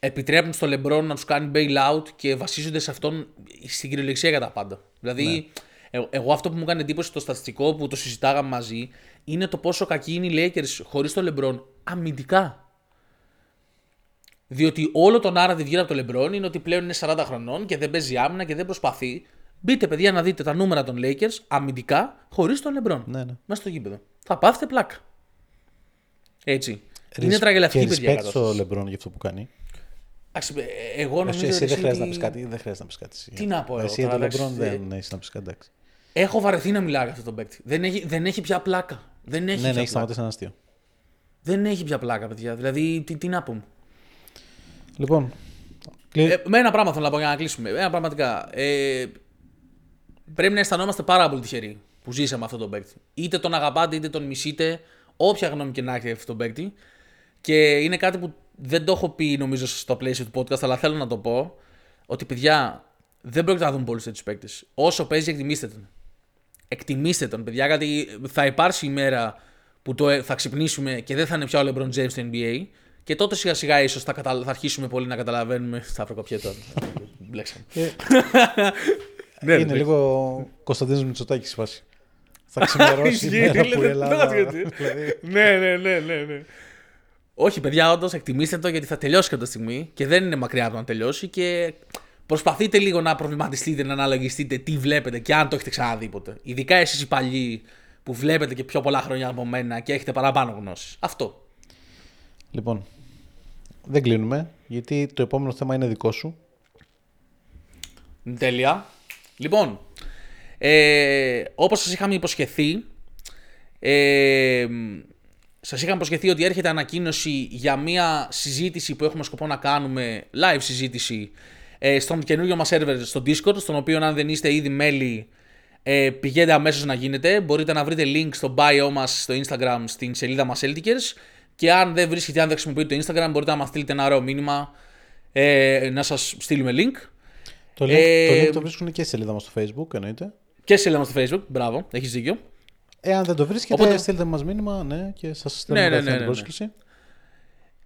επιτρέπουν στο Λεμπρόν να τους κάνει bailout και βασίζονται σε αυτόν στην κυριολεξία για τα πάντα. Δηλαδή, ε- εγώ αυτό που μου έκανε εντύπωση στο στατιστικό που το συζητάγαμε μαζί είναι το πόσο κακοί είναι οι Lakers χωρίς τον Λεμπρόν αμυντικά. Διότι όλο το narrative γύρω από το Λεμπρόν είναι ότι πλέον είναι 40 χρονών και δεν παίζει άμυνα και δεν προσπαθεί. Μπείτε, παιδιά, να δείτε τα νούμερα των Lakers αμυντικά χωρίς τον Λεμπρόν. Ναι, ναι. Μέσα στο γήπεδο. Θα πάθετε πλάκα. Έτσι. είναι Ρισ- τραγελαφική και παιδιά. η respect στο κατάσταση. Λεμπρόν για αυτό που κάνει. Εντάξει, ε, Εγώ νομίζω Εσύ, εσύ ότι δεν χρειάζεται να ότι πεις κάτι. Δεν χρειάζεται να πεις κάτι. εσύ. Τι να πω εγώ Εσύ για τώρα, τον Λεμπρόν εντάξει, δεν έχεις να πεις κάτι. Εντάξει. Έχω βαρεθεί να μιλάω για αυτό τον παίκτη. Δεν έχει, δεν έχει πια πλάκα. Δεν έχει, Ναι, ναι, πια έχει πλάκα. σταματήσει ένα αστείο. Δεν έχει πια πλάκα, παιδιά. Δηλαδή, τι, τι να πούμε. Λοιπόν, κλει- Ε, με ένα πράγμα θέλω να πω για να κλείσουμε. Ένα πραγματικά. Ε, πρέπει να αισθανόμαστε πάρα πολύ τυχεροί που ζήσαμε αυτόν τον παίκτη. Είτε τον αγαπάτε είτε τον μισείτε, όποια γνώμη και να έχετε για αυτόν τον παίκτη. Και είναι κάτι που δεν το έχω πει νομίζω στο πλαίσιο του podcast, αλλά θέλω να το πω. Ότι παιδιά, δεν πρόκειται να δουν πολλούς τέτοιους παίκτες. Όσο παίζει, εκτιμήστε τον. Εκτιμήστε τον, παιδιά, γιατί θα υπάρξει η μέρα που το, θα ξυπνήσουμε και δεν θα είναι πια ο LeBron James στο NBA. Και τότε σιγά σιγά ίσως θα, κατα... θα αρχίσουμε πολύ να καταλαβαίνουμε. Θα βρω κοπιέ τώρα. (laughs) Μπλέξαμε. (laughs) ναι, είναι λίγο Κωνσταντίνος Μητσοτάκης η φάση. Θα ξημερώσει (laughs) η Ισχύει, μέρα λέτε, που η Ελλάδα... το έτσι. δηλαδή, ναι, ναι, ναι, ναι, ναι. Όχι, παιδιά, όντως εκτιμήστε το γιατί θα τελειώσει κάποια στιγμή και δεν είναι μακριά από το να τελειώσει και προσπαθείτε λίγο να προβληματιστείτε, να αναλογιστείτε τι βλέπετε και αν το έχετε ξαναδεί ποτέ. Ειδικά εσείς οι παλιοί που βλέπετε και πιο πολλά χρόνια από μένα και έχετε παραπάνω γνώσεις. Αυτό. Λοιπόν, δεν κλείνουμε, γιατί το επόμενο θέμα είναι δικό σου. Τέλεια. Λοιπόν, ε, όπως σας είχαμε υποσχεθεί, ε, σας είχαμε υποσχεθεί ότι έρχεται ανακοίνωση για μια συζήτηση που έχουμε σκοπό να κάνουμε, live συζήτηση, ε, στον καινούριο μας server στο Discord, στον οποίο αν δεν είστε ήδη μέλη, ε, πηγαίνετε αμέσως να γίνετε. Μπορείτε να βρείτε link στο bio μας στο Instagram, στην σελίδα μας Celticers. Και αν δεν βρίσκετε, αν δεν χρησιμοποιείτε το Instagram, μπορείτε να μας στείλετε ένα ωραίο μήνυμα, ε, να σας στείλουμε link. Το link, Ε, το, link το βρίσκουν και στη σελίδα μας στο facebook, εννοείται. Και σε λέμε στο Facebook. Μπράβο, έχεις δίκιο. Εάν δεν το βρίσκετε, Οπότε- στείλτε μας μήνυμα, ναι, και σας στέλνουμε Ναι, ναι, ναι, ναι, την ναι, ναι. πρόσκληση.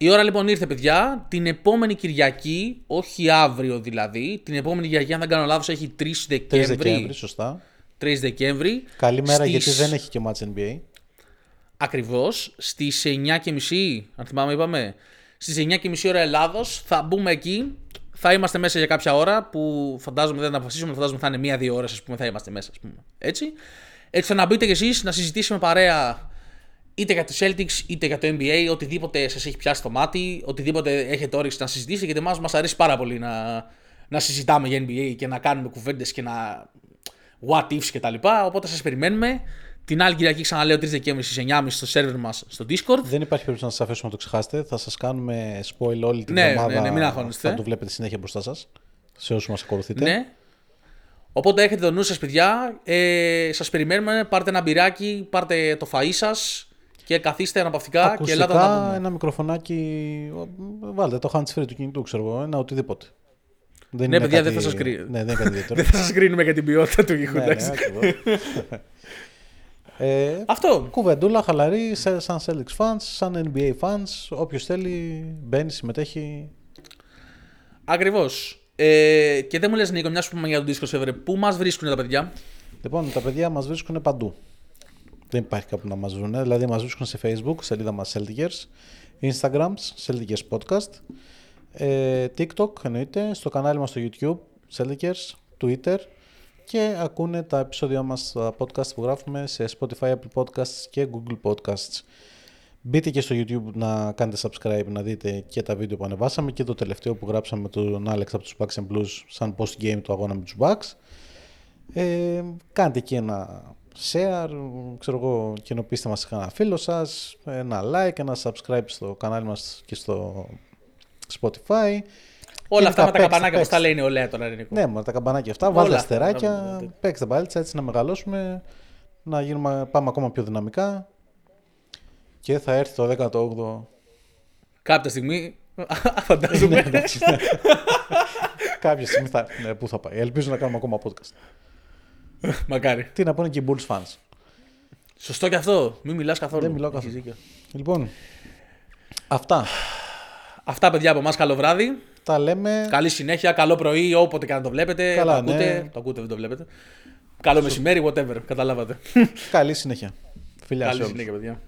Η ώρα λοιπόν ήρθε, παιδιά. Την επόμενη Κυριακή, όχι αύριο δηλαδή, την επόμενη Κυριακή, αν δεν κάνω λάθος, έχει 3 3 Δεκέμβρη. Δεκέμβρη, σωστά. 3 Δεκέμβρη. Καλημέρα, στις- γιατί δεν έχει και match NBA. Ακριβώς στις 9.30, αν θυμάμαι, είπαμε. Στις 9.30 ώρα Ελλάδος θα μπούμε εκεί. Θα είμαστε μέσα για κάποια ώρα που φαντάζομαι δεν θα αποφασίσουμε. Φαντάζομαι θα είναι μία-δύο ώρες, ας πούμε, θα είμαστε μέσα. Ας πούμε. Έτσι. Έτσι θα να μπείτε κι εσείς να συζητήσουμε παρέα είτε για τους Celtics είτε για το NBA, οτιδήποτε σας έχει πιάσει το μάτι, οτιδήποτε έχετε όρεξη να συζητήσετε. Γιατί εμάς μας αρέσει πάρα πολύ να, να συζητάμε για NBA και να κάνουμε κουβέντες και να. What ifs και τα λοιπά. Οπότε σας περιμένουμε. Την άλλη Κυριακή, ξαναλέω, 3 Δεκέμβρη στις 9.30 στο σερβερ μας στο Discord. Δεν υπάρχει περίπτωση να σας αφήσουμε να το ξεχάσετε. Θα σας κάνουμε spoil όλη την Ναι, εβδομάδα. ναι, ναι, μην αγχώνεστε. Θα το βλέπετε συνέχεια μπροστά σας. Σε όσους μας ακολουθείτε. Ναι. Οπότε έχετε το νου σας, παιδιά. Ε, σας περιμένουμε. Πάρτε ένα μπυράκι, πάρτε το φαΐ σας και καθίστε αναπαυτικά και ελάτε να τα Ακουστικά, πούμε. ένα μικροφωνάκι. βάλτε το hands free του κινητού, ξέρω εγώ. Ένα οτιδήποτε. Δεν Ναι, είναι παιδιά, κάτι... δεν θα σας κρίνω. Ναι, δεν είναι κάτι ιδιαίτερο. (laughs) Δεν θα σας κρίνουμε για την ποιότητα του ήχου. ναι, ναι, εντάξει. ακριβώς. (laughs) ε, Αυτό. κουβεντούλα, χαλαρή, σε- σαν Celtics fans, σαν NBA fans. Όποιος θέλει μπαίνει, συμμετέχει. Ακριβώς. Ε, και δεν μου λες, Νίκο, μιας που πούμε για τον Discord server, πού μας βρίσκουν τα παιδιά; Λοιπόν, τα παιδιά μας βρίσκουν παντού. Δεν υπάρχει κάπου να μας βρουν. Δηλαδή, μας βρίσκουν σε Facebook, σελίδα μας Celticers, Instagram, Celticers Podcast, ε, TikTok εννοείται, στο κανάλι μας στο YouTube, Celticers, Twitter και ακούνε τα επεισόδια μας στα podcast που γράφουμε σε Spotify, Apple Podcasts και Google Podcasts. Μπείτε και στο YouTube να κάνετε subscribe να δείτε και τα βίντεο που ανεβάσαμε και το τελευταίο που γράψαμε με τον Alex από τους Bucks and Blues σαν post game του αγώνα με τους Bucks. Ε, κάντε και ένα share, ξέρω εγώ, κοινοποιήστε μας σε κανένα φίλο σας, ένα like, ένα subscribe στο κανάλι μας και στο Spotify. Όλα Και αυτά με τα παίξτε, καμπανάκια που παίξτε. τα λέει είναι ωραία τώρα, Νίκο. Ναι, με τα καμπανάκια αυτά, Όλα βάλτε αυτά, αστεράκια, μπράβο, ναι. παίξτε μπάλτσα έτσι να μεγαλώσουμε, να γίνουμε, πάμε ακόμα πιο δυναμικά και θα έρθει το 18ο. Κάποια στιγμή, (laughs) φαντάζομαι. Ναι, εντάξει, ναι. Κάποια στιγμή θα, ναι, πού θα πάει. Ελπίζω να κάνουμε ακόμα podcast. (laughs) Μακάρι. Τι να πούνε και οι Bulls fans. Σωστό και αυτό. Μην μιλάς καθόλου. Δεν μιλάω Έχεις καθόλου. δίκιο. Λοιπόν, αυτά. Αυτά, παιδιά, από εμάς. Καλό βράδυ. Τα λέμε. Καλή συνέχεια. Καλό πρωί, όποτε και να το βλέπετε. Καλά, το ακούτε. ναι. Το ακούτε, δεν το βλέπετε. Καλό μεσημέρι, whatever. Καταλάβατε. Καλή συνέχεια. Φιλιά σε Καλή όλους. συνέχεια, παιδιά.